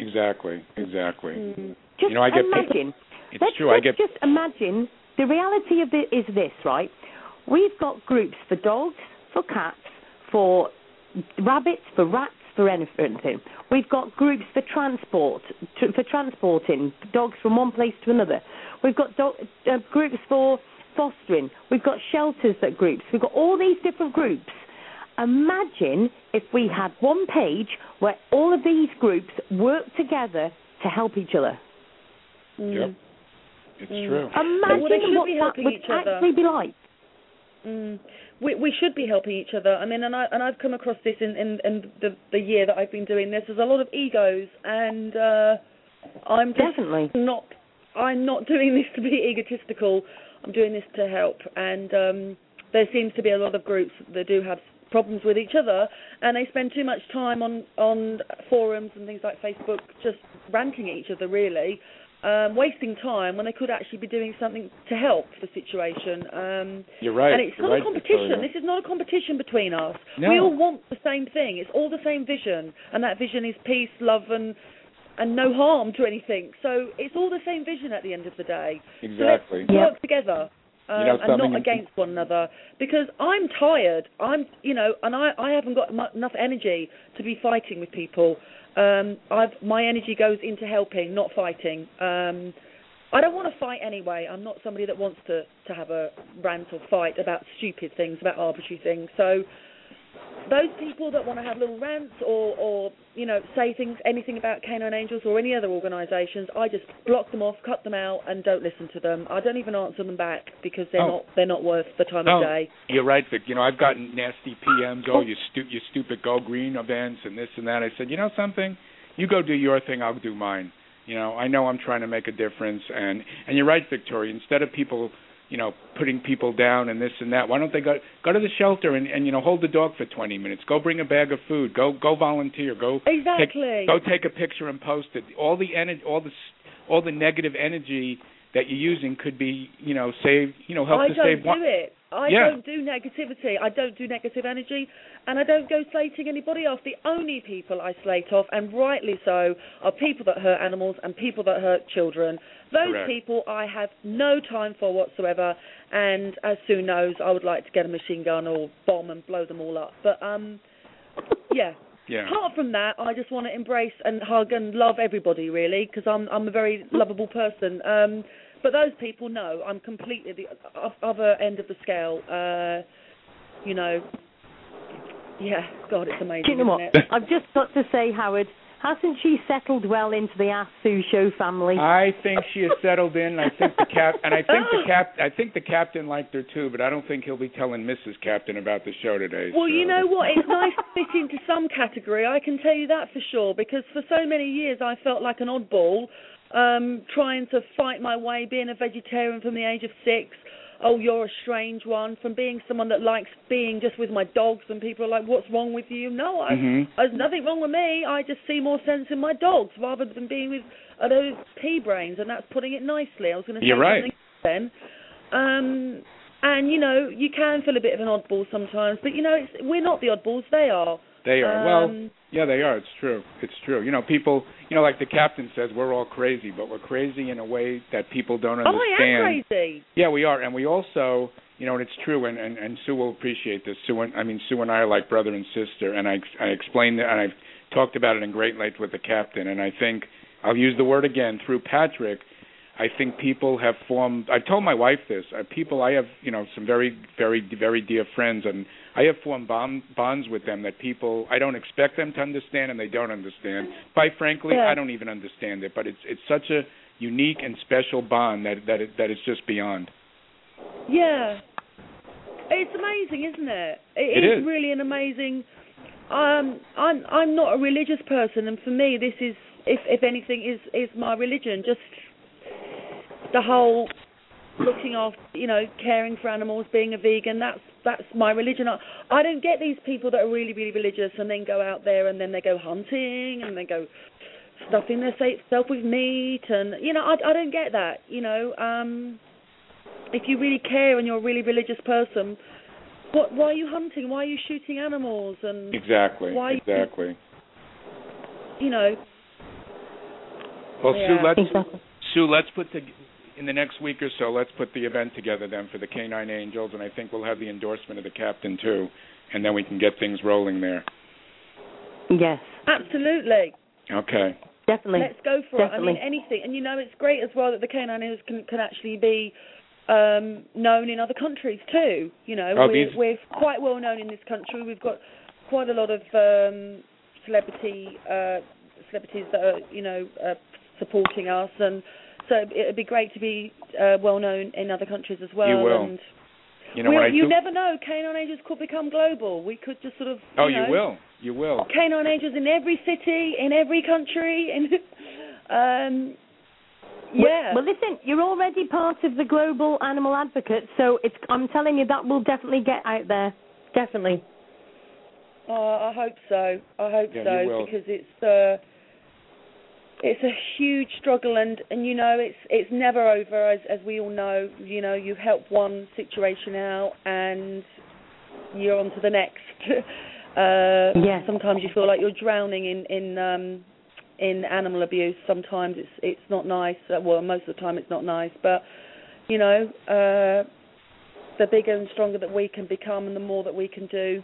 exactly. Exactly. Mm. Just You know, I get imagine. It's let's, true. I let's get just imagine the reality of it is this, right? We've got groups for dogs, for cats, for rabbits, for rats, for anything. We've got groups for transport, to, for transporting dogs from one place to another. We've got do- uh, groups for fostering. We've got shelters that groups. We've got all these different groups. Imagine if we had one page where all of these groups work together to help each other. Mm. Yep. It's Mm. true. Imagine Well, what that would each other. actually be like. Mm. We we should be helping each other. I mean, and I and I've come across this in in, in the the year that I've been doing this. There's a lot of egos, and uh, I'm just Definitely. not. I'm not doing this to be egotistical. I'm doing this to help, and um, there seems to be a lot of groups that do have problems with each other, and they spend too much time on on forums and things like Facebook just ranting at each other, really, um, wasting time when they could actually be doing something to help the situation. Um, You're right. and it's You're not right, a competition. Victoria. This is not a competition between us. No. We all want the same thing. It's all the same vision, and that vision is peace, love, and and no harm to anything. So it's all the same vision at the end of the day. Exactly. So let's Yep. work together. Um, You know and not against one another because I'm tired. I'm, you know, and I, I haven't got mu- enough energy to be fighting with people. Um, I've my energy goes into helping, not fighting. Um, I don't want to fight anyway. I'm not somebody that wants to to have a rant or fight about stupid things, about arbitrary things. So those people that want to have little rants or or you know say things anything about K9 Angels or any other organisations, I just block them off, cut them out, and don't listen to them. I don't even answer them back because they're Oh. not they're not worth the time No, of oh, day. you're right, Vic. You know, I've gotten nasty PMs. Oh, you stu- you stupid Go Green events and this and that. I said, you know something? You go do your thing. I'll do mine. You know, I know I'm trying to make a difference, and and you're right, Victoria. Instead of people you know putting people down and this and that why don't they go go to the shelter and and you know hold the dog for 20 minutes go bring a bag of food go go volunteer go exactly take, go take a picture and post it all the energy all the all the negative energy that you're using could be you know save you know help to save. I to don't save do one it. I Yeah. don't do negativity. I don't do negative energy, and I don't go slating anybody off. The only people I slate off, and rightly so, are people that hurt animals and people that hurt children. Those Correct. people I have no time for whatsoever. And as Sue knows, I would like to get a machine gun or bomb and blow them all up. But um, yeah. yeah Apart from that, I just want to embrace and hug and love everybody, really, because I'm I'm a very lovable person. Um, but those people, no, I'm completely the other end of the scale. Uh, you know, yeah, God, it's amazing. Do you know what? isn't it? I've just got to say, Howard, hasn't she settled well into the Ask Sue show family? I think she has settled in. I think the cap, and I think the cap, I think the captain liked her too. But I don't think he'll be telling Mrs. Captain about the show today. Well, so. you know what? It's nice to fit into some category. I can tell you that for sure. Because for so many years, I felt like an oddball, um, trying to fight my way, being a vegetarian from the age of six. Oh, you're a strange one. From being someone that likes being just with my dogs, and people are like, "What's wrong with you?" No, I, Mhm. there's nothing wrong with me. I just see more sense in my dogs rather than being with uh, those pea brains, and that's putting it nicely. I was going to say You're right. something then. Um, and you know, you can feel a bit of an oddball sometimes, but you know, it's, we're not the oddballs; they are. They are. well, Um, yeah, they are. It's true. It's true. You know, people. You know, like the captain says, we're all crazy, but we're crazy in a way that people don't understand. oh, I am crazy. Yeah, we are, and we also, you know, and it's true, and and, and Sue will appreciate this. Sue, and, I mean, Sue and I are like brother and sister, and I I explained that, and I've talked about it in great length with the captain, and I think I'll use the word again through Patrick. I think people have formed. I told my wife this. Uh, people, I have, you know, some very, very, very dear friends, and I have formed bond, bonds with them that people. I don't expect them to understand, and they don't understand. Quite frankly, Yeah. I don't even understand it. But it's it's such a unique and special bond that that it, that it's just beyond. Yeah, it's amazing, isn't it? It is, is. really an amazing. Um, I'm I'm not a religious person, and for me, this is, if if anything, is is my religion. Just the whole looking after, you know, caring for animals, being a vegan. That's that's my religion. I, I don't get these people that are really really religious and then go out there and then they go hunting and they go stuffing themselves with meat and you know I I don't get that. You know, um, if you really care and you're a really religious person, what why are you hunting? Why are you shooting animals? And Exactly. Why- Exactly. you know, Well, Yeah. Sue, let's Exactly. Sue, let's put the in the next week or so. Let's put the event together then for the K9 Angels, and I think we'll have the endorsement of the captain too, and then we can get things rolling there. Yes, absolutely. Okay. definitely. Let's go for it. I mean, anything. And you know, it's great as well that the canine news can can actually be um, known in other countries too. You know, Oh, we're, these- we're quite well known in this country. We've got quite a lot of um, celebrity uh, celebrities that are you know uh, supporting us, and so it'd be great to be uh, well known in other countries as well. You will. And You know we're- what I you do? never know. K9 Angels could become global. We could just sort of. oh, you, know, you will. You will. K9 Angels in every city, in every country, in um, yeah. Well, listen, you're already part of the global animal advocate, so it's. I'm telling you that will definitely get out there. Definitely. Oh, I hope so. I hope Yeah, so you will. because it's uh, it's a huge struggle, and and you know it's it's never over, as as we all know. You know, you help one situation out, and you're on to the next. uh, Yes. Sometimes you feel like you're drowning in in um, in animal abuse. Sometimes it's it's not nice. Uh, Well, most of the time it's not nice, but you know, uh, the bigger and stronger that we can become, and the more that we can do,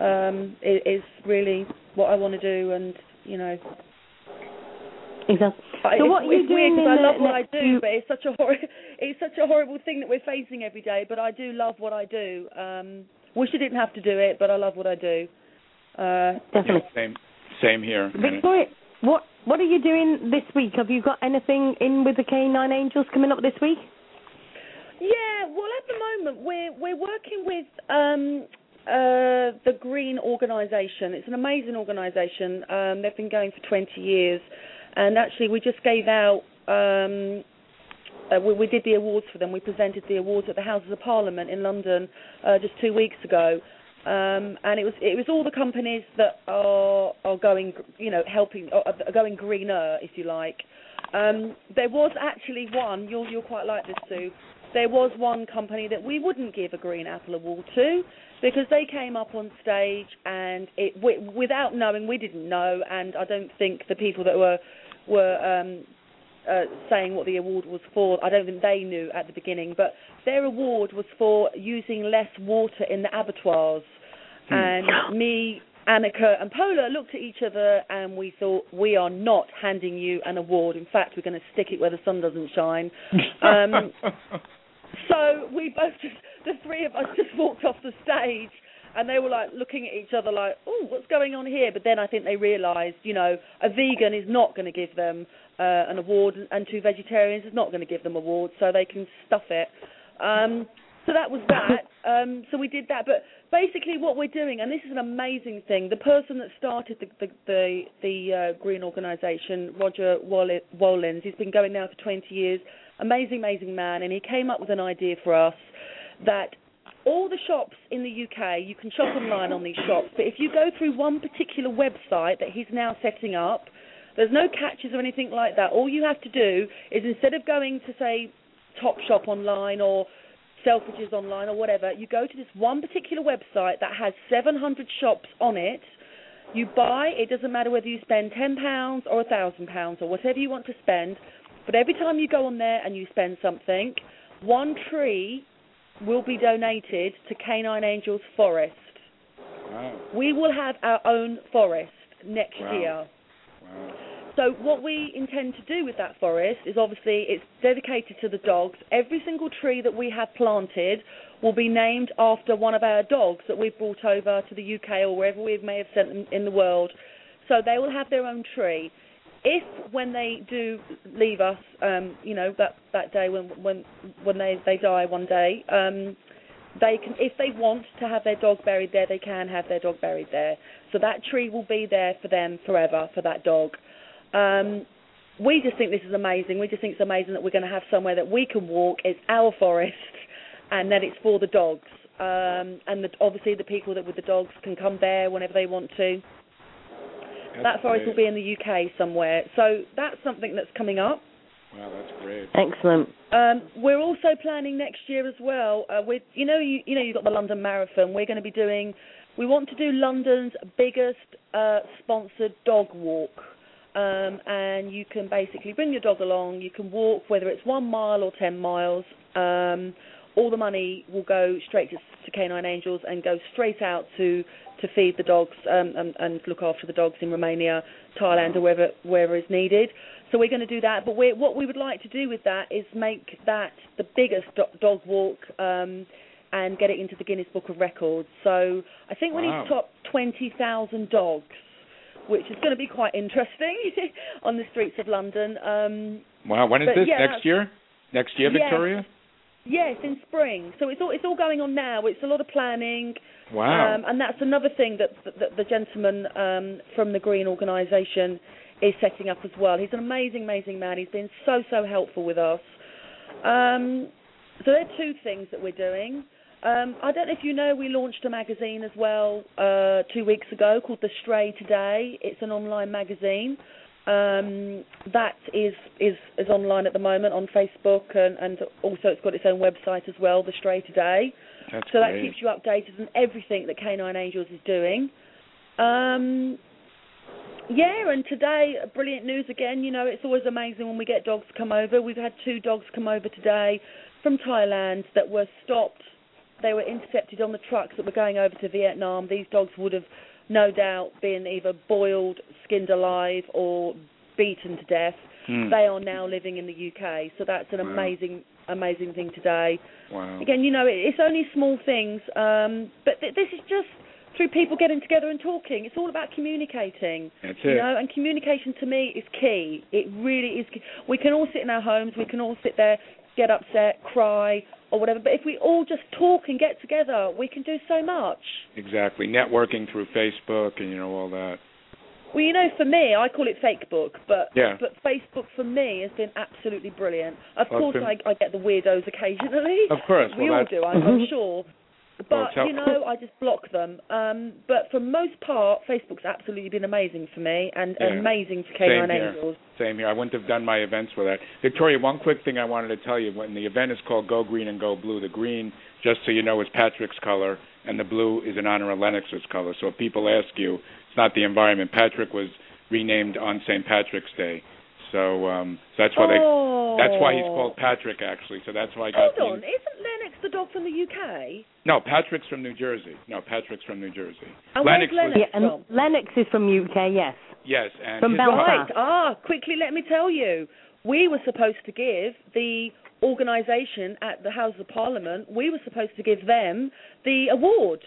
um, is really what I want to do. And you know, Exactly. I- So it's, what are you it's weird doing because I love what I do, few- but it's such a hor- it's such a horrible thing that we're facing every day. But I do love what I do. Um, wish I didn't have to do it, but I love what I do. Uh, Definitely. Yeah, same. Same here. And Victoria, what what are you doing this week? Have you got anything in with the K9 Angels coming up this week? Yeah, well, at the moment we're we're working with um, uh, the Green Organisation. It's an amazing organisation. Um, they've been going for 20 years, and actually we just gave out um, uh, we, we did the awards for them. We presented the awards at the Houses of Parliament in London uh, just two weeks ago, um, and it was it was all the companies that are are going, you know, helping are, going greener, if you like. Um, there was actually one. You'll you'll quite like this, Sue. There was one company that we wouldn't give a Green Apple Award to because they came up on stage and it without knowing, we didn't know, and I don't think the people that were were um, uh, saying what the award was for. I don't think they knew at the beginning, but their award was for using less water in the abattoirs. Hmm. And me, Annika, and Pola looked at each other and we thought, we are not handing you an award. In fact, we're going to stick it where the sun doesn't shine. Um, so we both just, the three of us just walked off the stage and they were like looking at each other like, oh, what's going on here? But then I think they realised, you know, a vegan is not going to give them uh, an award, and two vegetarians is not going to give them awards, so they can stuff it. Um, so that was that. Um, so we did that. But basically, what we're doing, and this is an amazing thing, the person that started the the the, the uh, green organisation, Roger Wolens, he's been going now for 20 years. Amazing, amazing man, and he came up with an idea for us that all the shops in the UK, you can shop online on these shops, but if you go through one particular website that he's now setting up, there's no catches or anything like that. All you have to do is instead of going to say Topshop online or Selfridges online or whatever, you go to this one particular website that has 700 shops on it. You buy. It doesn't matter whether you spend ten pounds or a thousand pounds or whatever you want to spend. But every time you go on there and you spend something, one tree will be donated to K9 Angels Forest. wow. We will have our own forest next Wow. year. Wow. So what we intend to do with that forest is obviously it's dedicated to the dogs. Every single tree that we have planted will be named after one of our dogs that we've brought over to the UK or wherever we may have sent them in the world. So they will have their own tree. If when they do leave us, um, you know that that day when when when they they die one day, um, they can if they want to have their dog buried there, they can have their dog buried there. So that tree will be there for them forever for that dog. Um, we just think this is amazing. We just think it's amazing that we're going to have somewhere that we can walk. It's our forest, and that it's for the dogs. Um, and the, obviously, the people that with the dogs can come there whenever they want to. That's that forest will be in the UK somewhere. So that's something that's coming up. Wow, that's great. Excellent. Um, we're also planning next year as well. Uh, with you know you you know you've got the London Marathon. We're going to be doing. We want to do London's biggest uh, sponsored dog walk. Um, and you can basically bring your dog along. You can walk whether it's one mile or ten miles. Um, all the money will go straight to, to K9 Angels and go straight out to to feed the dogs um, and, and look after the dogs in Romania, Thailand, or wherever wherever is needed. So we're going to do that. But we're, what we would like to do with that is make that the biggest do- dog walk um, and get it into the Guinness Book of Records. So I think we need to top twenty thousand dogs. Which is going to be quite interesting on the streets of London. Um, Wow, when is this? yeah, Next year? Next year, Victoria? Yes, in spring. So it's all it's all going on now. It's a lot of planning, Wow. um, and that's another thing that, that the gentleman um, from the Green Organisation is setting up as well. He's an amazing, amazing man. He's been so so helpful with us. Um, so there are two things that we're doing. Um, I don't know if you know, we launched a magazine as well uh, two weeks ago called The Stray Today. It's an online magazine um, that is, is is online at the moment on Facebook, and, and also it's got its own website as well, The Stray Today. that's so that keeps you updated on everything that K9 Angels is doing. Um, yeah, and today, brilliant news again. You know, it's always amazing when we get dogs to come over. We've had two dogs come over today from Thailand that were stopped. They were intercepted on the trucks that were going over to Vietnam. These dogs would have no doubt been either boiled, skinned alive, or beaten to death. Hmm. They are now living in the UK, so that's an Wow. amazing, amazing thing today. Wow. Again, you know, it's only small things, um, but th- this is just through people getting together and talking. It's all about communicating. That's it. You know, and communication to me is key. It really is. Key. We can all sit in our homes. We can all sit there, get upset, cry, or whatever. But if we all just talk and get together, we can do so much. Exactly. Networking through Facebook and you know all that. Well, you know, for me, I call it fake book, but Yeah. but Facebook for me has been absolutely brilliant. Of Well, course, it's I, I get the weirdos occasionally. Of course, we well, all that's- do, I'm, I'm sure. But you know, I just block them. Um, but for most part, Facebook's absolutely been amazing for me and Yeah. amazing for K9. Angels. Same here. I wouldn't have done my events without. Victoria, one quick thing I wanted to tell you. When the event is called Go Green and Go Blue, the green, just so you know, is Patrick's color, and the blue is in honor of Lennox's color. So if people ask you, it's not the environment. Patrick was renamed on St. Patrick's Day. So um that's why they oh. that's why he's called Patrick actually. So that's why I got Hold the on, isn't Lennox the dog from the UK? No, Patrick's from New Jersey. No, Patrick's from New Jersey. And Lennox where's was Lennox Yeah, and from? Lennox is from UK, yes. yes, and From his Belfast. Right. Ah, quickly, let me tell you. We were supposed to give the organisation at the House of Parliament. We were supposed to give them the award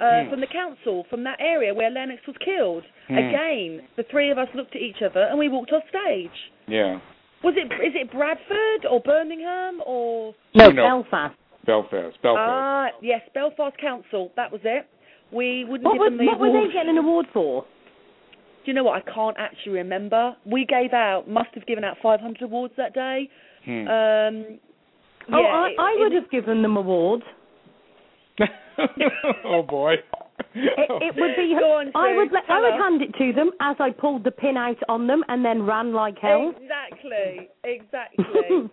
uh, Hmm. from the council from that area where Lennox was killed. Hmm. Again, the three of us looked at each other and we walked off stage. Yeah, Was it? Is it Bradford or Birmingham or? No, No. Belfast. Belfast. Belfast. Ah, yes, Belfast Council. That was it. We wouldn't What, give was, them the what were they getting an award for? Do you know what? I can't actually remember. We gave out, must have given out 500 awards that day. Hmm. Um, oh, yeah, I, it- I it- would have given them awards. oh boy. It, it would be. On, I Sue, would. Let, I would us. hand it to them as I pulled the pin out on them and then ran like hell. Exactly, exactly.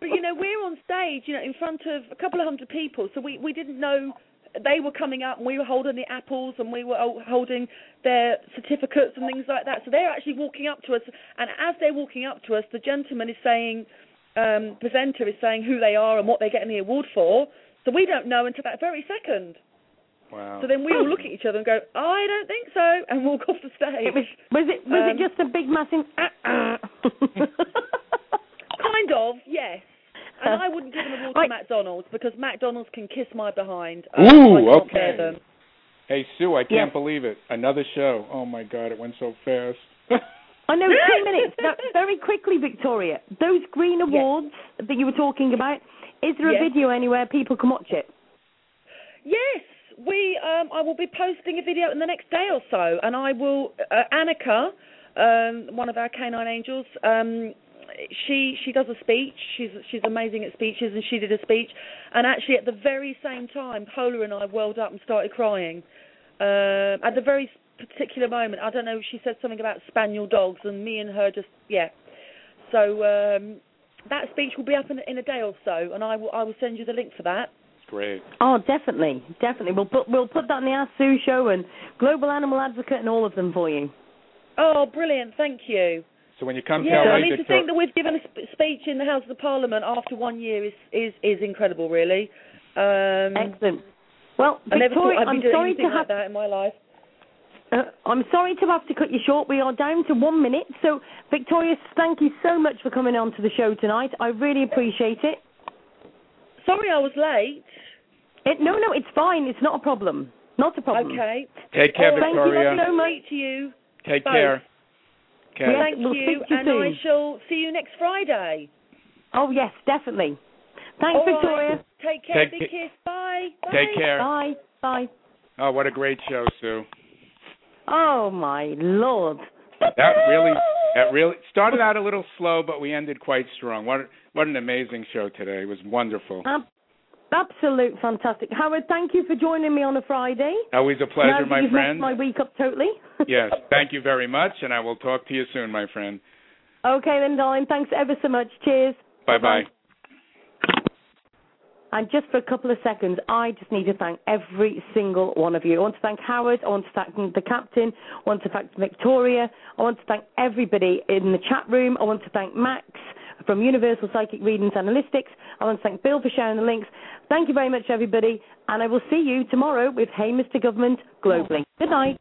but you know, we're on stage, you know, in front of a couple of hundred people, so we we didn't know they were coming up and we were holding the apples and we were holding their certificates and things like that. So they're actually walking up to us, and as they're walking up to us, the gentleman is saying, um, presenter is saying who they are and what they're getting the award for. So we don't know until that very second. wow. So then we all look at each other and go, I don't think so, and walk off the stage. It was. Was it? Was Um, it just a big massive? Uh, uh? Kind of, yes. And I wouldn't give an award Right. to McDonald's because McDonald's can kiss my behind. Um, Ooh, I can't okay. bear them. Hey Sue, I can't Yes. believe it. Another show. Oh my god, it went so fast. I know, two minutes. No, very quickly, Victoria. Those green Yes. awards that you were talking about. Is there a Yes. video anywhere people can watch it? Yes, we. Um, I will be posting a video in the next day or so, and I will. Uh, Annika, um, one of our canine angels, um, she she does a speech. She's she's amazing at speeches, and she did a speech. And actually, at the very same time, Pola and I welled up and started crying. Um, at the very particular moment, I don't know. She said something about spaniel dogs, and me and her just yeah. So um, that speech will be up in, in a day or so, and I will I will send you the link for that. Great. Oh, definitely, definitely. We'll put we'll put that in the Ask Sue show and Global Animal Advocate and all of them for you. Oh, brilliant! Thank you. So when you come Yeah, to LA, I mean to think that we've given a sp- speech in the House of Parliament after one year is is is incredible, really. Um, Excellent. Well, I never thought I'd be I'm doing sorry anything to like have that in my life. Uh, I'm sorry to have to cut you short. We are down to one minute. So, Victoria, thank you so much for coming on to the show tonight. I really appreciate it. Sorry, I was late. it no, no, it's fine. It's not a problem. Not a problem. Okay. Take care, All right, Thank you Victoria. so much. Speak to you. Take both. care. Okay. Yeah. Thank we'll you, speak to you and I shall see you next Friday. Oh yes, definitely. Thanks, All right. Victoria. Take care. Take Big ca- kiss. Bye. Bye. Take care. Bye. Bye. Oh, what a great show, Sue. Oh my lord. That really, that really started out a little slow, but we ended quite strong. What, what an amazing show today. It was wonderful. Ab- absolute fantastic. Howard, thank you for joining me on a Friday. Always a pleasure, now my you've friend. my week up totally. yes, thank you very much, and I will talk to you soon, my friend. Okay then, darling. Thanks ever so much. Cheers. Bye bye. And just for a couple of seconds, I just need to thank every single one of you. I want to thank Howard. I want to thank the captain. I want to thank Victoria. I want to thank everybody in the chat room. I want to thank Max from Universal Psychic Readings Analytics. I want to thank Bill for sharing the links. Thank you very much, everybody. And I will see you tomorrow with Hey Mr. Government globally. Good night.